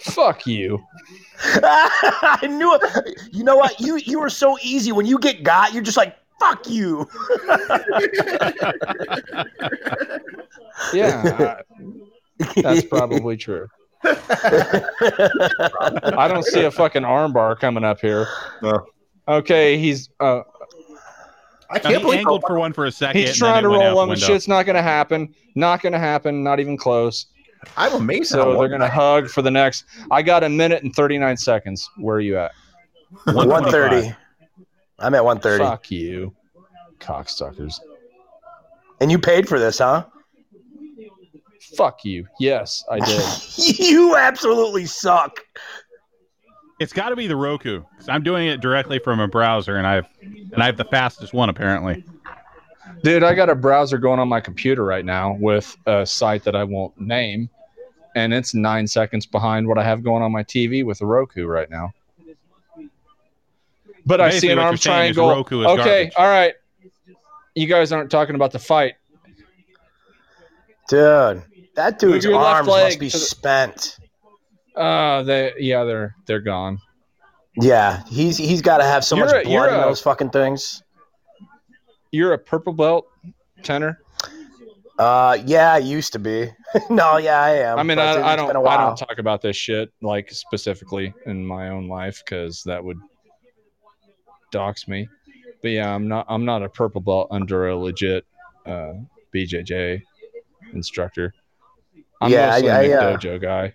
Fuck you. I knew it. You know what? You you were so easy when you get got. You're just like fuck you. Yeah, I- that's probably true. I don't see a fucking armbar coming up here. No. Okay, he's uh, I can't he believe angled for one for a second. he's trying to it went out roll the him. window. Shit's not gonna happen. Not gonna happen. Not even close. I'm amazed. So they're gonna hug for the next. I got a minute and 39 seconds. Where are you at? One thirty. I'm at one thirty. Fuck you, cocksuckers. And you paid for this, huh? Fuck you. Yes, I did. you absolutely suck. It's got to be the Roku 'cause I'm doing it directly from a browser, and I've and I have the fastest one apparently. Dude, I got a browser going on my computer right now with a site that I won't name, and it's nine seconds behind what I have going on my TV with the Roku right now. But I see an arm you're saying is triangle. Roku is okay, garbage. all right. You guys aren't talking about the fight. Dude, that dude's Move left arms leg must be to the- spent. Uh, they yeah, they're they're gone. Yeah, he's he's got to have so You're much a- blood in a- those fucking things. You're a purple belt tenor. Uh, yeah, I used to be. no, yeah, I am. I mean, I, I don't I don't talk about this shit like specifically in my own life because that would dox me. But yeah, I'm not I'm not a purple belt under a legit uh, BJJ instructor. I'm Yeah, mostly I- a I, uh, guy,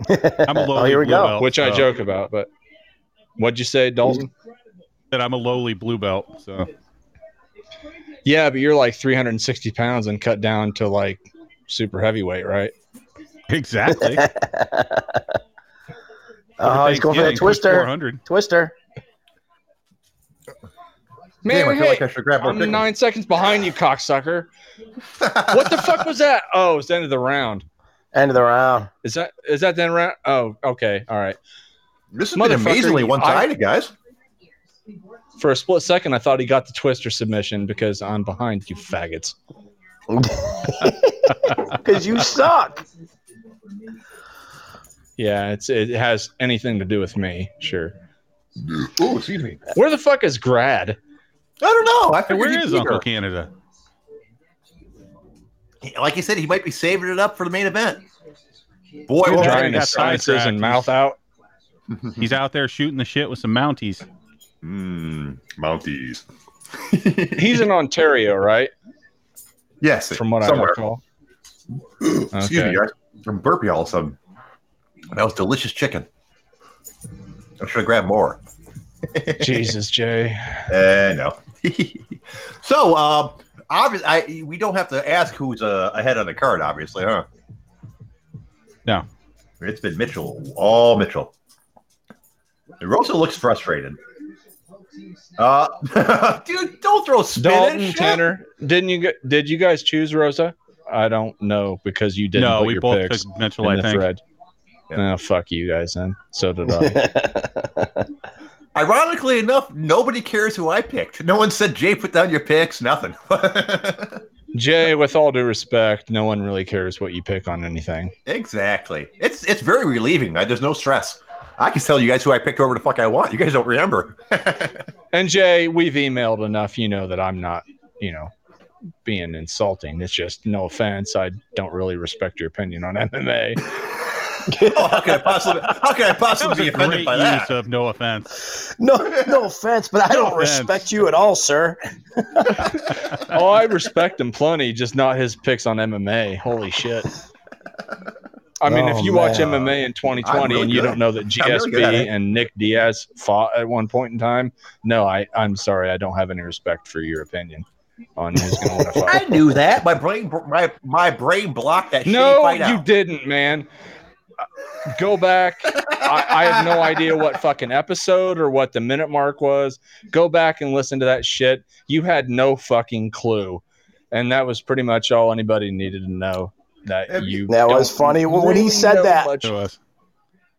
I'm a oh, lowly here we blue go. belt, which I so- joke about. But what'd you say, Dalton? that I'm a lowly blue belt. So Yeah, but you're like 360 pounds and cut down to like super heavyweight, right? exactly. oh, he's going for the twister. 400. Twister. Man, Damn, I feel hey, like I should grab more I'm pickles. nine seconds behind you, cocksucker. What the fuck was that? Oh, it's the end of the round. End of the round. Is that is that the end round? Oh, okay, all right. This has been amazingly one-sided, guys. For a split second, I thought he got the twister submission because I'm behind you, faggots. Because you suck. Yeah, it's it has anything to do with me, sure. Oh, excuse me. Where the fuck is Grad? I don't know. I Hey, figured where he'd is be Uncle here. Canada? Like you said, he might be saving it up for the main event. Boy, Good well. Trying his sinuses and mouth out. He's out there shooting the shit with some Mounties. Mm, Mounties. He's in Ontario, right? yes, From what somewhere. I recall. Excuse Okay. me, guys. I'm burpy all of a sudden. That was delicious chicken. I should have grabbed more. Jesus, Jay. Uh, no. so, um, obviously, I we don't have to ask who's uh, ahead on the card, obviously, huh? No. It's been Mitchell, all Mitchell. And Rosa looks frustrated. Uh, dude, don't throw spin Dalton. Tanner, didn't you? Did you guys choose Rosa? I don't know because you didn't no, put we your both picks took Mitchell, I think. thread. Yeah. Oh, fuck you guys then. So did I. Ironically enough, nobody cares who I picked. No one said Jay put down your picks. Nothing. Jay, with all due respect, no one really cares what you pick on anything. exactly. It's it's very relieving. I, there's no stress. I can tell you guys who I picked over the fuck I want. You guys don't remember. And Jay, we've emailed enough. You know that I'm not, you know, being insulting. It's just no offense. I don't really respect your opinion on MMA. oh, how can I possibly? How can I possibly be offended great by use that? of no offense. no, no offense, but I No don't offense. respect you at all, sir. oh, I respect him plenty, just not his picks on MMA. Holy shit. I mean, Oh, if you watch. MMA in 2020 really and you good. don't know that I'm really GSP and Nick Diaz fought at one point in time, no, I, I'm sorry. I don't have any respect for your opinion on who's going to win a I fight. I knew that. My brain, my my brain blocked that No, fight you didn't, man. Uh, Go back. I, I have no idea what fucking episode or what the minute mark was. Go back and listen to that shit. You had no fucking clue. And that was pretty much all anybody needed to know that you. That was don't funny when he said that. much- To.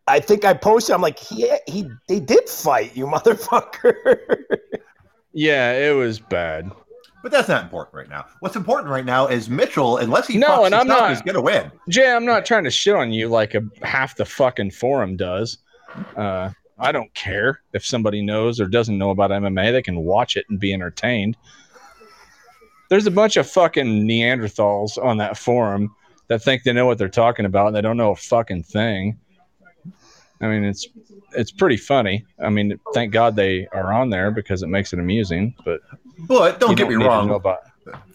I think I posted. I'm like, he he they did fight you, motherfucker. Yeah, it was bad. But that's not important right now. What's important right now is Mitchell, unless he No, and I'm not- is gonna win. Jay, I'm not trying to shit on you like a half the fucking forum does. Uh, I don't care if somebody knows or doesn't know about MMA. They can watch it and be entertained. There's a bunch of fucking Neanderthals on that forum that think they know what they're talking about and they don't know a fucking thing. I mean, it's it's pretty funny. I mean, thank God they are on there because it makes it amusing. But But don't you get need me wrong. know about-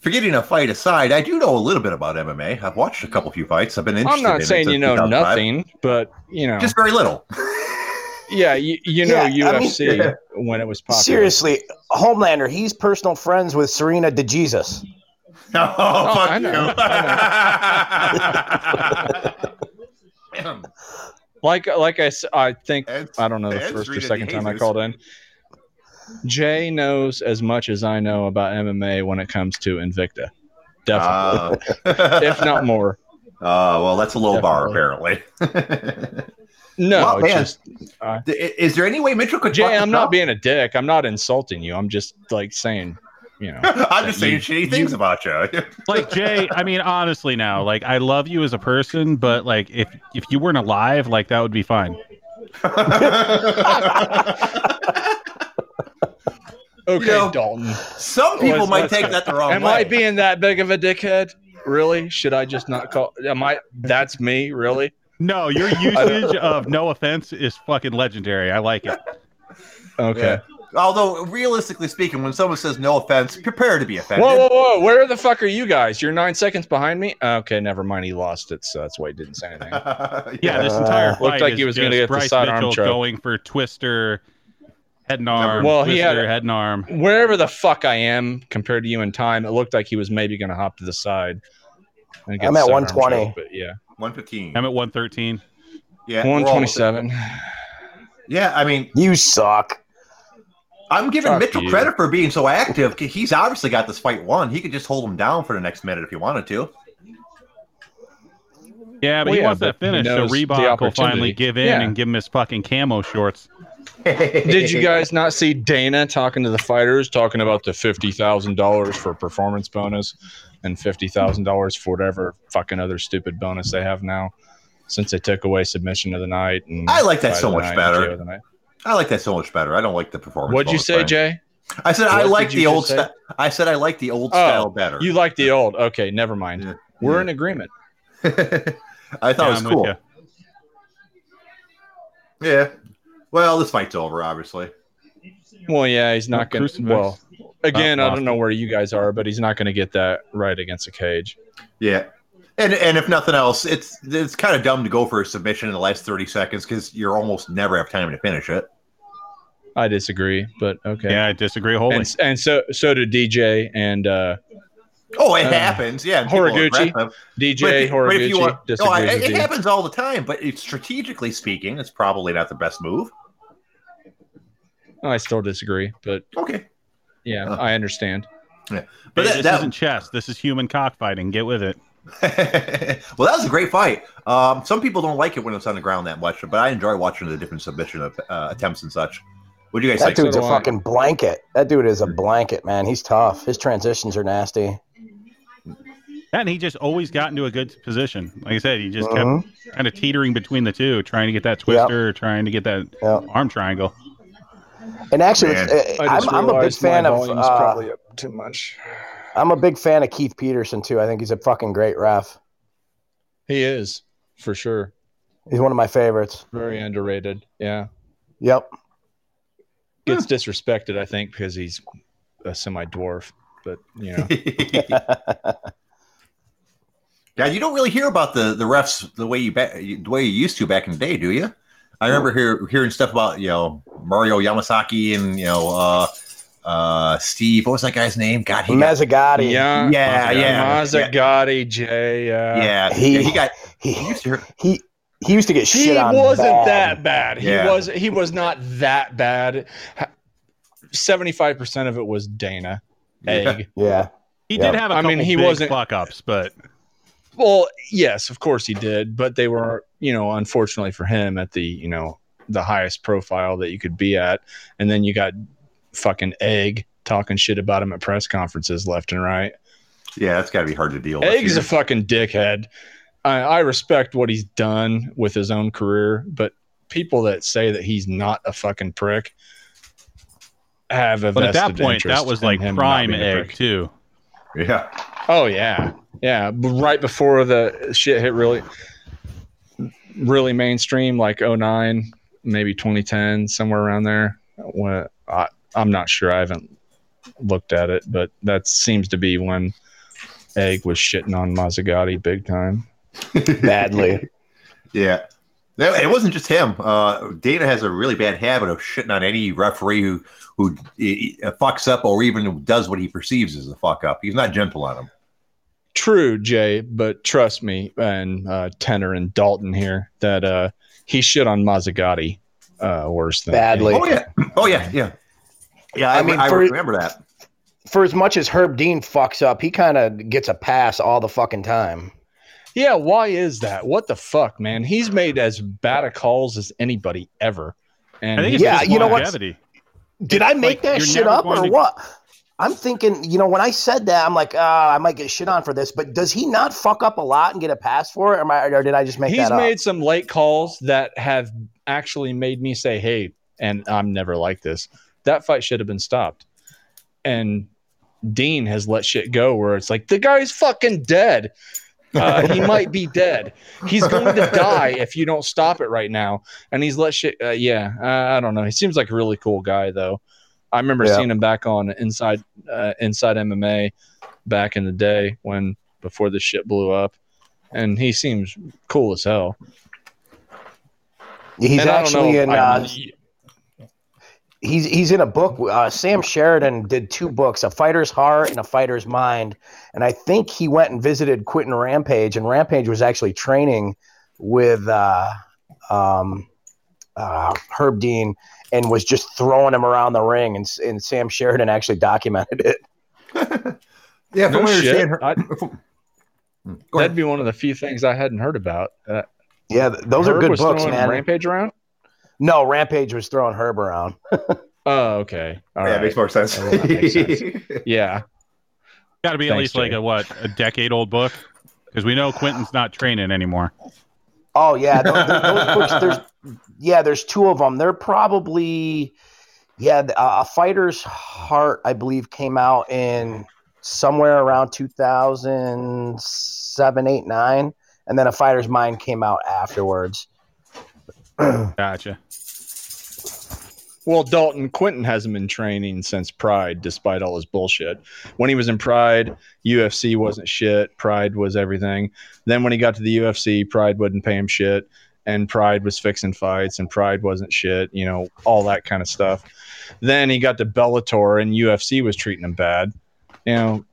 Forgetting a fight aside, I do know a little bit about MMA. I've watched a couple few fights. I've been interested. I'm not in saying since you know nothing, but you know, Just very little. yeah, you, you know Yeah, I mean- UFC when it was popular. Seriously, Homelander, he's personal friends with Serena DeJesus. Oh, oh, I fuck you. like like I I think And- I don't know the and first or second time I called in. Jay knows as much as I know about MMA when it comes to Invicta. Definitely, Uh, if not more. Uh, well, that's a low bar, apparently. No, Well, just D- Is there any way Mitchell could? Jay. I'm not being a dick. I'm not insulting you. I'm just like saying, you know. I'm just saying You- shitty things about you. like Jay, I mean, honestly, now, like, I love you as a person, but like, if if you weren't alive, like, that would be fine. Okay, know, Dalton. Some people Let's- might take that the wrong Am way. I being that big of a dickhead? Really? Should I just not call? Am I? That's me. Really? No, your usage of no offense is fucking legendary. I like it. Okay. Yeah. Although, realistically speaking, when someone says no offense, prepare to be offended. Whoa, whoa, whoa! Where the fuck are you guys? You're nine seconds behind me. Okay, never mind. He lost it, so that's why he didn't say anything. Yeah, this Uh, entire looked like he was gonna just get the Bryce sidearm Mitchell going for twister, head and arm. Well, he had- head and arm. Wherever the fuck I am compared to you in time, it looked like he was maybe going to hop to the side. and get I'm at 120. choke, But yeah, 115. I'm at 113. Yeah, we're one all- twenty-seven. Yeah, I mean, You suck. I'm giving Fuck Mitchell you. credit for being so active. He's obviously got this fight won. He could just hold him down for the next minute if he wanted to. Yeah, but Well, he yeah, wants that finish, so knows the Reebok will finally give in Yeah. and give him his fucking camo shorts. Did you guys not see Dana talking to the fighters, talking about the fifty thousand dollars for performance bonus and fifty thousand dollars for whatever fucking other stupid bonus they have now, since they took away submission of the night? And I like that fight so of the much night, better. KO of the night. I like that so much better. I don't like the performance. What'd you say, thing. Jay? I said I like the old just style. I said I like the old Oh, style better. You like the old? Okay, never mind. Yeah. We're Yeah. in agreement. I thought Yeah, it was I'm cool. Yeah. Well, this fight's over, obviously. Well, yeah, he's No, not going to. Well, again, I uh, don't know where you guys are, but he's not going to get that right against a cage. Yeah. And and if nothing else, it's it's kind of dumb to go for a submission in the last thirty seconds because you almost never have time to finish it. I disagree, but okay. Yeah, I disagree wholly. And, and so so did DJ and uh, Oh, it Uh, happens, yeah. and Horiguchi. DJ But if- but you Horiguchi want- no, disagrees I- it you. happens all the time. But it's strategically speaking, it's probably not the best move. I still disagree, but Okay, yeah, Uh. I understand. but Hey, that, this that- isn't chess. This is human cockfighting. Get with it. well, that was a great fight. Um, some people don't like it when it's on the ground that much, but I enjoy watching the different submission of, uh, attempts and such. What do you guys That think? dude's a fucking blanket. That dude is a blanket, man. He's tough. His transitions are nasty. And he just always got into a good position. Like I said, he just Mhm. kept kind of teetering between the two, trying to get that twister, trying to get that Yep. arm triangle. And actually, Man. it's, uh, I'm, I'm a big fan of. Uh, up too much. I'm a big fan of Keith Peterson too. I think he's a fucking great ref. He is for sure He's one of my favorites. very underrated. Yeah, Yep. Gets disrespected, I think, because he's a semi dwarf. But you know, yeah, you don't really hear about the, the refs the way you ba- the way you used to back in the day, do you? I remember hear, hearing stuff about you know Mario Yamasaki and you know uh, uh, Steve. What was that guy's name? God, he got, Mazzagatti. yeah, yeah, yeah, yeah, Mazzagatti, Jay. Yeah, yeah, He- yeah, he got. He, He used to hear, he he used to get he shit He wasn't bad. that bad. He Yeah. was he was not that bad. Seventy five percent of it was Dana. Egg. Yeah. He Yeah. did have a I couple mean, he big wasn't- fuck ups, but Well, yes, of course he did, but they were, you know, unfortunately for him, at the you know the highest profile that you could be at, and then you got fucking egg talking shit about him at press conferences left and right. Yeah, that's got to be hard to deal with. Egg's a fucking dickhead. I, I respect what he's done with his own career, but people that say that he's not a fucking prick have a But at that point, that was like prime egg too. yeah. Oh yeah, yeah. But right before the shit hit really, really mainstream, like 09, maybe 2010, somewhere around there. When I, I'm not sure. I haven't looked at it, but that seems to be when Egg was shitting on Mazzagatti big time. Badly. Yeah. It wasn't just him. Uh, Dana has a really bad habit of shitting on any referee who who uh, fucks up or even does what he perceives as a fuck up. He's not gentle on him. True, Jay, but trust me, and uh, Tenor and Dalton here, that uh, he shit on Mazzagatti uh, worse than Badly. Oh yeah. Oh yeah. Yeah. Yeah. I, I mean, I for- remember that. For as much as Herb Dean fucks up, he kind of gets a pass all the fucking time. Yeah, why is that? What the fuck, man? He's made as bad a calls as anybody ever. And I think it's Yeah, you know what? Did It's I make like that shit up or to- what? I'm thinking, you know, when I said that, I'm like, ah, I might get shit on for this, but does he not fuck up a lot and get a pass for it, or, am I, or did I just make he's that up? made some late calls that have actually made me say, "Hey," and I'm never like this. That fight should have been stopped. And Dean has let shit go where it's like the guy's fucking dead. Uh, he might be dead. He's going to die if you don't stop it right now. And he's let shit. Uh, yeah, uh, I don't know. He seems like a really cool guy though. I remember Yeah. seeing him back on Inside uh, Inside MMA back in the day when before the shit blew up, and he seems cool as hell. He's And actually know, in. I- Uh, he's he's in a book. Uh, Sam Sheridan did two books, A Fighter's Heart and A Fighter's Mind, and I think he went and visited Quinton Rampage, and Rampage was actually training with uh, um, uh, Herb Dean and was just throwing him around the ring, and, and Sam Sheridan actually documented it. Yeah. No shit. I- That'd be one of the few things I hadn't heard about. Uh, Yeah, th- those are good was books, man. Rampage around. No, Rampage was throwing Herb around. Oh, okay. All yeah, right. it makes more sense. Makes sense. Yeah. Got to be at Thanks, least like a what a decade old book because we know Quinton's not training anymore. Oh yeah, those, those books. There's yeah, there's two of them. They're probably yeah. uh, a fighter's heart, I believe, came out in somewhere around 2007, 8, 9, and then a fighter's mind came out afterwards. Gotcha. Well, Dalton Quinton hasn't been training since Pride, despite all his bullshit. When he was in Pride, UFC wasn't shit. Pride was everything. Then when he got to the UFC, Pride wouldn't pay him shit, and Pride was fixing fights, and Pride wasn't shit. You know, all that kind of stuff. Then he got to Bellator, and UFC was treating him bad. You know,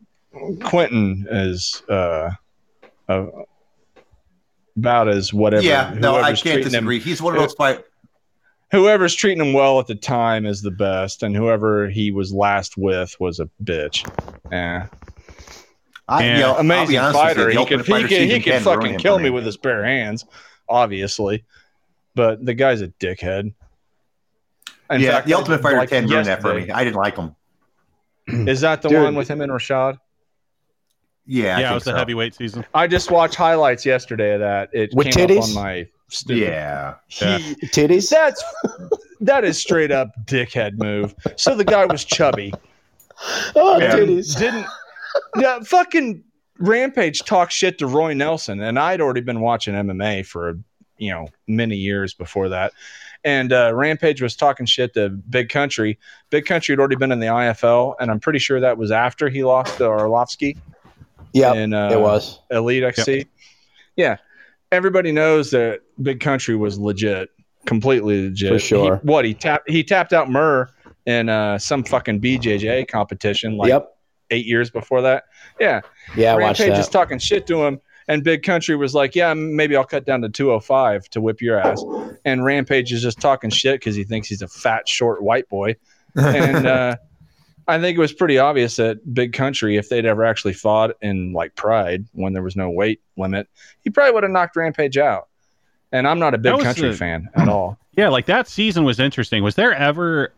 Quinton is uh, uh, about as whatever. yeah. No, I can't treating him- disagree. He's one of those fight. whoever's treating him well at the time is the best, and whoever he was last with was a bitch. Yeah, I, Yeah. you know, amazing honest with you, fighter. He Ultimate could he could, he could can fucking kill me with his bare hands, obviously. But the guy's a dickhead. In yeah, fact, the Ultimate Fighter like 10 ruined that for me. I didn't like him. Is that the Dude. one with him and Rashad? Yeah, I Yeah, it think was the heavyweight season. I just watched highlights yesterday of that. It With came titties? up on my stupid. Yeah. He, Titties. That's that is straight up dickhead move. So the guy was chubby. Oh, Yeah. titties. didn't yeah fucking rampage talk shit to roy nelson and i'd already been watching mma for you know many years before that and uh, rampage was talking shit to big country big country had already been in the ifl and i'm pretty sure that was after he lost to arlovski Yep, in uh, it was. elite xc yeah everybody knows that big country was legit completely legit For sure. He- what he tapped he tapped out murr in uh, some fucking bjj competition like yep. eight years before that. Yeah, Yeah, I Rampage that. is talking shit to him, and Big Country was like, "Yeah, maybe I'll cut down to 205 to whip your ass." And Rampage is just talking shit because he thinks he's a fat, short white boy. And uh, I think it was pretty obvious that Big Country, if they'd ever actually fought in like Pride when there was no weight limit, he probably would have knocked Rampage out. And I'm not a Big Country the- fan at all. Yeah, like that season was interesting. Was there ever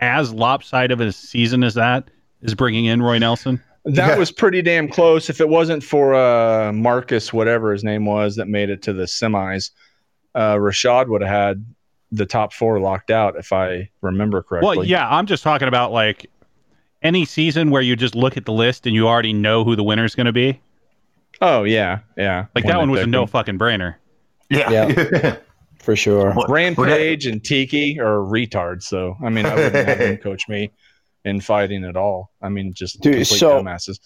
as lopsided of a season as that? Is bringing in Roy Nelson? That Yeah. was pretty damn close. If it wasn't for uh, Marcus, whatever his name was, that made it to the semis, uh, Rashad would have had the top four locked out, if I remember correctly. Well, yeah, I'm just talking about like any season where you just look at the list and you already know who the winner is going to be. Oh yeah, yeah. Like When that one was a no fucking brainer. Yeah. for sure. Rampage and Tiki are retards. So I mean, I wouldn't have them coach me in fighting at all. I mean, just Dude, complete so- dumbasses.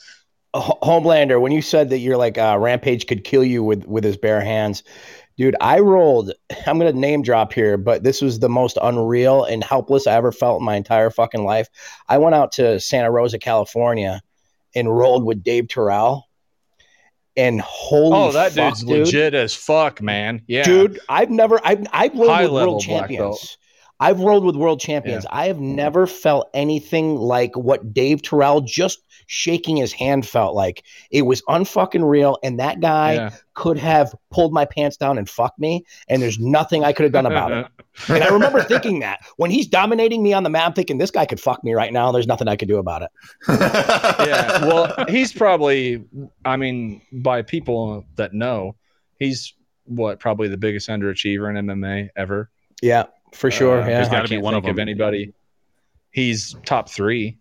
Homelander, when you said that you're like uh, Rampage could kill you with with his bare hands, dude, I rolled. I'm gonna name drop here, but this was the most unreal and helpless I ever felt in my entire fucking life. I went out to Santa Rosa, California, and rolled with Dave Terrell. And holy, Oh, that fuck, dude's dude. legit as fuck, man. Yeah, dude. I've never, I've, I've rolled High with world champions. I've rolled with world champions. I have never felt anything like what Dave Terrell just shaking his hand felt like. It was unfucking real, and that guy Yeah. could have pulled my pants down and fucked me, and there's nothing I could have done about it. And I remember thinking that when he's dominating me on the map, I'm thinking this guy could fuck me right now. There's nothing I could do about it. yeah. Well, he's probably. I mean, by people that know, he's what probably the biggest underachiever in MMA ever. Yeah, for sure. Uh, yeah. He's gotta be one of think of them. anybody. He's top three.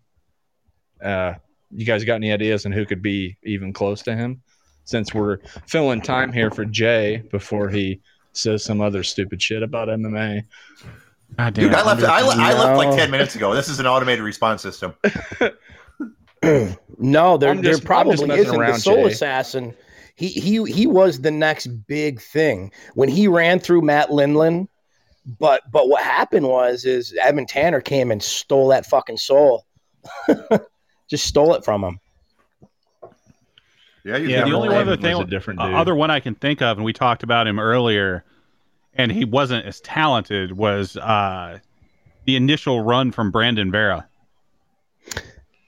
Uh, you guys got any ideas on who could be even close to him? Since we're filling time here for Jay before he says some other stupid shit about MMA. God damn Dude, it. I left. I, le- I left like ten minutes ago. This is an automated response system. No, there, I'm there probably isn't. The Soul Jay. Assassin, he he he was the next big thing when he ran through Matt Lindland. But but what happened was is Evan Tanner came and stole that fucking soul, just stole it from him. Yeah, you Yeah, the only other thing, a different uh, dude. other one I can think of, and we talked about him earlier, and he wasn't as talented, was uh, the initial run from Brandon Vera.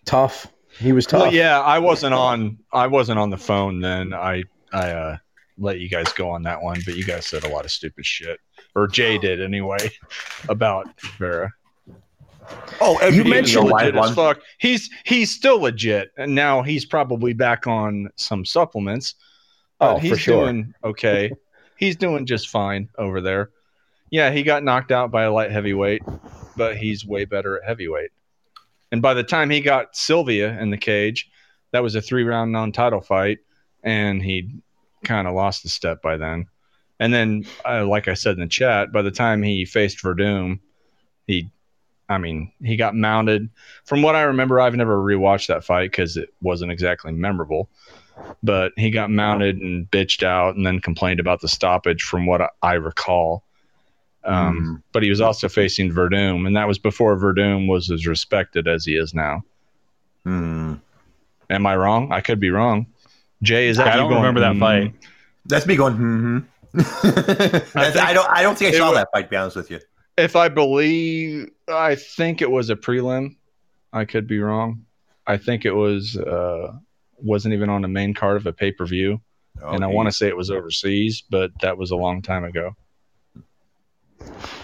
Tough. He was tough. Well, yeah, I wasn't on. I wasn't on the phone then. I I uh, let you guys go on that one, but you guys said a lot of stupid shit, or Jay did anyway, about Vera. Oh, and You mentioned legit as fuck. He's he's still legit, and now he's probably back on some supplements. But Oh, he's for sure. doing okay. he's doing just fine over there. Yeah, he got knocked out by a light heavyweight, but he's way better at heavyweight. And by the time he got Sylvia in the cage, that was a three round non title fight, and he kind of lost a step by then. And then, uh, like I said in the chat, by the time he faced Werdum, he, I mean, he got mounted. From what I remember, I've never rewatched that fight because it wasn't exactly memorable. But he got mounted and bitched out, and then complained about the stoppage, from what I, I recall. Um, But he was also facing Werdum, and that was before Werdum was as respected as he is now. Hmm. Am I wrong? I could be wrong. Jay, is that I you don't going, remember that "Mm"? fight. That's me going. Hmm. I, I don't. I don't think I saw wa- that fight. To be honest with you. If I believe, I think it was a prelim. I could be wrong. I think it was uh, wasn't even on the main card of a pay per view, and I want to say it was overseas, but that was a long time ago.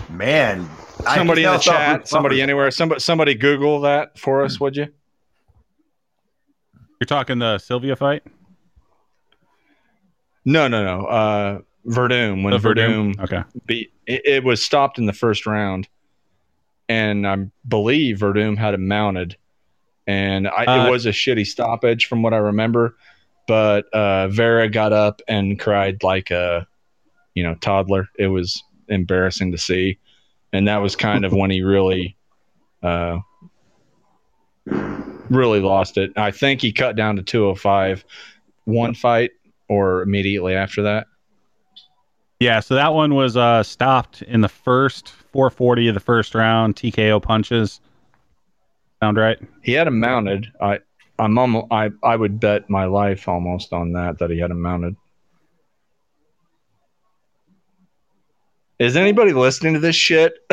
man. I Somebody in the chat, Bruce somebody Buffer- anywhere, somebody somebody Google that for us, would you? You're talking the Sylvia fight? No, no, no. Uh, Werdum when The Werdum, Okay. beat it, it was stopped in the first round, and I believe Werdum had him mounted, and I, Uh, it was a shitty stoppage from what I remember. But uh, Vera got up and cried like a, you know, toddler. It was embarrassing to see, and that was kind of when he really, uh, really lost it. I think he cut down to 205, one fight or immediately after that. Yeah, so that one was uh, stopped in the first 440 of the first round, TKO punches. Sound right? He had him mounted. I I'm almost, I I would bet my life almost on that that he had him mounted. Is anybody listening to this shit?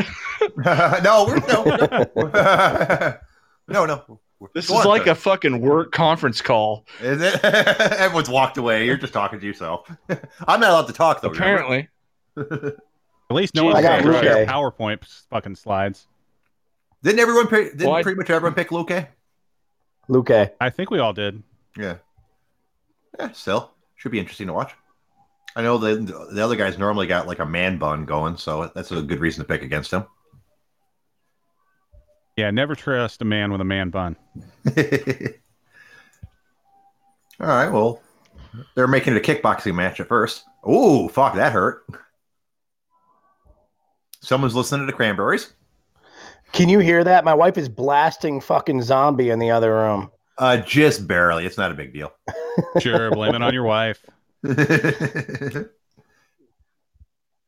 no, we're no, no, no, no. This is like sir. a fucking work conference call. Is it? Everyone's walked away. You're just talking to yourself. I'm not allowed to talk though. Apparently, At least no Jeez, one I got can share PowerPoint fucking slides. Didn't everyone pick? Didn't Well, I- pretty much everyone pick Luke? Luke. I think we all did. Yeah. Yeah. Still, should be interesting to watch. I know the the other guys normally got like a man bun going, so that's a good reason to pick against him. Yeah, never trust a man with a man bun. All right. Well, they're making it a kickboxing match at first. Ooh, fuck, that hurt. Someone's listening to Cranberries. Can you hear that? My wife is blasting fucking zombie in the other room. Uh, just barely. It's not a big deal. Sure, blame it on your wife.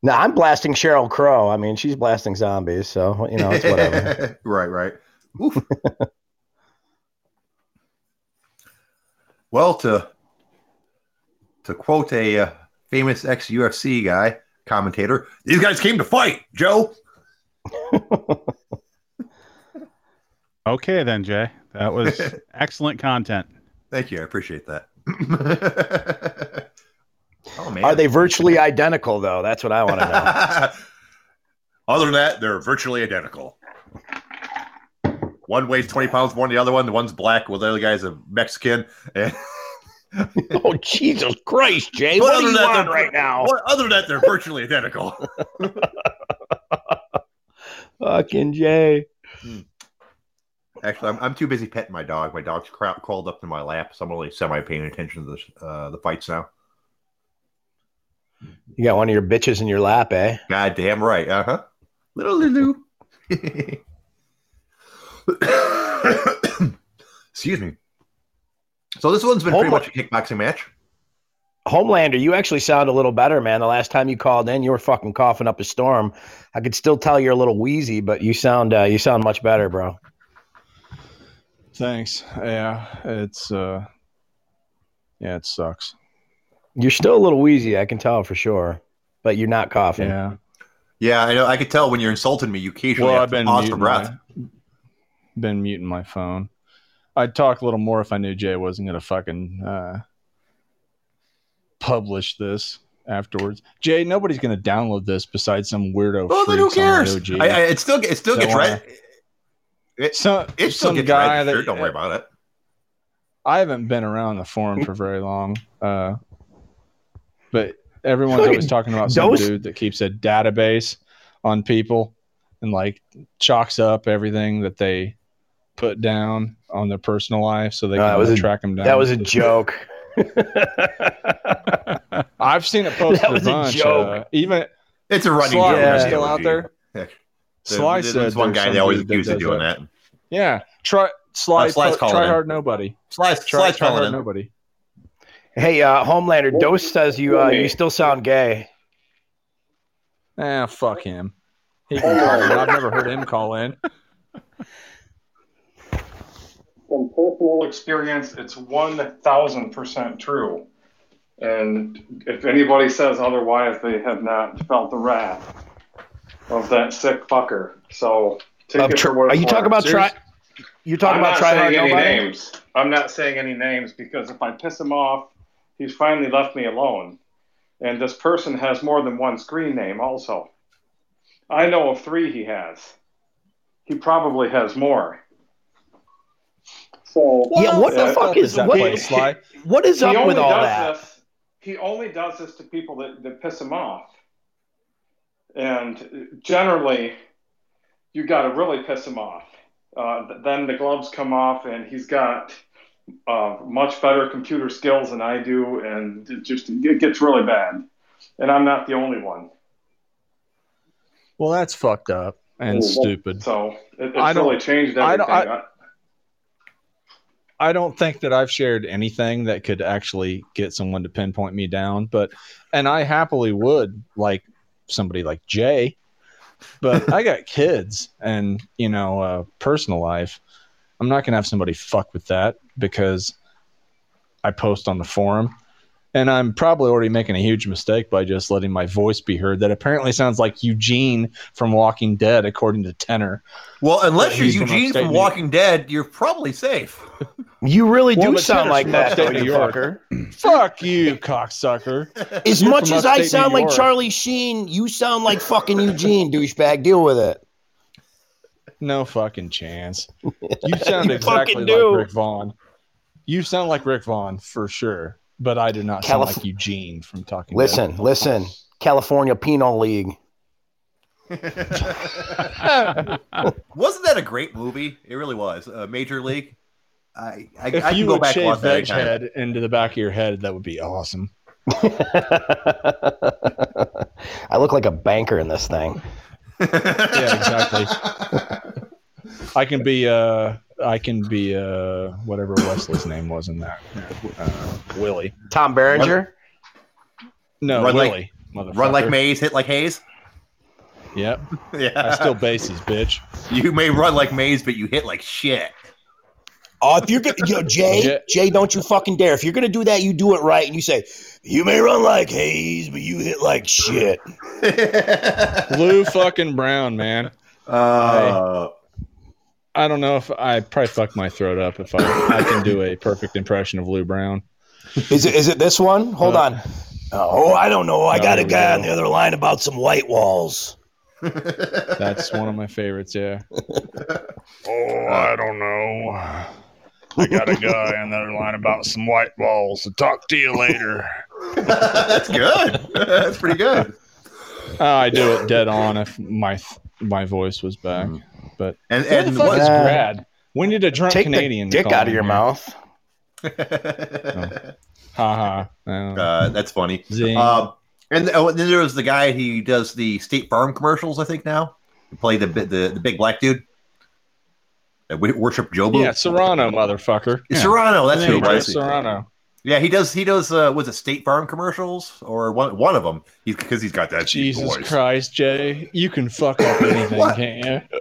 No, I'm blasting Sheryl Crow. I mean, she's blasting zombies, so you know it's whatever. right, right. Well, to to quote a uh, famous ex UFC guy commentator, these guys came to fight, Joe. Okay, then, Jay. That was excellent content. Thank you, I appreciate that. Oh man, Are they virtually identical though? That's what I want to know. Other than that, they're virtually identical. One weighs 20 pounds more than the other one. The one's black, well, the other guy's a Mexican. And oh Jesus Christ, Jay! But What other are you that, on right now? Other than that, they're virtually identical. Fucking Jay. Actually, I'm, I'm too busy petting my dog. My dog's crawled up to my lap, so I'm only semi paying attention to the, uh, the fights now. You got one of your bitches in your lap, eh? God damn right. Uh huh. Little Lulu. Excuse me. So this one's been pretty much a kickboxing match. Homelander, you actually sound a little better, man. The last time you called in, you were fucking coughing up a storm. I could still tell you're a little wheezy, but you sound uh, you sound much better, bro. thanks. Yeah, it's uh, yeah, it sucks. You're still a little wheezy, I can tell for sure, but you're not coughing. Yeah. Yeah, I know. I could tell when you're insulting me, you occasionally Well, have I've to been pause for muting breath. my, been muting my phone. I'd talk a little more if I knew Jay wasn't gonna fucking uh, publish this afterwards. Jay, nobody's gonna download this besides some weirdo. Well, then who cares? I, I, it still it still That gets wanna- read. It, some it still some gets guy registered. that Don't worry about it. I haven't been around the forum for very long, uh, but everyone's always talking about some Those- dude that keeps a database on people and like chalks up everything that they put down on their personal life so they No, can that was a- track them down. That was a joke. I've seen it posted That was a a joke. Uh, even It's a running Sly joke. Yeah. still out OG. there. Heck, Sly There's said one guy they always dude accuse of doing that. that. Yeah, try Sly. Uh, Sly's po- calling try in. hard nobody. Slice, Try, slice try hard in. nobody. Hey, uh, Homelander, Dose says you uh, you still sound gay. Ah, fuck him. He can call in. I've never heard him call in. From personal experience, it's 1000% true. And if anybody says otherwise, they have not felt the wrath of that sick fucker. So take Of it tr- for what are you talking about try? You talking I'm about not try saying any nobody? names. I'm not saying any names because if I piss him off, he's finally left me alone. And this person has more than one screen name also. I know of three he has. He probably has more. So Yeah, what the Yeah, fuck is that what, place, Sly? what is he up only with all does that? this. He only does this to people that, that piss him off. And generally, you got to really piss him off. Uh, then the gloves come off, and he's got uh, much better computer skills than I do, and it just it gets really bad. And I'm not the only one. Well, that's fucked up and stupid. So it, I it's really changed I everything. don't- I- I don't think that I've shared anything that could actually get someone to pinpoint me down, but and I happily would like somebody like Jay, but I got kids and you know uh, personal life. I'm not gonna have somebody fuck with that because I post on the forum And I'm probably already making a huge mistake by just letting my voice be heard. That apparently sounds like Eugene from Walking Dead, according to Tenor. Well, unless you're He's from Eugene from New York. Walking Dead, you're probably safe. You really Well, do but sound like from that, upstate though, New you fucker. Fuck you, cocksucker. As You're much as I sound like Charlie Sheen, you sound like fucking Eugene, douchebag. Deal with it. No fucking chance. You sound You exactly like Rick Vaughn. You sound like Rick Vaughn for sure, but I do not sound like Eugene from Talking. Listen, listen. California Penal League. Wasn't that a great movie? It really was. Uh, Major League. I I, If I can you go would back shave watch that veg anytime. head into the back of your head, that would be awesome. I look like a banker in this thing. Yeah, exactly. I can be uh I can be uh whatever Wesley's name was in that. Uh, Willie. Tom Berenger. No, Run like- Willie. motherfucker. Run like Mays, hit like Hayes. Yep. Yeah, I still bases, bitch. you may run like Mays, but you hit like shit. Oh, if you're gonna, yo, Jay, Yeah. Jay, don't you fucking dare! If you're gonna do that, you do it right, and you say, "You may run like Hayes, but you hit like shit." Lou fucking Brown, man. uh, I don't know if I probably fuck my throat up if I I can do a perfect impression of Lou Brown. Is it? Is it this one? Hold Uh, on. Oh, I don't know. I Oh, got a guy go. on the other line about some white walls. That's one of my favorites, yeah. oh, I don't know. I got a guy on the other line about some white walls. So talk to you later. that's good. that's pretty good. Oh, I do it dead on if my my voice was back. But And who the and fuck what, is Uh, Grad? When did a drunk Take Canadian the dick out of your here? mouth. Ha ha. Uh, uh, that's funny. zing. Um, and oh, then there was the guy who does the State Farm commercials. I think now he played the the, the big black dude. That we worship Jobu. yeah, Cerrano, motherfucker. Cerrano. That's who. it Joe was. Cerrano. Yeah, he does. He does. Uh, was it State Farm commercials or one one of them? He's because he's got that Jesus voice. Christ, Jay. You can fuck up anything, can't you?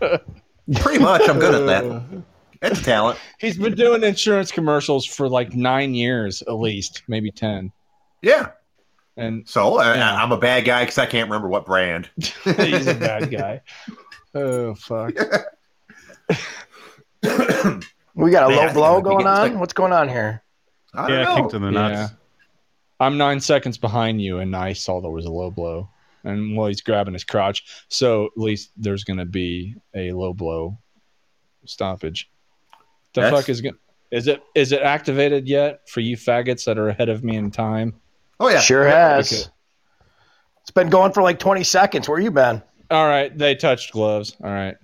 Pretty much. I'm good at that. It's talent. He's been doing insurance commercials for like nine years at least, maybe ten. Yeah. And So uh, Yeah. I'm a bad guy because I can't remember what brand. he's a bad guy. Oh fuck. We got a Man, low blow going on. sick. What's going on here? I don't Yeah, know. kicked in the nuts. Yeah. I'm nine seconds behind you, and I saw there was a low blow. And while he's grabbing his crotch, so at least there's going to be a low blow stoppage. The That's- fuck is going? Is it is it activated yet for you faggots that are ahead of me in time? Oh yeah. Sure Yeah. has. okay. It's been going for like 20 seconds. Where you been? All right, they touched gloves. All right,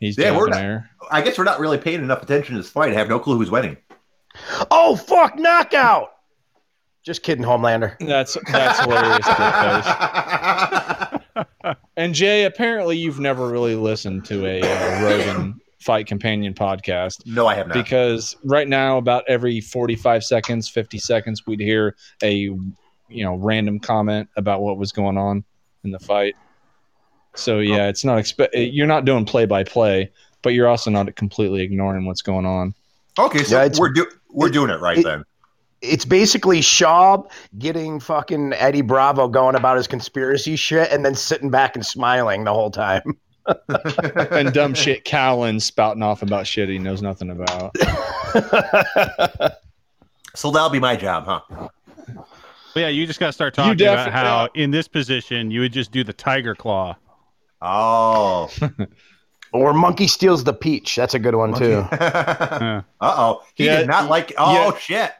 he's Yeah, yeah, we're not- there. I guess we're not really paying enough attention to this fight. I have no clue who's winning. Oh fuck! Knockout. Just kidding, Homelander. That's that's hilarious. And Jay, apparently you've never really listened to a uh, Rogan Fight Companion podcast no, I have not. because right now, about every forty-five seconds, fifty seconds, we'd hear a you know random comment about what was going on in the fight. So yeah, it's not expe- You're not doing play-by-play, but you're also not completely ignoring what's going on. okay, so Yeah, we're do- we're it- doing it right it- then. It's basically Schaub getting fucking Eddie Bravo going about his conspiracy shit and then sitting back and smiling the whole time. And dumb shit, Callen spouting off about shit he knows nothing about. So that'll be my job, huh? But yeah, you just got to start You talking about defi- how in this position you would just do the tiger claw. Oh. or Monkey steals the peach. That's a good one too. uh oh. He Yeah, did not like. Oh yeah. shit.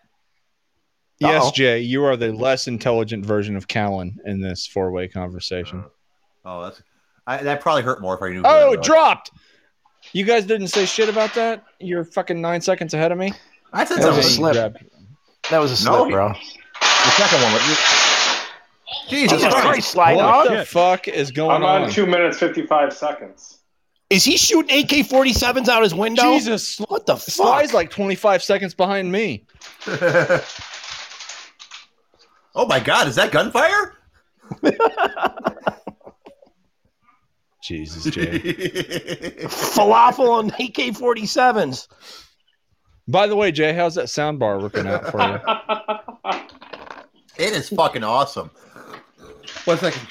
Yes, Uh-oh. Jay, you are the less intelligent version of Callen in this four-way conversation. Uh, oh, that's. I, that probably hurt more if I knew. Oh, it dropped. You guys didn't say shit about that. You're fucking nine seconds ahead of me. I said That was a something. slip. Grabbed- That was a No, slip, he- bro. The second one. was- Jesus Jesus Christ. Christ, slide What dog. the fuck is going on? I'm on? on two minutes fifty five seconds. Is he shooting AK 47s out his window? Jesus, What the Sly's fuck? like 25 seconds behind me. oh my God! Is that gunfire? Jesus, Jay. Falafel and AK 47s. By the way, Jay, how's that sound bar working out for you? It is fucking awesome. One second.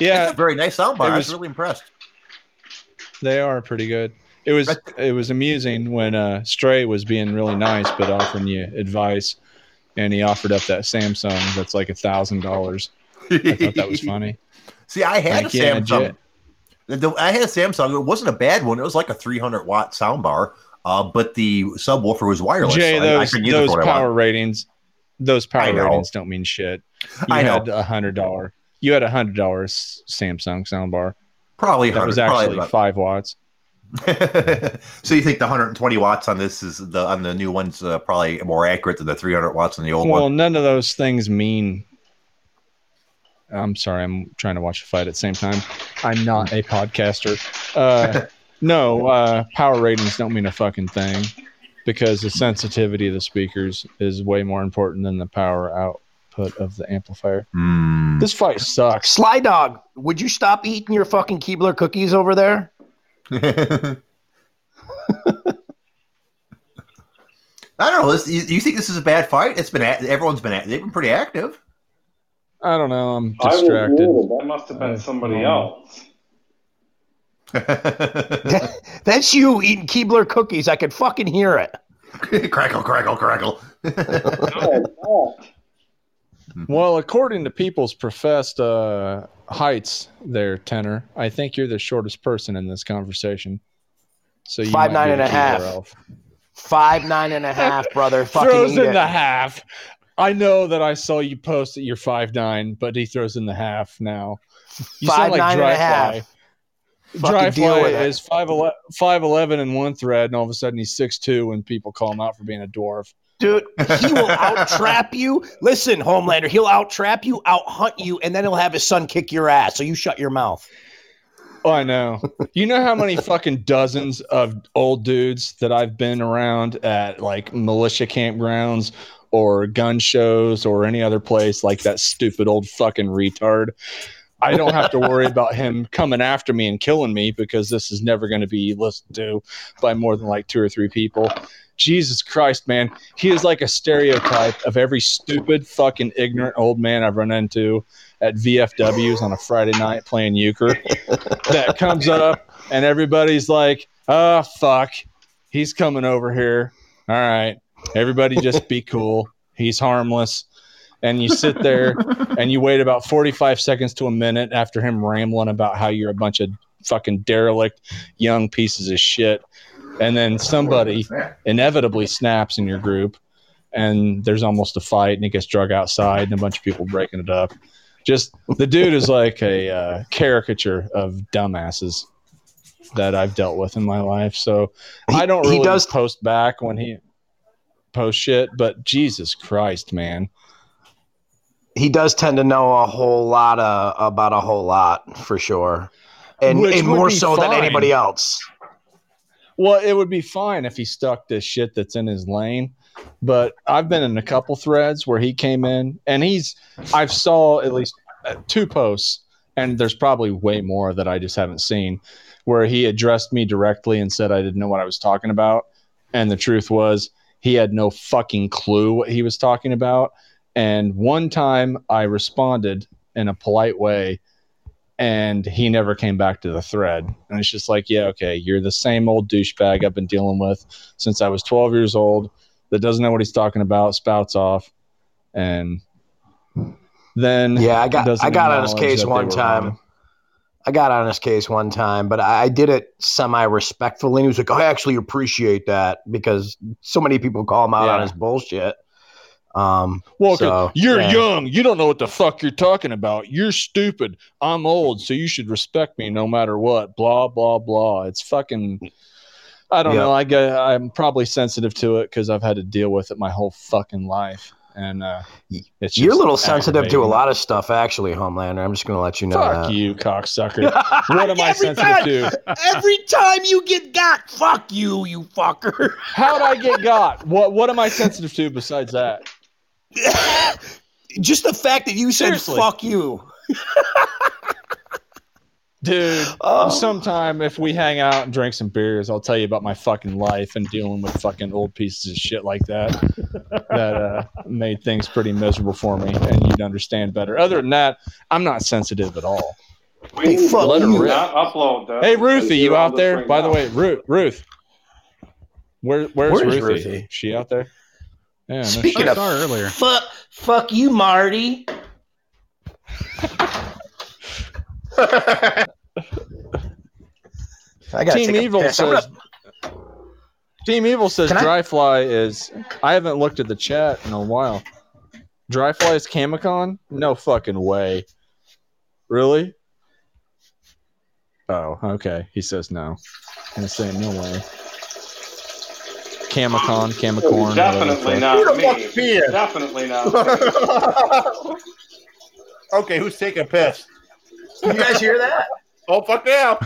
Yeah, Very nice soundbar. It I was was- really impressed. they are pretty good. It was it was amusing when uh, Stray was being really nice, but offering you advice, and he offered up that Samsung that's like a thousand dollars. I thought that was funny. See, I had Like, a yeah, Samsung. Jet- The- the- I had a Samsung. It wasn't a bad one. It was like a 300 watt soundbar, uh, but the subwoofer was wireless. Jay, so I- I those couldn't use it those for what I power ratings, those power ratings don't mean shit. You I had a hundred dollar. You had a hundred dollars Samsung soundbar Probably that was 100, probably actually five watts. so you think the 120 watts on this is the on the new ones uh, probably more accurate than the 300 watts on the old Well, one? Well, none of those things mean. I'm sorry, I'm trying to watch a fight at the same time. I'm not a podcaster. Uh, no, uh, power ratings don't mean a fucking thing because the sensitivity of the speakers is way more important than the power output of the amplifier. Hmm. This fight sucks. Sly Dog, would you stop eating your fucking Keebler cookies over there? I don't know. This, you, you think this is a bad fight? It's been everyone's been they've been pretty active. I don't know. I'm distracted. That must have been somebody else. That's you eating Keebler cookies. I could fucking hear it. crackle, crackle, crackle. Oh, Well, according to people's professed uh, heights, there, tenor, I think you're the shortest person in this conversation. So you Five, might nine be and the a half. Keebler elf. Five nine and a half, brother. Fucking Throws in it. the half. I know that I saw you post that you're five nine, but he throws in the half now. You Five, sound like nine and a Dry half. Fly. Fucking Dry deal Fly with 5'11", 5'11 in one thread, and all of a sudden he's six two when people call him out for being a dwarf. Dude, he will out trap you. Listen, Homelander, he'll out trap you, out hunt you, and then he'll have his son kick your ass. So you shut your mouth. Oh, I know. You know how many fucking dozens of old dudes that I've been around at like militia campgrounds or gun shows or any other place like that stupid old fucking retard. I don't have to worry about him coming after me and killing me because this is never going to be listened to by more than like two or three people. Jesus Christ, man. He is like a stereotype of every stupid, fucking ignorant old man I've run into at VFWs on a Friday night playing euchre that comes up and everybody's like, oh, fuck. He's coming over here. All right. Everybody just be cool. He's harmless. And you sit there and you wait about 45 seconds to a minute after him rambling about how you're a bunch of fucking derelict young pieces of shit. And then somebody inevitably snaps in your group and there's almost a fight and it gets drug outside and a bunch of people breaking it up. Just the dude is like a uh, caricature of dumbasses that I've dealt with in my life. So He- I don't he really does- post back when he posts shit, but Jesus Christ, man. He does tend to know a whole lot of, about a whole lot for sure, and, and more so than anybody else. Well, it would be fine if he stuck to shit that's in his lane. But I've been in a couple threads where he came in and he's, I've saw at least uh, two posts, and there's probably way more that I just haven't seen, where he addressed me directly and said I didn't know what I was talking about. And the truth was, he had no fucking clue what he was talking about. And one time I responded in a polite way and he never came back to the thread. And it's just like, yeah, okay, you're the same old douchebag I've been dealing with since I was 12 years old that doesn't know what he's talking about, spouts off, and then Yeah, I got I got on his case one time. wrong. I got on his case one time, but I, I did it semi respectfully. And he was like, I actually appreciate that because so many people call him out on his bullshit. Um, Well, 'cause So, you're yeah. young. You don't know what the fuck you're talking about. You're stupid. I'm old, so you should respect me no matter what. Blah blah blah. It's fucking. I don't Yeah. know. I get, I'm probably sensitive to it because I've had to deal with it my whole fucking life, and uh, it's you're a little sensitive to a lot of stuff, actually, Homelander. I'm just going to let you know Fuck that. you, cocksucker. What am I Every sensitive time- to? Every time you get got, fuck you, you fucker. How'd I get got? What What am I sensitive to besides that? just the fact that you said Seriously. fuck you. Dude, Oh. sometime if we hang out and drink some beers, I'll tell you about my fucking life and dealing with fucking old pieces of shit like that that uh, made things pretty miserable for me, and you'd understand better. Other than that, I'm not sensitive at all. Hey, fuck Let her you. rip. Not upload that. Hey, Ruthie, you out there? right By the way, Ruth, Ruth, where, where's Where's Ruthie? Ruthie? She out there? Yeah, no Speaking of earlier. fuck, fuck you, Marty. I gotta Team Evil says. gonna- Team Evil says Can I- Dryfly is. I haven't looked at the chat in a while. Dryfly is Camicon? No fucking way. Really? Oh, okay. He says no. I'm gonna say no way. Camicon, oh, Camicorn. Definitely whatever not me. fuck's peeing? Definitely not. me. okay, who's taking a piss? You guys hear that? Oh fuck yeah!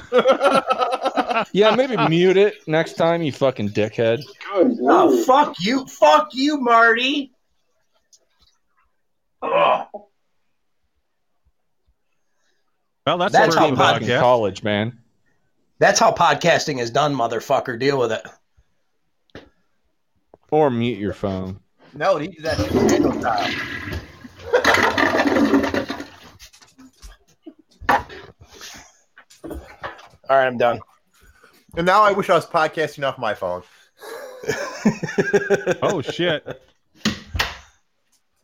Yeah, maybe mute it next time, you fucking dickhead. Good. Oh, fuck you, fuck you, Marty. Ugh. Well, that's, That's how word of Came the in college, man. That's how podcasting is done, motherfucker. Deal with it. Or mute your phone. No, he did that shit Daniel style. All right, I'm done. And now I wish I was podcasting off my phone. Oh shit!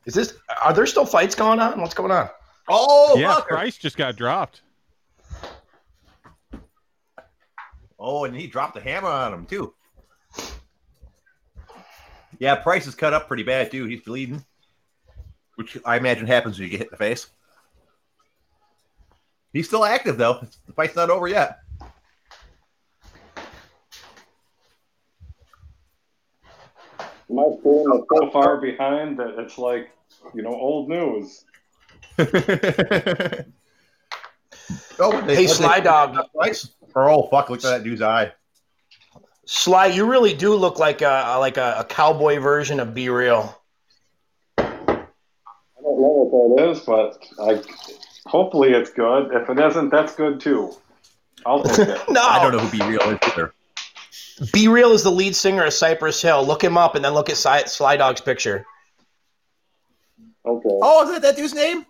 Is this? Are there still fights going on? What's going on? Oh, yeah, fucker. Price just got dropped. Oh, and he dropped the hammer on him too. Yeah, Price is cut up pretty bad too. He's bleeding, which I imagine happens when you get hit in the face. He's still active though. The fight's not over yet. My phone is so far behind that it's like, you know, old news. oh, they, Hey, Sly Dog. Price. Oh fuck! Look at that dude's eye. Sly, you really do look like a like a, a cowboy version of B-Real. I don't know what that is, but I hopefully it's good. If it isn't, that's good too. I'll take it. No, I don't know who B-Real is either. B-Real is the lead singer of Cypress Hill. Look him up and then look at Sly, Sly Dog's picture. Okay. Oh, is that that dude's name?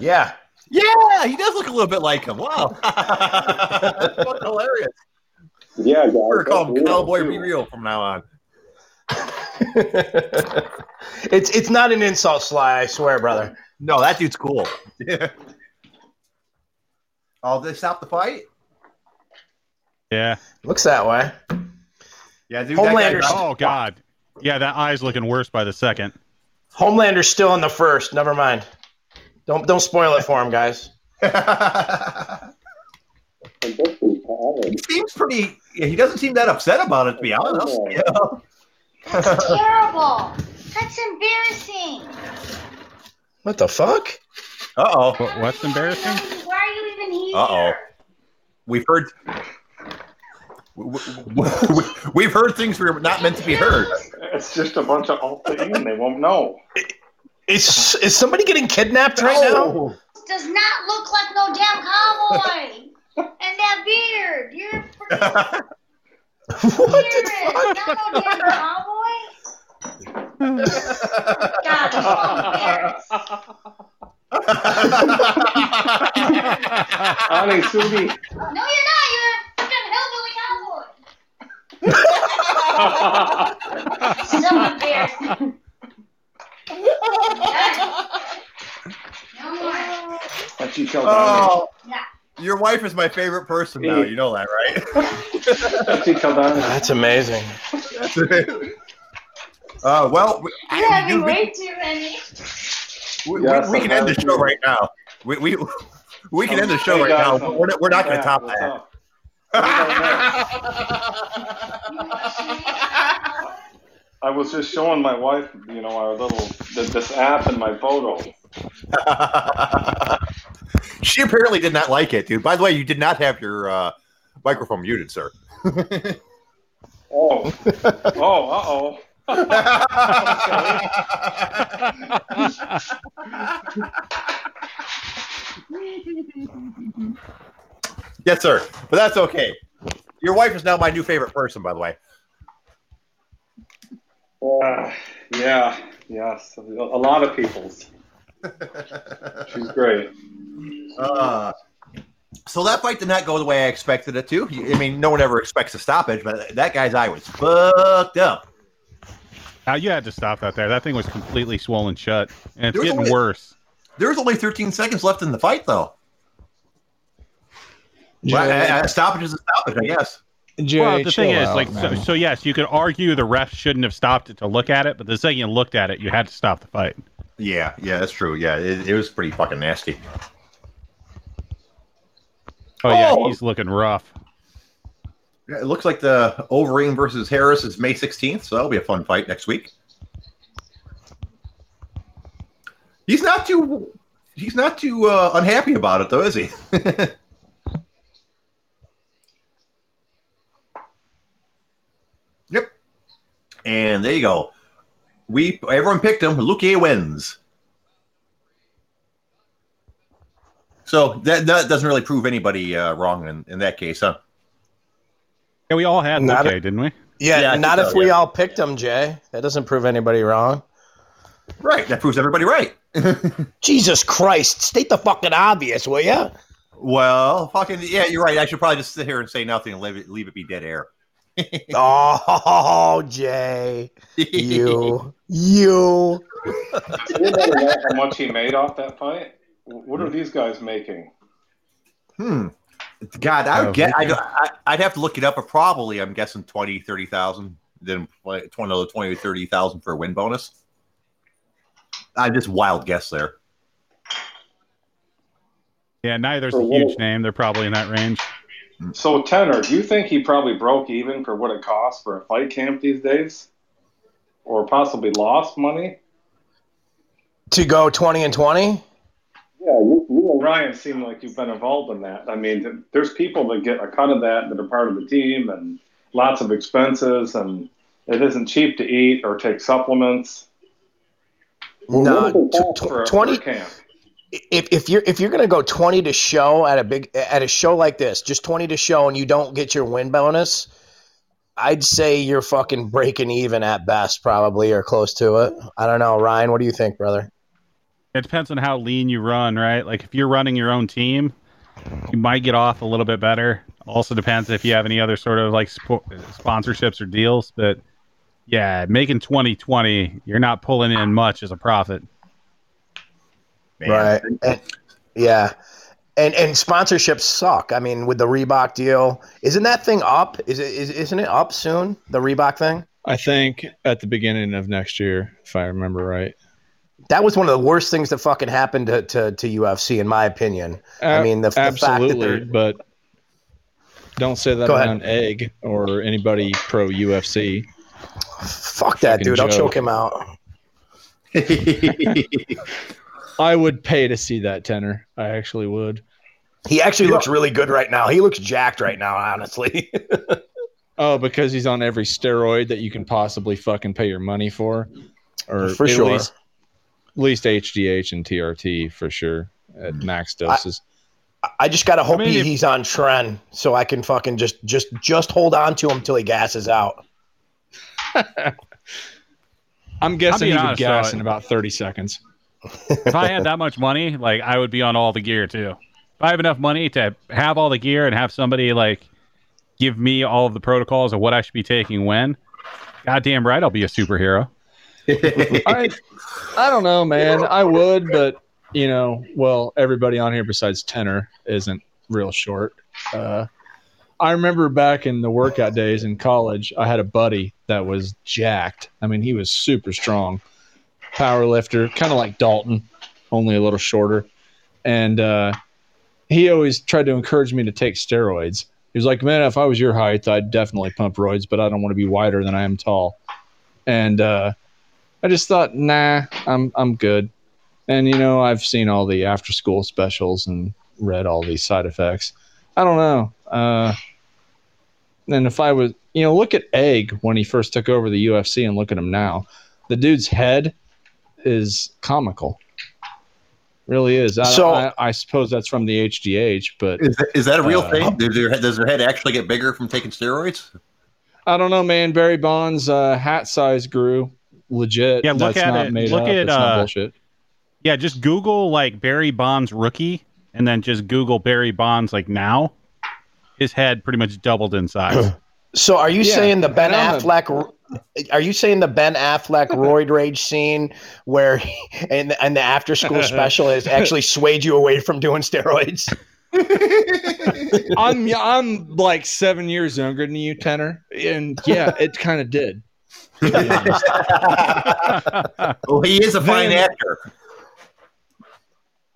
Yeah. Yeah, he does look a little bit like him. Wow, that's hilarious. Yeah, guys. We're gonna call him that's real, Cowboy. B-Real from now on. it's it's not an insult, Sly. I swear, brother. No, that dude's cool. Yeah. Oh, they stopped the fight? Yeah. Looks that way. Yeah, dude. that guy Homelander's- dropped- Oh god. Yeah, that eye's looking worse by the second. Homelander's still in the first. Never mind. Don't don't spoil it for him, guys. And this is he seems pretty. Yeah, he doesn't seem that upset about it, to be honest. Yeah. That's terrible. That's embarrassing. What the fuck? Uh oh. What, what's embarrassing? Why are you even here? Uh-oh. We've heard. we- we- We've heard things we're not meant to be heard. It's just a bunch of Alta Ian. They won't know. Is is somebody getting kidnapped right now? Does not look like no damn cowboy. And that beard. You're freaking what the fuck? Not no cowboy. God, I'm so embarrassed. Honey, Sudi. No, you're not. You're a freaking hillbilly cowboy. So embarrassing. No more. And she killed oh, Yeah. Your wife is my favorite person now. You know that, right? And she killed Donnie. That's amazing. uh, well, we, You're I- having we, way too many. we, Yes, we, we can end the show right now. We, we, we can end the show right now. We're not, we're not going to Matt, top what's that. up? I was just showing my wife, you know, our little this app and my photo. she apparently did not like it, dude. By the way, you did not have your uh, microphone muted, sir. Oh, oh, uh oh. Yes, sir. But that's okay. Your wife is now my new favorite person, by the way. Uh, yeah, yes, a lot of people's. She's great. Uh, so that fight did not go the way I expected it to. I mean, no one ever expects a stoppage, but that guy's eye was fucked up. Now you had to stop that there. That thing was completely swollen shut, and it's getting only- worse. There was only 13 seconds left in the fight, though. Well, a- a stoppage is a stoppage, I guess. Jay, well, the thing is, out, like, so, so yes, you could argue the ref shouldn't have stopped it to look at it, but the second you looked at it, you had to stop the fight. Yeah, yeah, that's true. Yeah, it, it was pretty fucking nasty. Oh yeah, Oh! he's looking rough. Yeah, It looks like the Overeem versus Harris is May 16th, so that'll be a fun fight next week. He's not too he's not too uh, unhappy about it though, is he? yep. And there you go. We everyone picked him. Luque wins. So that, that doesn't really prove anybody uh, wrong in, in that case, huh? Yeah, we all had Not Luque, a- didn't we? Yeah, Yeah, I think not so, if we yeah. all picked him, Jay. That doesn't prove anybody wrong. Right. That proves everybody right. Jesus Christ, state the fucking obvious, will ya? Well, fucking yeah, you're right. I should probably just sit here and say nothing and leave it, leave it be dead air. Oh, Jay, you, you. You never know how much he made off that fight. What are these guys making? Hmm. God, I Oh, would get. I, okay. I, I'd have to look it up, but probably I'm guessing 20, 30,000. Then like 20, another 20 or 30,000 for a win bonus. I'm just wild guess there. Yeah, neither's For a huge name. They're probably in that range. So, Tenor, do you think he probably broke even for what it costs for a fight camp these days? Or possibly lost money? To go 20 and 20? Yeah, you, you and Ryan seem like you've been involved in that. I mean, there's people that get a cut of that that are part of the team and lots of expenses, and it isn't cheap to eat or take supplements. No, What does tw- tw- for a- 20 for a camp? If, if you're if you're gonna go 20 to show at a big at a show like this just 20 to show and you don't get your win bonus i'd say you're fucking breaking even at best probably or close to it i don't know ryan what do you think brother It depends on how lean you run, right? Like if you're running your own team, you might get off a little bit better. Also depends if you have any other sort of like spo- sponsorships or deals. But yeah, making 2020, you're not pulling in much as a profit. Man. right And- yeah and and sponsorships suck i mean with the reebok deal isn't that thing up is it is, isn't it up soon the reebok thing I think at the beginning of next year, if I remember right. that was one of the worst things that fucking happened to, to, to UFC, in my opinion. I mean, the, the fact that Absolutely, they're but don't say that Go around Egg or anybody pro UFC. fuck that Fucking dude. I'll choke him out. I would pay to see that tenor. I actually would. He actually looks really good right now. He looks jacked right now, honestly. Oh, because he's on every steroid that you can possibly fucking pay your money for, or For at sure. least, at least HGH and TRT for sure at max doses. I just gotta hope mean, he, if- he's on trend so I can fucking just just just hold on to him till he gasses out. I'm guessing being he would gas though, in about 30 seconds. If I had that much money, like I would be on all the gear too. If I have enough money to have all the gear and have somebody like give me all of the protocols of what I should be taking when, goddamn right, I'll be a superhero. I, I don't know, man. I would, but you know, well, everybody on here besides Tenor isn't real short. Uh, I remember back in the workout days in college, I had a buddy that was jacked. I mean, he was super strong, power lifter, kind of like Dalton, only a little shorter. And uh, he always tried to encourage me to take steroids. He was like, "Man, if I was your height, I'd definitely pump roids, but I don't want to be wider than I am tall." And uh, I just thought, nah, I'm I'm good. And you know, I've seen all the after school specials and read all these side effects. I don't know. Uh, and if I was, you know, look at Egg when he first took over the UFC and look at him now. The dude's head is comical. Really is. I, So- I, I suppose that's from the HGH, but Is that, is that a real Uh, thing? Does their, head- does their head actually get bigger from taking steroids? I don't know, man. Barry Bonds' uh, hat size grew legit. Yeah, look That's at not it. Made Look up. at, it's not uh, bullshit. Yeah, just Google like Barry Bonds rookie, and then just Google Barry Bonds like now. His head pretty much doubled in size. So are you Yeah, saying the Ben and I'm a- Affleck? Are you saying the Ben Affleck roid rage scene where he, and and the after school special has actually swayed you away from doing steroids? I'm I'm like seven years younger than you, Tenor, and yeah, it kind of did. to be honest. well, he is a fine Then- actor.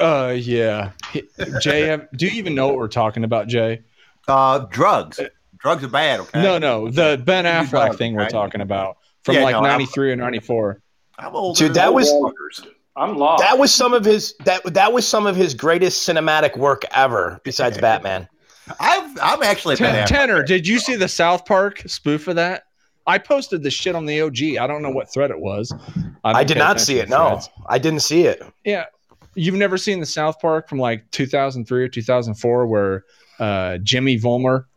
Uh, yeah. Jay, do you even know what we're talking about, Jay? Uh, drugs. Drugs are bad. Okay. No, no, the Ben Affleck drugs, thing we're right? talking about from Yeah, like no, '93 or '94. I'm older Dude, than that those was- fuckers. I'm lost. That was some of his that that was some of his greatest cinematic work ever, besides Batman. I've, I'm actually a Ben Ten- Tenor, did you see the South Park spoof of that? I posted the shit on the OG. I don't know what thread it was. don't I did not see it. No, threads. I didn't see it. Yeah. You've never seen the South Park from like 2003 or 2004 where uh, Jimmy Valmer,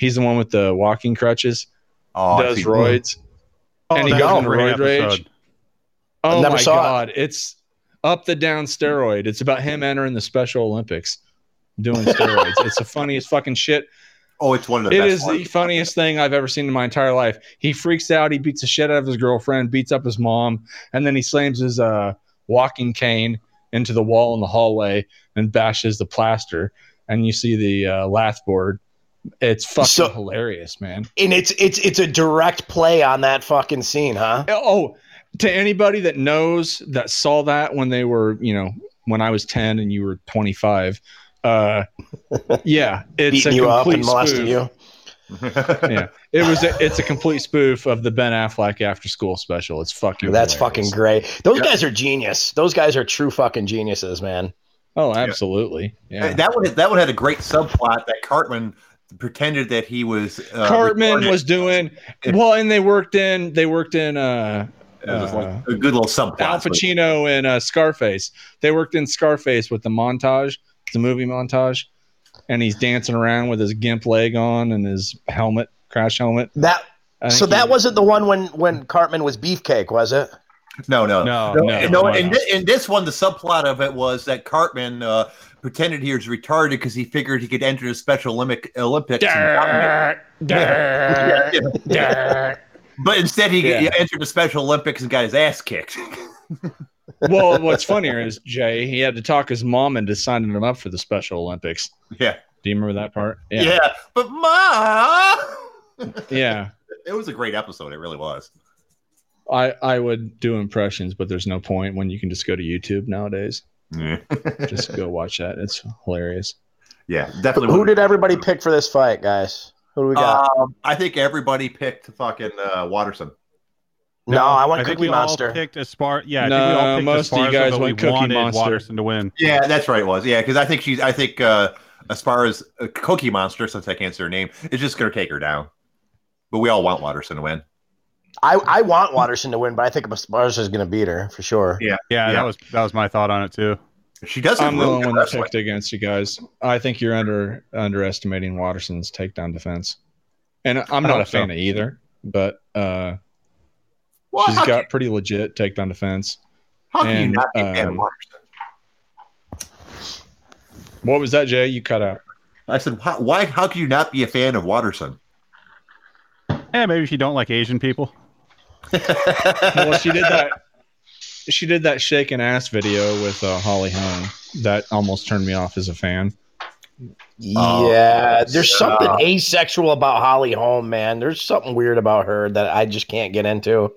he's the one with the walking crutches, Oh, does see. roids. And he that goes a into great roid rage. Oh never my saw it. god, it's up the down steroid. It's about him entering the Special Olympics doing steroids. it's the funniest fucking shit. Oh, it's one of the It best is the funniest thing I've ever seen in my entire life. He freaks out, he beats the shit out of his girlfriend, beats up his mom, and then he slams his uh, walking cane into the wall in the hallway and bashes the plaster. And you see the uh, lath board. It's fucking So- hilarious, man. And it's it's it's a direct play on that fucking scene, huh? Oh, to anybody that knows that saw that when they were, you know, when I was 10 and you were 25, uh, yeah, it's Beating a you up complete and molesting spoof. you. Yeah, it was. A, it's a complete spoof of the Ben Affleck After School special. It's fucking. That's hilarious. fucking great. Those guys are genius. Those guys are true fucking geniuses, man. Oh, absolutely. Yeah. That one, that one had a great subplot that Cartman pretended that he was. Uh, Cartman retarded. was doing well, and they worked in. They worked in. uh It was like uh, a good little subplot. Al Pacino and uh, Scarface. They worked in Scarface with the montage, the movie montage, and he's dancing around with his gimp leg on and his helmet, crash helmet. That so that he- wasn't the one when when Cartman was Beefcake, was it? No, no, No, no. no, no, no, in, no. thi- this one, the subplot of it was that Cartman uh, pretended he was retarded because he figured he could enter the Special Olympic Olympics. and dominate. but instead, he, Yeah. entered the Special Olympics and got his ass kicked. well, what's funnier is Jay. He had to talk his mom into signing him up for the Special Olympics. yeah. Do you remember that part? yeah, But ma, Yeah. it was a great episode. It really was. I, I would do impressions, but there's no point when you can just go to YouTube nowadays. Yeah, Just go watch that. It's hilarious. yeah definitely. Who did everybody pick for this fight, guys? Who do we got? Um, I think everybody picked fucking uh, Waterson. no, I want I think Cookie we all Monster. picked a spar. Yeah, I No, think we all picked most of you guys but went we Cookie wanted Monster. Waterson to win. Yeah, that's right. It was yeah because I think she's. I think uh, as far as uh, Cookie Monster, since I can't say her name, is just going to take her down. But we all want Waterson to win. I, I want Waterson to win, but I think Esparza is going to beat her for sure. Yeah, Yeah, Yeah. that was that was my thought on it too. she does. have I'm the really only one that picked against you guys. I think you're under underestimating Waterson's takedown defense. And I'm not a hope so. fan of either, but uh, Well, she's how, got pretty legit takedown defense. how can you not be a fan of um, Waterson? What was that, Jay? You cut out. I said, why, why? How can you not be a fan of Waterson? Yeah, maybe if you don't like Asian people. Well, she did that. She did that shaking ass video with uh, Holly Holm. That almost turned me off as a fan. Oh, Yeah, there's uh, something asexual about Holly Holm, man. There's something weird about her that I just can't get into.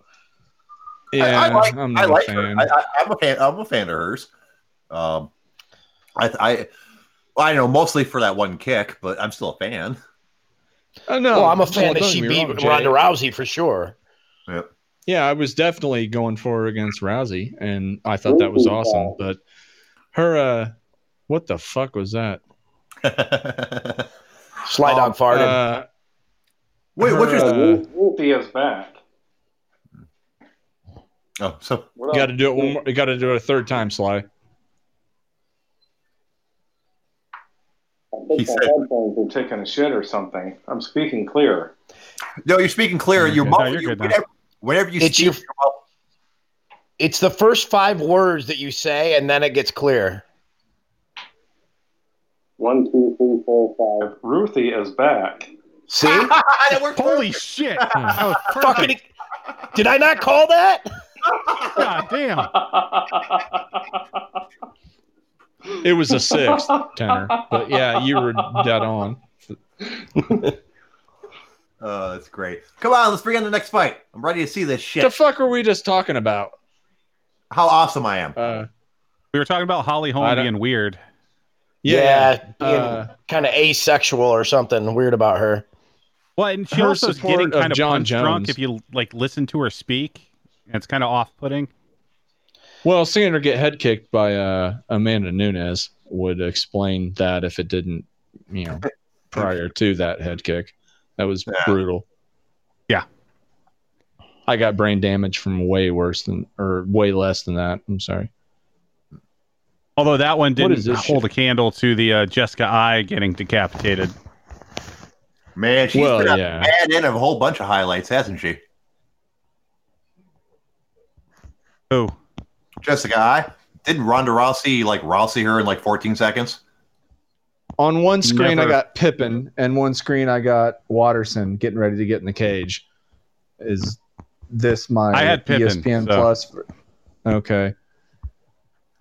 Yeah, I, I like, I'm I not like a her. fan. I, I, I'm a fan. I'm a fan of hers. Um, I, I, I know mostly for that one kick, but I'm still a fan. Oh, no, well, I'm a no, fan that she get beat wrong, Ronda Rousey for sure. Yeah, I was definitely going for her against Rousey, and I thought that was awesome. But her, uh, what the fuck was that? Sly Dog farted. Uh, Wait, her, what's your? uh, Wolfie is back. oh, so What you got to do it one more. You got to do it a third time, Sly. think He my said- headphones are taking a shit or something. I'm speaking clear. No, you're speaking clear. You're You're good. No, muffled. you're You- good now. Whenever, whenever you It's speak, your- you're. It's the first five words that you say, and then it gets clear. One, two, three, four, five. Ruthie is back. See? that worked Holy shit! That was Fucking. Did I not call that? God damn. It was a sixth, Tanner. But yeah, you were dead on. Oh, that's great. Come on, let's bring on the next fight. I'm ready to see this shit. The fuck are we just talking about? How awesome I am. Uh, We were talking about Holly I Holm being weird. yeah, being uh, kind of asexual or something weird about her. Well, and she Her also is getting kind of John punch drunk if you like listen to her speak. It's kind of off-putting. Well, seeing her get head kicked by uh, Amanda Nunes would explain that if it didn't, you know, prior to that head kick. That was Yeah. brutal. Yeah. I got brain damage from way worse than, or way less than that. I'm sorry. Although that one didn't hold shit? a candle to the uh, Jessica Eye getting decapitated. Man, she's Well, been a yeah. bad in of a whole bunch of highlights, hasn't she? Who? Jessica Eye. Didn't Ronda Rousey like Rousey her in like 14 seconds? On one screen, Never- I got Pippin, and one screen, I got Waterson getting ready to get in the cage. Is this my I had Pippin, ESPN so- Plus? for- Okay.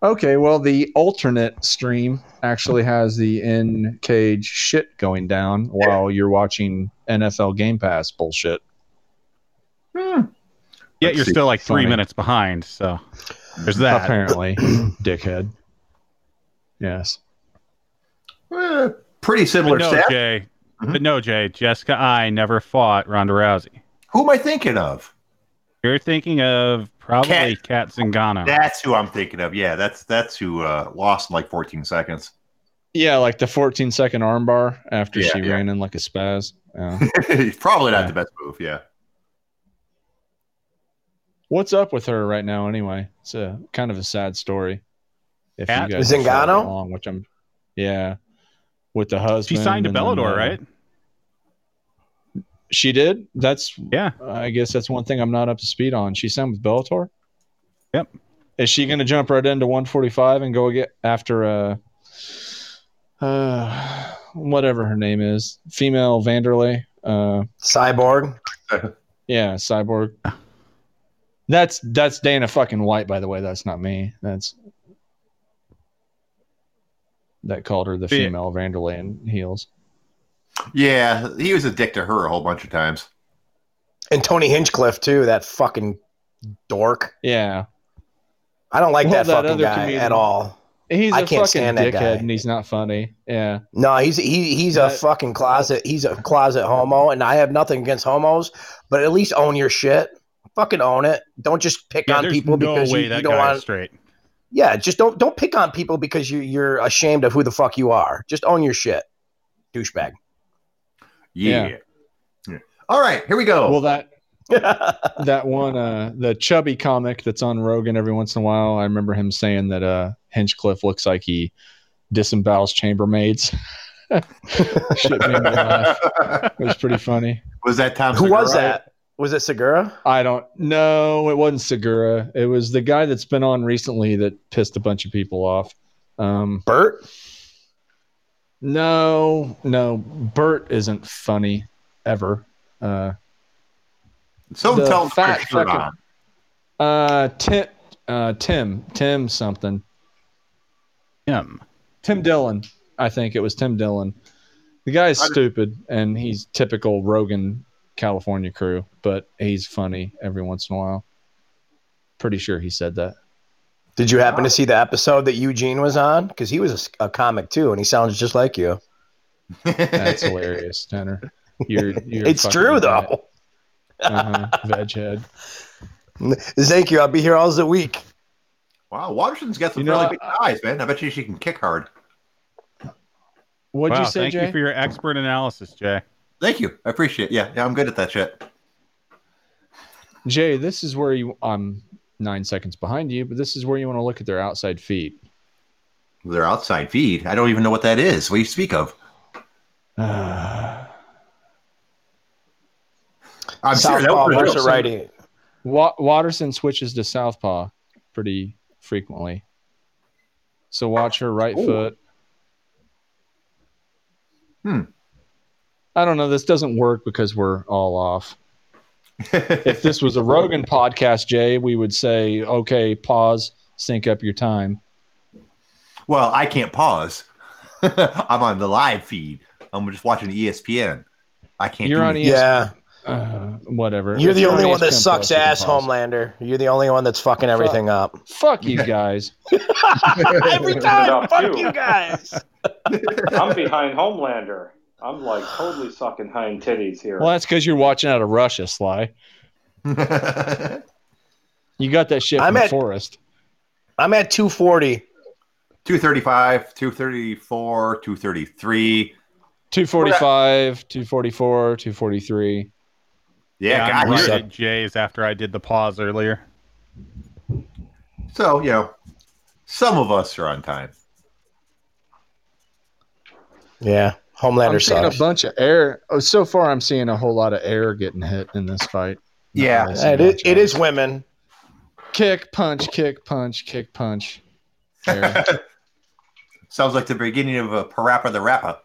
Okay, well, the alternate stream actually has the in cage shit going down while you're watching NFL Game Pass bullshit. Hmm. Yet you're see. still like three Funny. minutes behind. So there's that. Apparently, dickhead. Yes. Eh, pretty similar But no, stat. Jay. Mhm. But no, Jay. Jessica Eye never fought Ronda Rousey. Who am I thinking of? You're thinking of probably Cat. Cat Zingano. That's who I'm thinking of. Yeah, that's that's who uh, lost in like 14 seconds. Yeah, like the 14 second armbar after Yeah, she yeah. ran in like a spaz. Yeah. Probably not Yeah. the best move. Yeah. What's up with her right now? Anyway, it's a kind of a sad story. If Cat? have followed Zingano? along, which I'm, yeah, with the husband. She signed to and then, Bellator, uh, right? She did. That's Yeah. I guess that's one thing I'm not up to speed on. She signed with Bellator. Yep. Is she going to jump right into 145 and go get after uh, uh, whatever her name is, female Wanderlei? Uh, Cyborg. yeah, cyborg. That's that's Dana fucking White, by the way. That's not me. That's that called her the Yeah. female Wanderlei in heels. Yeah, he was a dick to her a whole bunch of times. And Tony Hinchcliffe, too, that fucking dork. Yeah, I don't like Well, that, that fucking guy comedian- at all. he's a I can't fucking stand that dickhead, guy. and he's not funny. Yeah, No, he's he, he's a fucking closet. He's a closet homo, and I have nothing against homos, but at least own your shit. Fucking own it. Don't just pick Yeah, on people no because way you, that you don't guy want. is straight. Yeah, just don't don't pick on people because you you're ashamed of who the fuck you are. Just own your shit, douchebag. Yeah. Yeah. Yeah. All right, here we go. well that that one uh the chubby comic that's on Rogan every once in a while. I remember him saying that uh Hinchcliffe looks like he disembowels chambermaids. Shit made me laugh. It was pretty funny. was that Tom? who was that? Was it Segura? I don't know. It wasn't Segura. It was the guy that's been on recently that pissed a bunch of people off. Um, Bert? no, no, Bert isn't funny ever. Uh, Someone the tell him fat a fucking- on. uh, Tim, uh, Tim, Tim something. Him. Tim Dillon. I think it was Tim Dillon. The guy's I- stupid and he's typical Rogan California crew, but he's funny every once in a while. Pretty sure he said that. Did you happen to see the episode that Eugene was on? Because he was a comic too, and he sounds just like you. That's hilarious, Tanner. You're, you're it's true though. Uh-huh. Veg head. Thank you. I'll be here all the week. Wow, Waterson's got some You know, really big eyes, man. I bet you she can kick hard. What'd wow, you say, thank Jay? you for your expert analysis, Jay. Thank you. I appreciate it. Yeah, yeah, I'm good at that shit. Jay, this is where you. I'm nine seconds behind you, but this is where you want to look at their outside feet. Their outside feed. I don't even know what that is. What do you speak of? Uh, I'm serious. That Southpaw was versus real. righty. Wa- Waterson switches to southpaw pretty frequently. So watch her right Ooh. foot. Hmm. I don't know. This doesn't work because we're all off. If this was a Rogan podcast, Jay, we would say, okay, pause, sync up your time. well, I can't pause. I'm on the live feed. I'm just watching ESPN. I can't. You're do on anything. Yeah, Uh, whatever. you're If the only on one that sucks Plus, ass. Homelander. You're the only one that's fucking everything up. Fuck you guys. Every time, fuck too. you guys. I'm behind Homelander. I'm like totally sucking hind titties here. Well, that's because you're watching out of Russia, Sly. You got that shit I'm from at- Forest. I'm at 240. 235, 234, 233. 245, 244, 243. Yeah, I'm God, right you're- at Jay's after I did the pause earlier. So, you know, some of us are on time. Yeah, I'm Homelander seeing sucks. a bunch of air. Oh, so far, I'm seeing a whole lot of air getting hit in this fight. Not Yeah. really seeing It is, much it else. is women. kick, punch, kick, punch, kick, punch. Sounds like the beginning of a Parappa the Rapper.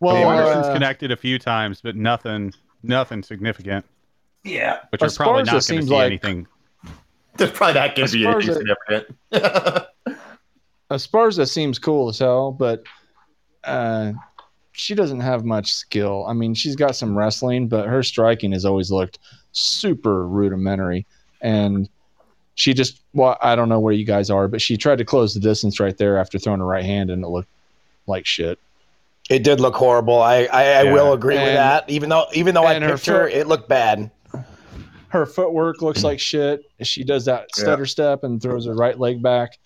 well, Waterson's uh, connected a few times, but nothing, nothing significant. Yeah. But you're probably not going to see like- anything. There's probably not going to be As far anything as it- significant. Esparza seems cool as hell, but uh, she doesn't have much skill. I mean, she's got some wrestling, but her striking has always looked super rudimentary. And she just, well, I don't know where you guys are, but she tried to close the distance right there after throwing a right hand, and it looked like shit. It did look horrible. I I, I Yeah. will agree with that. Even though even though I and her picked her, it looked bad. Her footwork looks like shit. She does that stutter step and throws her right leg back,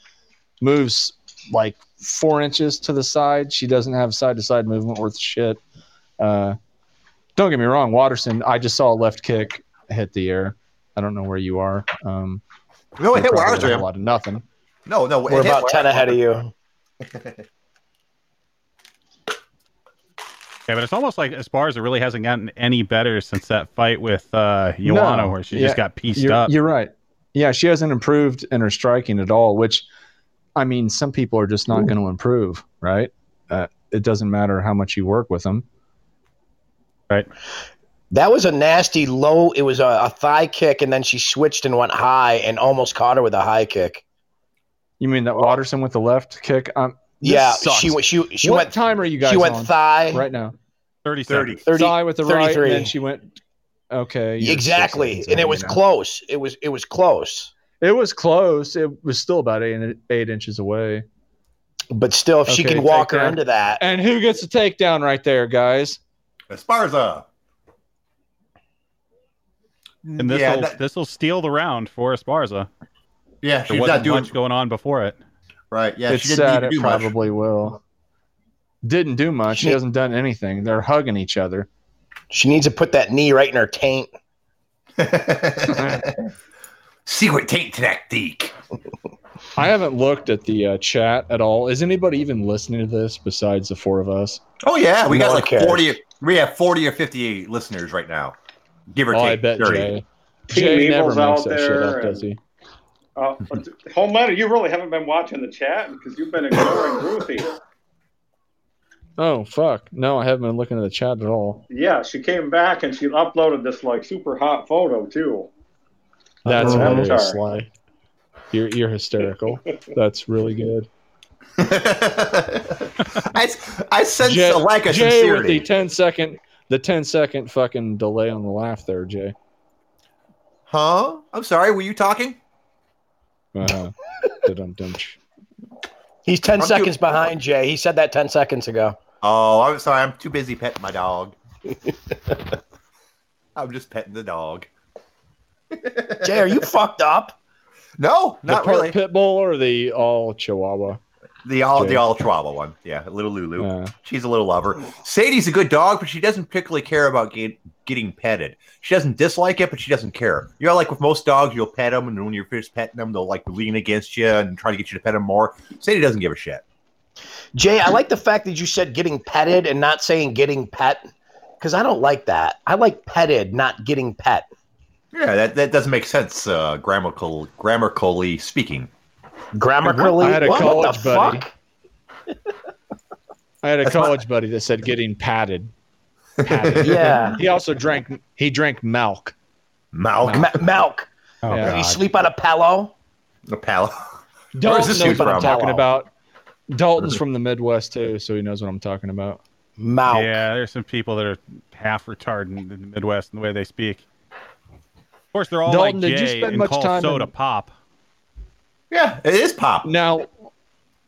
moves like four inches to the side. She doesn't have side to side movement worth shit. Uh, don't get me wrong, Waterson. I just saw a left kick hit the air. I don't know where you are. Um, no, it hit where I probably was a lot of nothing. No, no. it We're about ten ahead of you. Yeah, but it's almost like Esparza really hasn't gotten any better since that fight with uh, Joanna, No. where she Yeah, just got pieced You're, up. you're right. Yeah, she hasn't improved in her striking at all. Which, I mean, some people are just not going to improve, right? Uh, it doesn't matter how much you work with them. Right? That was a nasty low. It was a, a thigh kick, and then she switched and went high and almost caught her with a high kick. You mean that Waterson with the left kick? Um, yeah, sucks. she went. She she what went. time are you guys She went on thigh. right now? 30 30. seconds. 30, Thigh with the right, and then she went. Okay, exactly, and it was now. close. It was it was close. It was close. It was still about eight, eight inches away. But still, if she can walk her takedown. into that, And who gets the takedown right there, guys? Esparza. And this yeah, will that- this will steal the round for Esparza. yeah, There she's wasn't not doing much going on before it. right. Yeah, it's she didn't sad. need to It do much. probably will. Didn't do much. She She- hasn't done anything. They're hugging each other. she needs to put that knee right in her taint. Secret taint tactique. I haven't looked at the uh, chat at all. Is anybody even listening to this besides the four of us? Oh yeah, we No got like cares. forty. We have forty or fifty listeners right now, give or Oh, take. I bet 30. Jay. Team Jay never makes that shit up, does he? Uh, Homelander, you really haven't been watching the chat because you've been ignoring Ruthie. Oh fuck! No, I haven't been looking at the chat at all. Yeah, she came back and she uploaded this like super hot photo too. That's Oh, hilarious, Avatar. Sly. You're you're hysterical. That's really good. I, I sense Jay, a lack of Jay with the sincerity. 10 second the 10 second fucking delay on the laugh there, Jay. Huh? I'm sorry. Were you talking? Uh-huh. He's 10 I'm seconds too- behind Jay. He said that 10 seconds ago. Oh, I'm sorry. I'm too busy petting my dog. I'm just petting the dog. Jay, are you fucked up? No, not part really. pit bull or the all chihuahua? The all Jay. the all Chihuahua one. Yeah, little Lulu. Uh, She's a little lover. Sadie's a good dog, but she doesn't particularly care about get, getting petted. She doesn't dislike it, but she doesn't care. You know, like with most dogs, you'll pet them, and when you're first petting them, they'll like lean against you and try to get you to pet them more. Sadie doesn't give a shit. Jay, I like the fact that you said getting petted and not saying getting pet, because I don't like that. I like petted, not getting pet. Yeah, that, that doesn't make sense. Uh, grammatical, grammatically speaking. Grammatically, I had a what, what college the buddy. fuck? I had a That's my- college buddy that said getting patted. Patted. Yeah, He also drank. He drank milk. Malk, Ma- milk. Oh, Yeah. You God. sleep on a pillow. A pillow. Dalton this knows what I'm talking Hello. about. Dalton's from the Midwest too, so he knows what I'm talking about. Milk. Yeah, there's some people that are half retarded in the Midwest in the way they speak. Of course, they're all Dalton, like did you Jay spend and much call time soda in- pop. Yeah, it is pop. Now,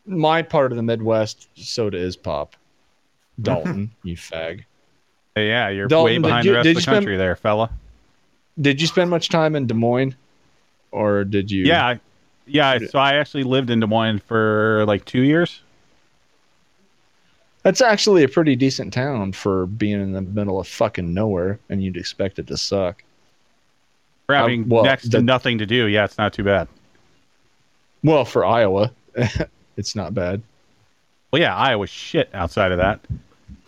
my part of the Midwest, soda is pop. Dalton, you fag. Hey, yeah, you're Dalton, way did behind you- the rest of the you spend- country there, fella. Did you spend much time in Des Moines, or did you? Yeah, yeah. So I actually lived in Des Moines for like two years. that's actually a pretty decent town for being in the middle of fucking nowhere, and you'd expect it to suck. For Um, having well, next to nothing to do. Yeah, it's not too bad. Well, for Iowa, it's not bad. Well, yeah, Iowa shit outside of that.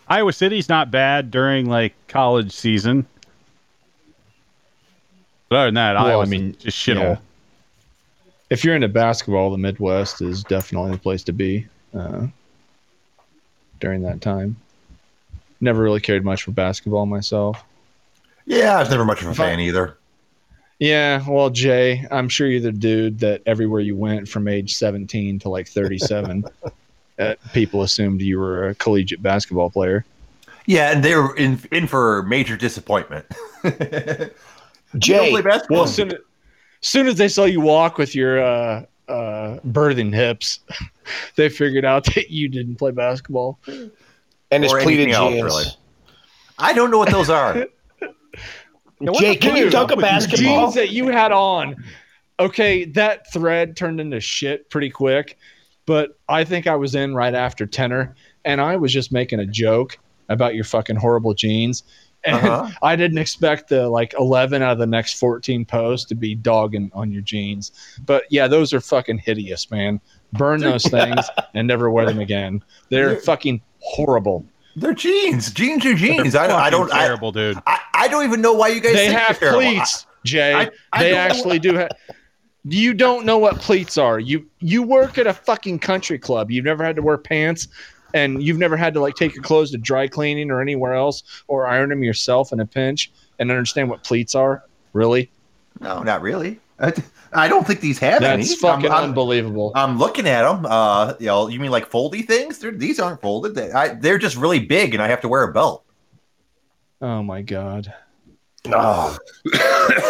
Iowa City's not bad during like college season. But other than that, Well, I mean, just shithole. yeah. If you're into basketball, the Midwest is definitely the place to be uh, during that time. Never really cared much for basketball myself. Yeah, I was never much of a If I- fan either. Yeah, well, Jay, I'm sure you're the dude that everywhere you went from age 17 to like 37, uh, people assumed you were a collegiate basketball player. Yeah, and they were in in for major disappointment. Jay, play basketball? Well, as soon, as soon as they saw you walk with your uh, uh, birthing hips, they figured out that you didn't play basketball. and his or pleated jeans. really. I don't know what those are. Jay, can you dunk a basketball? Jeans that you had on. Okay, that thread turned into shit pretty quick, but I think I was in right after tenor, and I was just making a joke about your fucking horrible jeans. And Uh-huh. I didn't expect the like 11 out of the next 14 posts to be dogging on your jeans. But yeah, those are fucking hideous, man. Burn those things and never wear them again. They're- fucking horrible. They're jeans. Jeans are jeans. They're I, I don't. I, terrible, dude. I, I don't even know why you guys. They have pleats, Jay. I- I they don't know actually do have. You don't know what pleats are. You you work at a fucking country club. You've never had to wear pants, and you've never had to like take your clothes to dry cleaning or anywhere else, or iron them yourself in a pinch, and understand what pleats are. Really, No, not really. I, don't think these have any. that's fucking I'm, I'm, unbelievable. I'm looking at them. Uh, you know, you mean like foldy things? They're, these aren't folded. They, I, they're just really big, and I have to wear a belt. oh my god. Oh,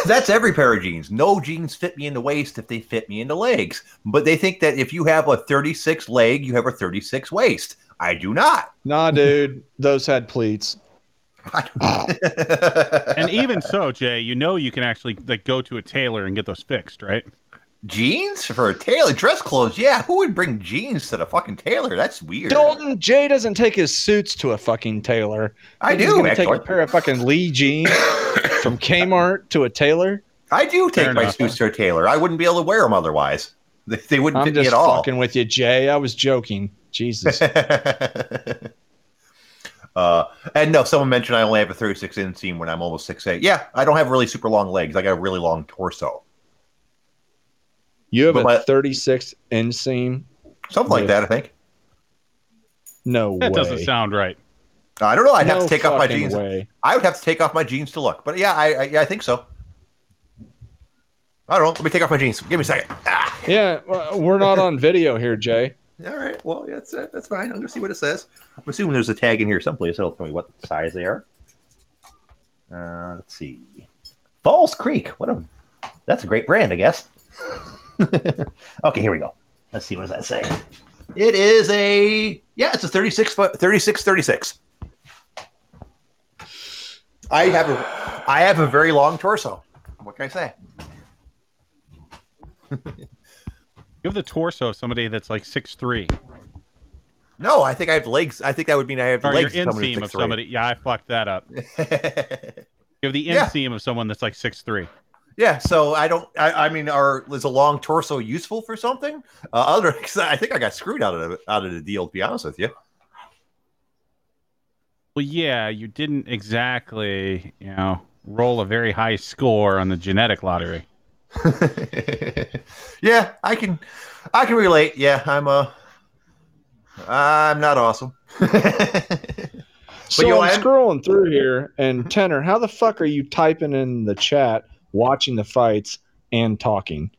That's every pair of jeans. No jeans fit me in the waist if they fit me in the legs. But they think that if you have a 36 leg, you have a 36 waist. I do not. Nah, dude, those had pleats. And even so, Jay, you know you can actually like go to a tailor and get those fixed, right? jeans for a tailor dress clothes. Yeah, who would bring jeans to the fucking tailor? That's weird. Dalton Jay doesn't take his suits to a fucking tailor. I He's do gonna take a pair of fucking Lee jeans from Kmart to a tailor. I do take Fair my enough. suits to a tailor. I wouldn't be able to wear them otherwise. They, they wouldn't I'm fit me at all. fucking with you, Jay. I was joking. Jesus. uh, and no, someone mentioned I only have a 36 inseam when I'm almost 6'8. Yeah, I don't have really super long legs. I got a really long torso. You have But a my- 36 inseam? Something like that, I think. No That way. doesn't sound right. I don't know. I'd have to take off my jeans. way. I would have to take off my jeans to look. But yeah, I, I, yeah, I think so. I don't know. Let me take off my jeans. Give me a second. Ah. Yeah, we're not on video here, Jay. All right. Well, that's uh, that's fine. I'm gonna see what it says. I'm assuming there's a tag in here someplace. that'll tell me what size they are. Uh, let's see. Falls Creek. What a that's a great brand, I guess. okay, here we go. Let's see. What does that say? It is a yeah. It's a 36 foot 36 36. I have a I have a very long torso. What can I say? You have the torso of somebody that's like six three, No, I think I have legs. I think that would mean I have or legs. somebody inseam of somebody. Yeah, I fucked that up. You have the Yeah. inseam of someone that's like six three. Yeah, so I don't. I, I mean, are is a long torso useful for something? Uh, other, cause I think I got screwed out of out of the deal. To be honest with you. Well, yeah, you didn't exactly, you know, roll a very high score on the genetic lottery. yeah, I can, I can relate. Yeah, I'm a, I'm not awesome. So you I'm I'm- scrolling through here, and Tenor, how the fuck are you typing in the chat, watching the fights, and talking?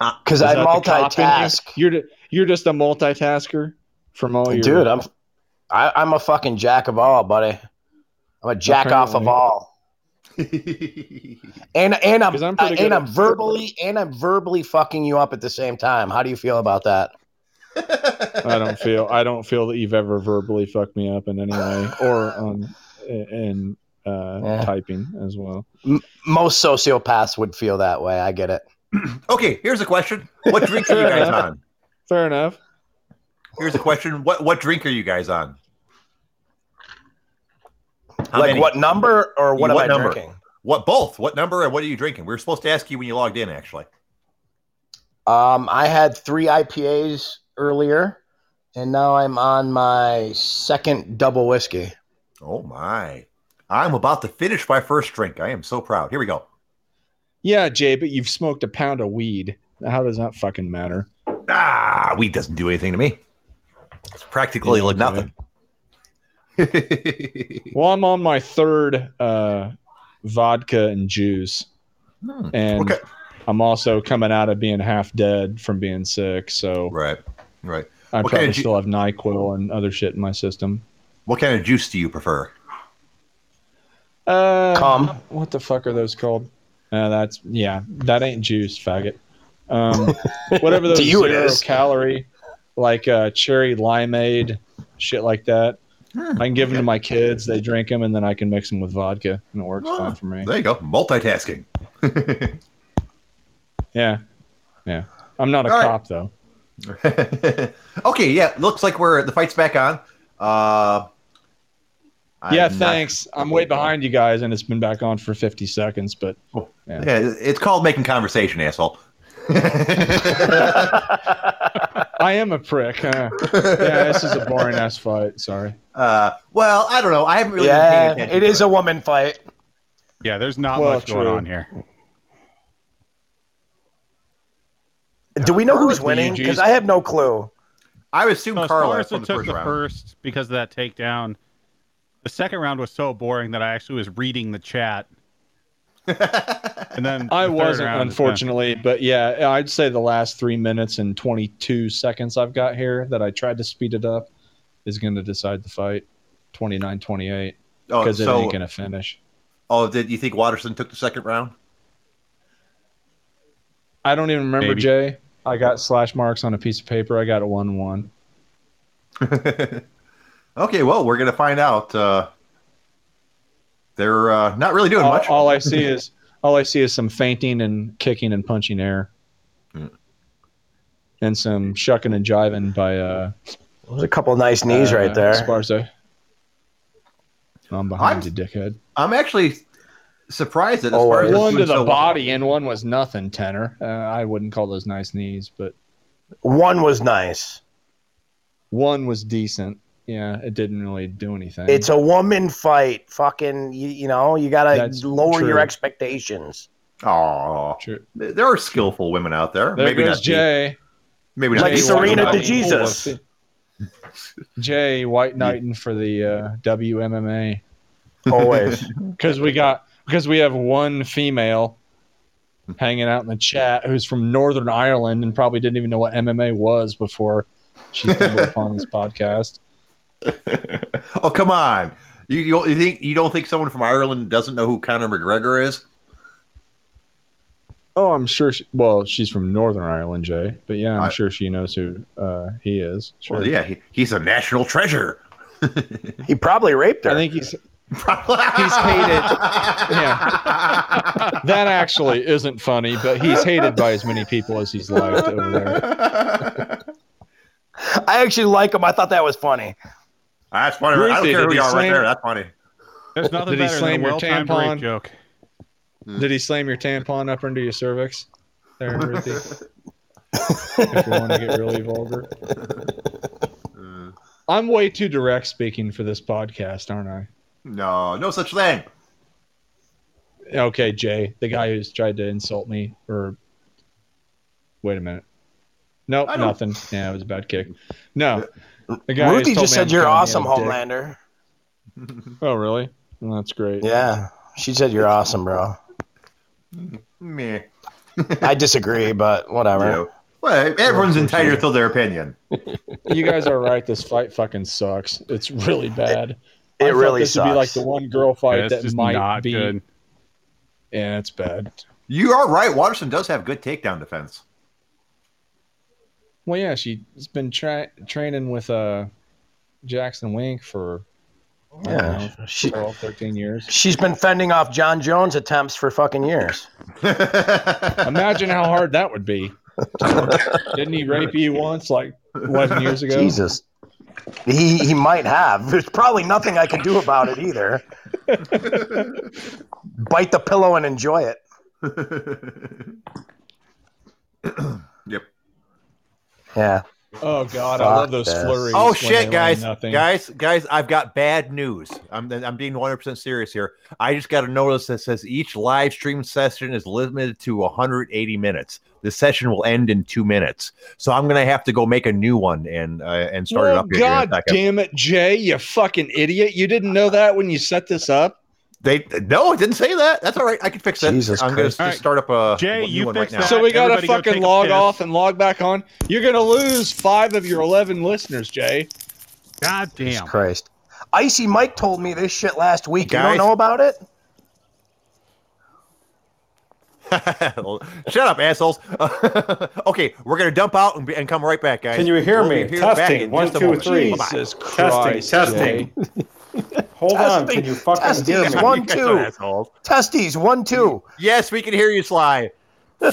Uh, because Is I that the cop in you? multitask. You're you're just a multitasker from all your Dude, I'm I, I'm a fucking jack of all, buddy. I'm a jack off of all. And and I'm, 'Cause I'm uh, and I'm verbally and I'm verbally fucking you up at the same time. How do you feel about that? I don't feel I don't feel that you've ever verbally fucked me up in any way or on in uh, Yeah. typing as well. Most sociopaths would feel that way. I get it. okay, here's a question: What drink are you guys on? Fair enough. Here's a question: What what drink are you guys on? How like many? what number or what You- am what I number? drinking? What both? What number and what are you drinking? We were supposed to ask you when you logged in, actually. Um, I had three IPAs earlier, and now I'm on my second double whiskey. Oh my! I'm about to finish my first drink. I am so proud. Here we go. Yeah, Jay, but you've smoked a pound of weed. How does that fucking matter? Ah, weed doesn't do anything to me. It's practically like okay. nothing. Well, I'm on my third uh, vodka and juice, Hmm, and okay. I'm also coming out of being half dead from being sick. So Right, right. I What kind probably of ju- still have Nyquil and other shit in my system. What kind of juice do you prefer? Uh, Cum. What the fuck are those called? Uh, that's yeah, that ain't juice, faggot. Um, whatever those To you it zero is. calorie, like uh, cherry limeade, shit like that. Hmm, I can give them to my kids. They drink them, and then I can mix them with vodka, and it works Ah, fine for me. There you go. Multitasking. Yeah, yeah. I'm not a All right. cop though. okay, yeah. Looks like we're the fight's back on. Uh, yeah, I'm not- thanks. I'm way behind you guys, and it's been back on for 50 seconds. But Oh, Yeah. yeah, it's called making conversation, asshole. I am a prick. Uh, yeah, this is a boring ass fight. Sorry. uh, well, I don't know. I haven't really. been yeah, paying attention it a woman fight. Yeah, there's not Well, much going on here. Do we know who's winning? Because I have no clue. I would assume So as Carla far as from it the took first the round. first because of that takedown, the second round was so boring that I actually was reading the chat. And then I the third wasn't, round, unfortunately, but yeah, I'd say the last three minutes and 22 seconds I've got here that I tried to speed it up is going to decide the fight 29 28 oh, because it so, ain't going to finish. oh, did you think Waterson took the second round? I don't even remember, Maybe. Jay. I got slash marks on a piece of paper. I got it 1 1. okay, well, we're gonna find out. Uh, they're uh, not really doing All, much. all I see is all I see is some fainting and kicking and punching air. Hmm. And some shucking and jiving by uh, There's a couple nice knees uh, right there. Sparza. I'm behind I'm- you, dickhead. I'm actually surprised that as Oh, far as one to the so well- body and one was nothing tenor uh, i wouldn't call those nice knees but One was nice. one was decent yeah it didn't really do anything It's a woman fight. Fucking, you, you know, you gotta That's lower your expectations. Aw. True. there are skillful women out there. there maybe goes not jay Maybe not Like Jay. Serena White to Jesus. jay white knighting for the uh, wmma Always. because we got because we have one female hanging out in the chat who's from northern ireland and probably didn't even know what mma was before she stumbled upon this podcast oh come on! You, you you think you don't think someone from Ireland doesn't know who Conor McGregor is? Oh, I'm sure. She, well, she's from Northern Ireland, Jay. But yeah, I'm I- sure she knows who uh, he is. Sure. Well, yeah, he, he's a national treasure. he probably raped her. I think he's he's hated. that actually isn't funny, but he's hated by as many people as he's liked over there. I actually like him. I thought that was funny. That's funny. I don't Ruthie, care who he you are right there. That's funny. There's nothing Did he better than slam a your well-timed tampon? rape joke. Did he slam your tampon up into your cervix? There, Ruthie. if you want to get really vulgar. Uh, I'm way too direct speaking for this podcast, aren't I? no, no such thing. Okay, Jay, the guy who's tried to insult me or wait a minute. Nope, nothing. Yeah, it was a bad kick. No. The guy Ruthie just said you're awesome. Homelander. Oh, really? Well, that's great. Yeah, she said you're awesome, bro. Me. I disagree, but whatever. You know. Well, everyone's entitled to their opinion. You guys are right. This fight fucking sucks. It's really bad. I It thought really this would be like the one girl fight it's that might not be. good. Yeah, it's bad. You are right. Waterson does have good takedown defense. Well, yeah, she's been tra- training with uh, Jackson Wink for Yeah, know, she 12, 13 years. she's been fending off Jon Jones attempts for fucking years. Imagine how hard that would be. Didn't he rape you once, like 11 years ago? Jesus. He he might have. There's probably nothing I can do about it either. Bite the pillow and enjoy it. yep. Yeah. Oh God, I love those this. flurries. Oh shit, guys, guys, guys! I've got bad news. I'm I'm being 100 percent serious here. I just got a notice that says each live stream session is limited to 180 minutes. The session will end in two minutes, so I'm gonna have to go make a new one and uh, and start it up. here in a God second. damn it, Jay, you fucking idiot! You didn't know that when you set this up. They no, it didn't say that. That's all right. I can fix it. Jesus I'm gonna Christ. All right. start up a Jay, new you one fix right now. that. So we gotta everybody go fucking take log off and log back on. You're gonna lose five of your 11 listeners, Jay. God Jesus damn. Christ. Icy Mike told me this shit last week. You don't know about it? Shut up, assholes. okay, we're gonna dump out and, be, and come right back, guys. Can you hear We'll me? be here back Testing. in One, just a two, moment. three. Bye-bye. Jesus Christ, testing. Jay. Hold on. Can you fucking testing hear is me? one, You two. are assholes. Testes, one, two. Yes, we can hear you, Sly. Fine.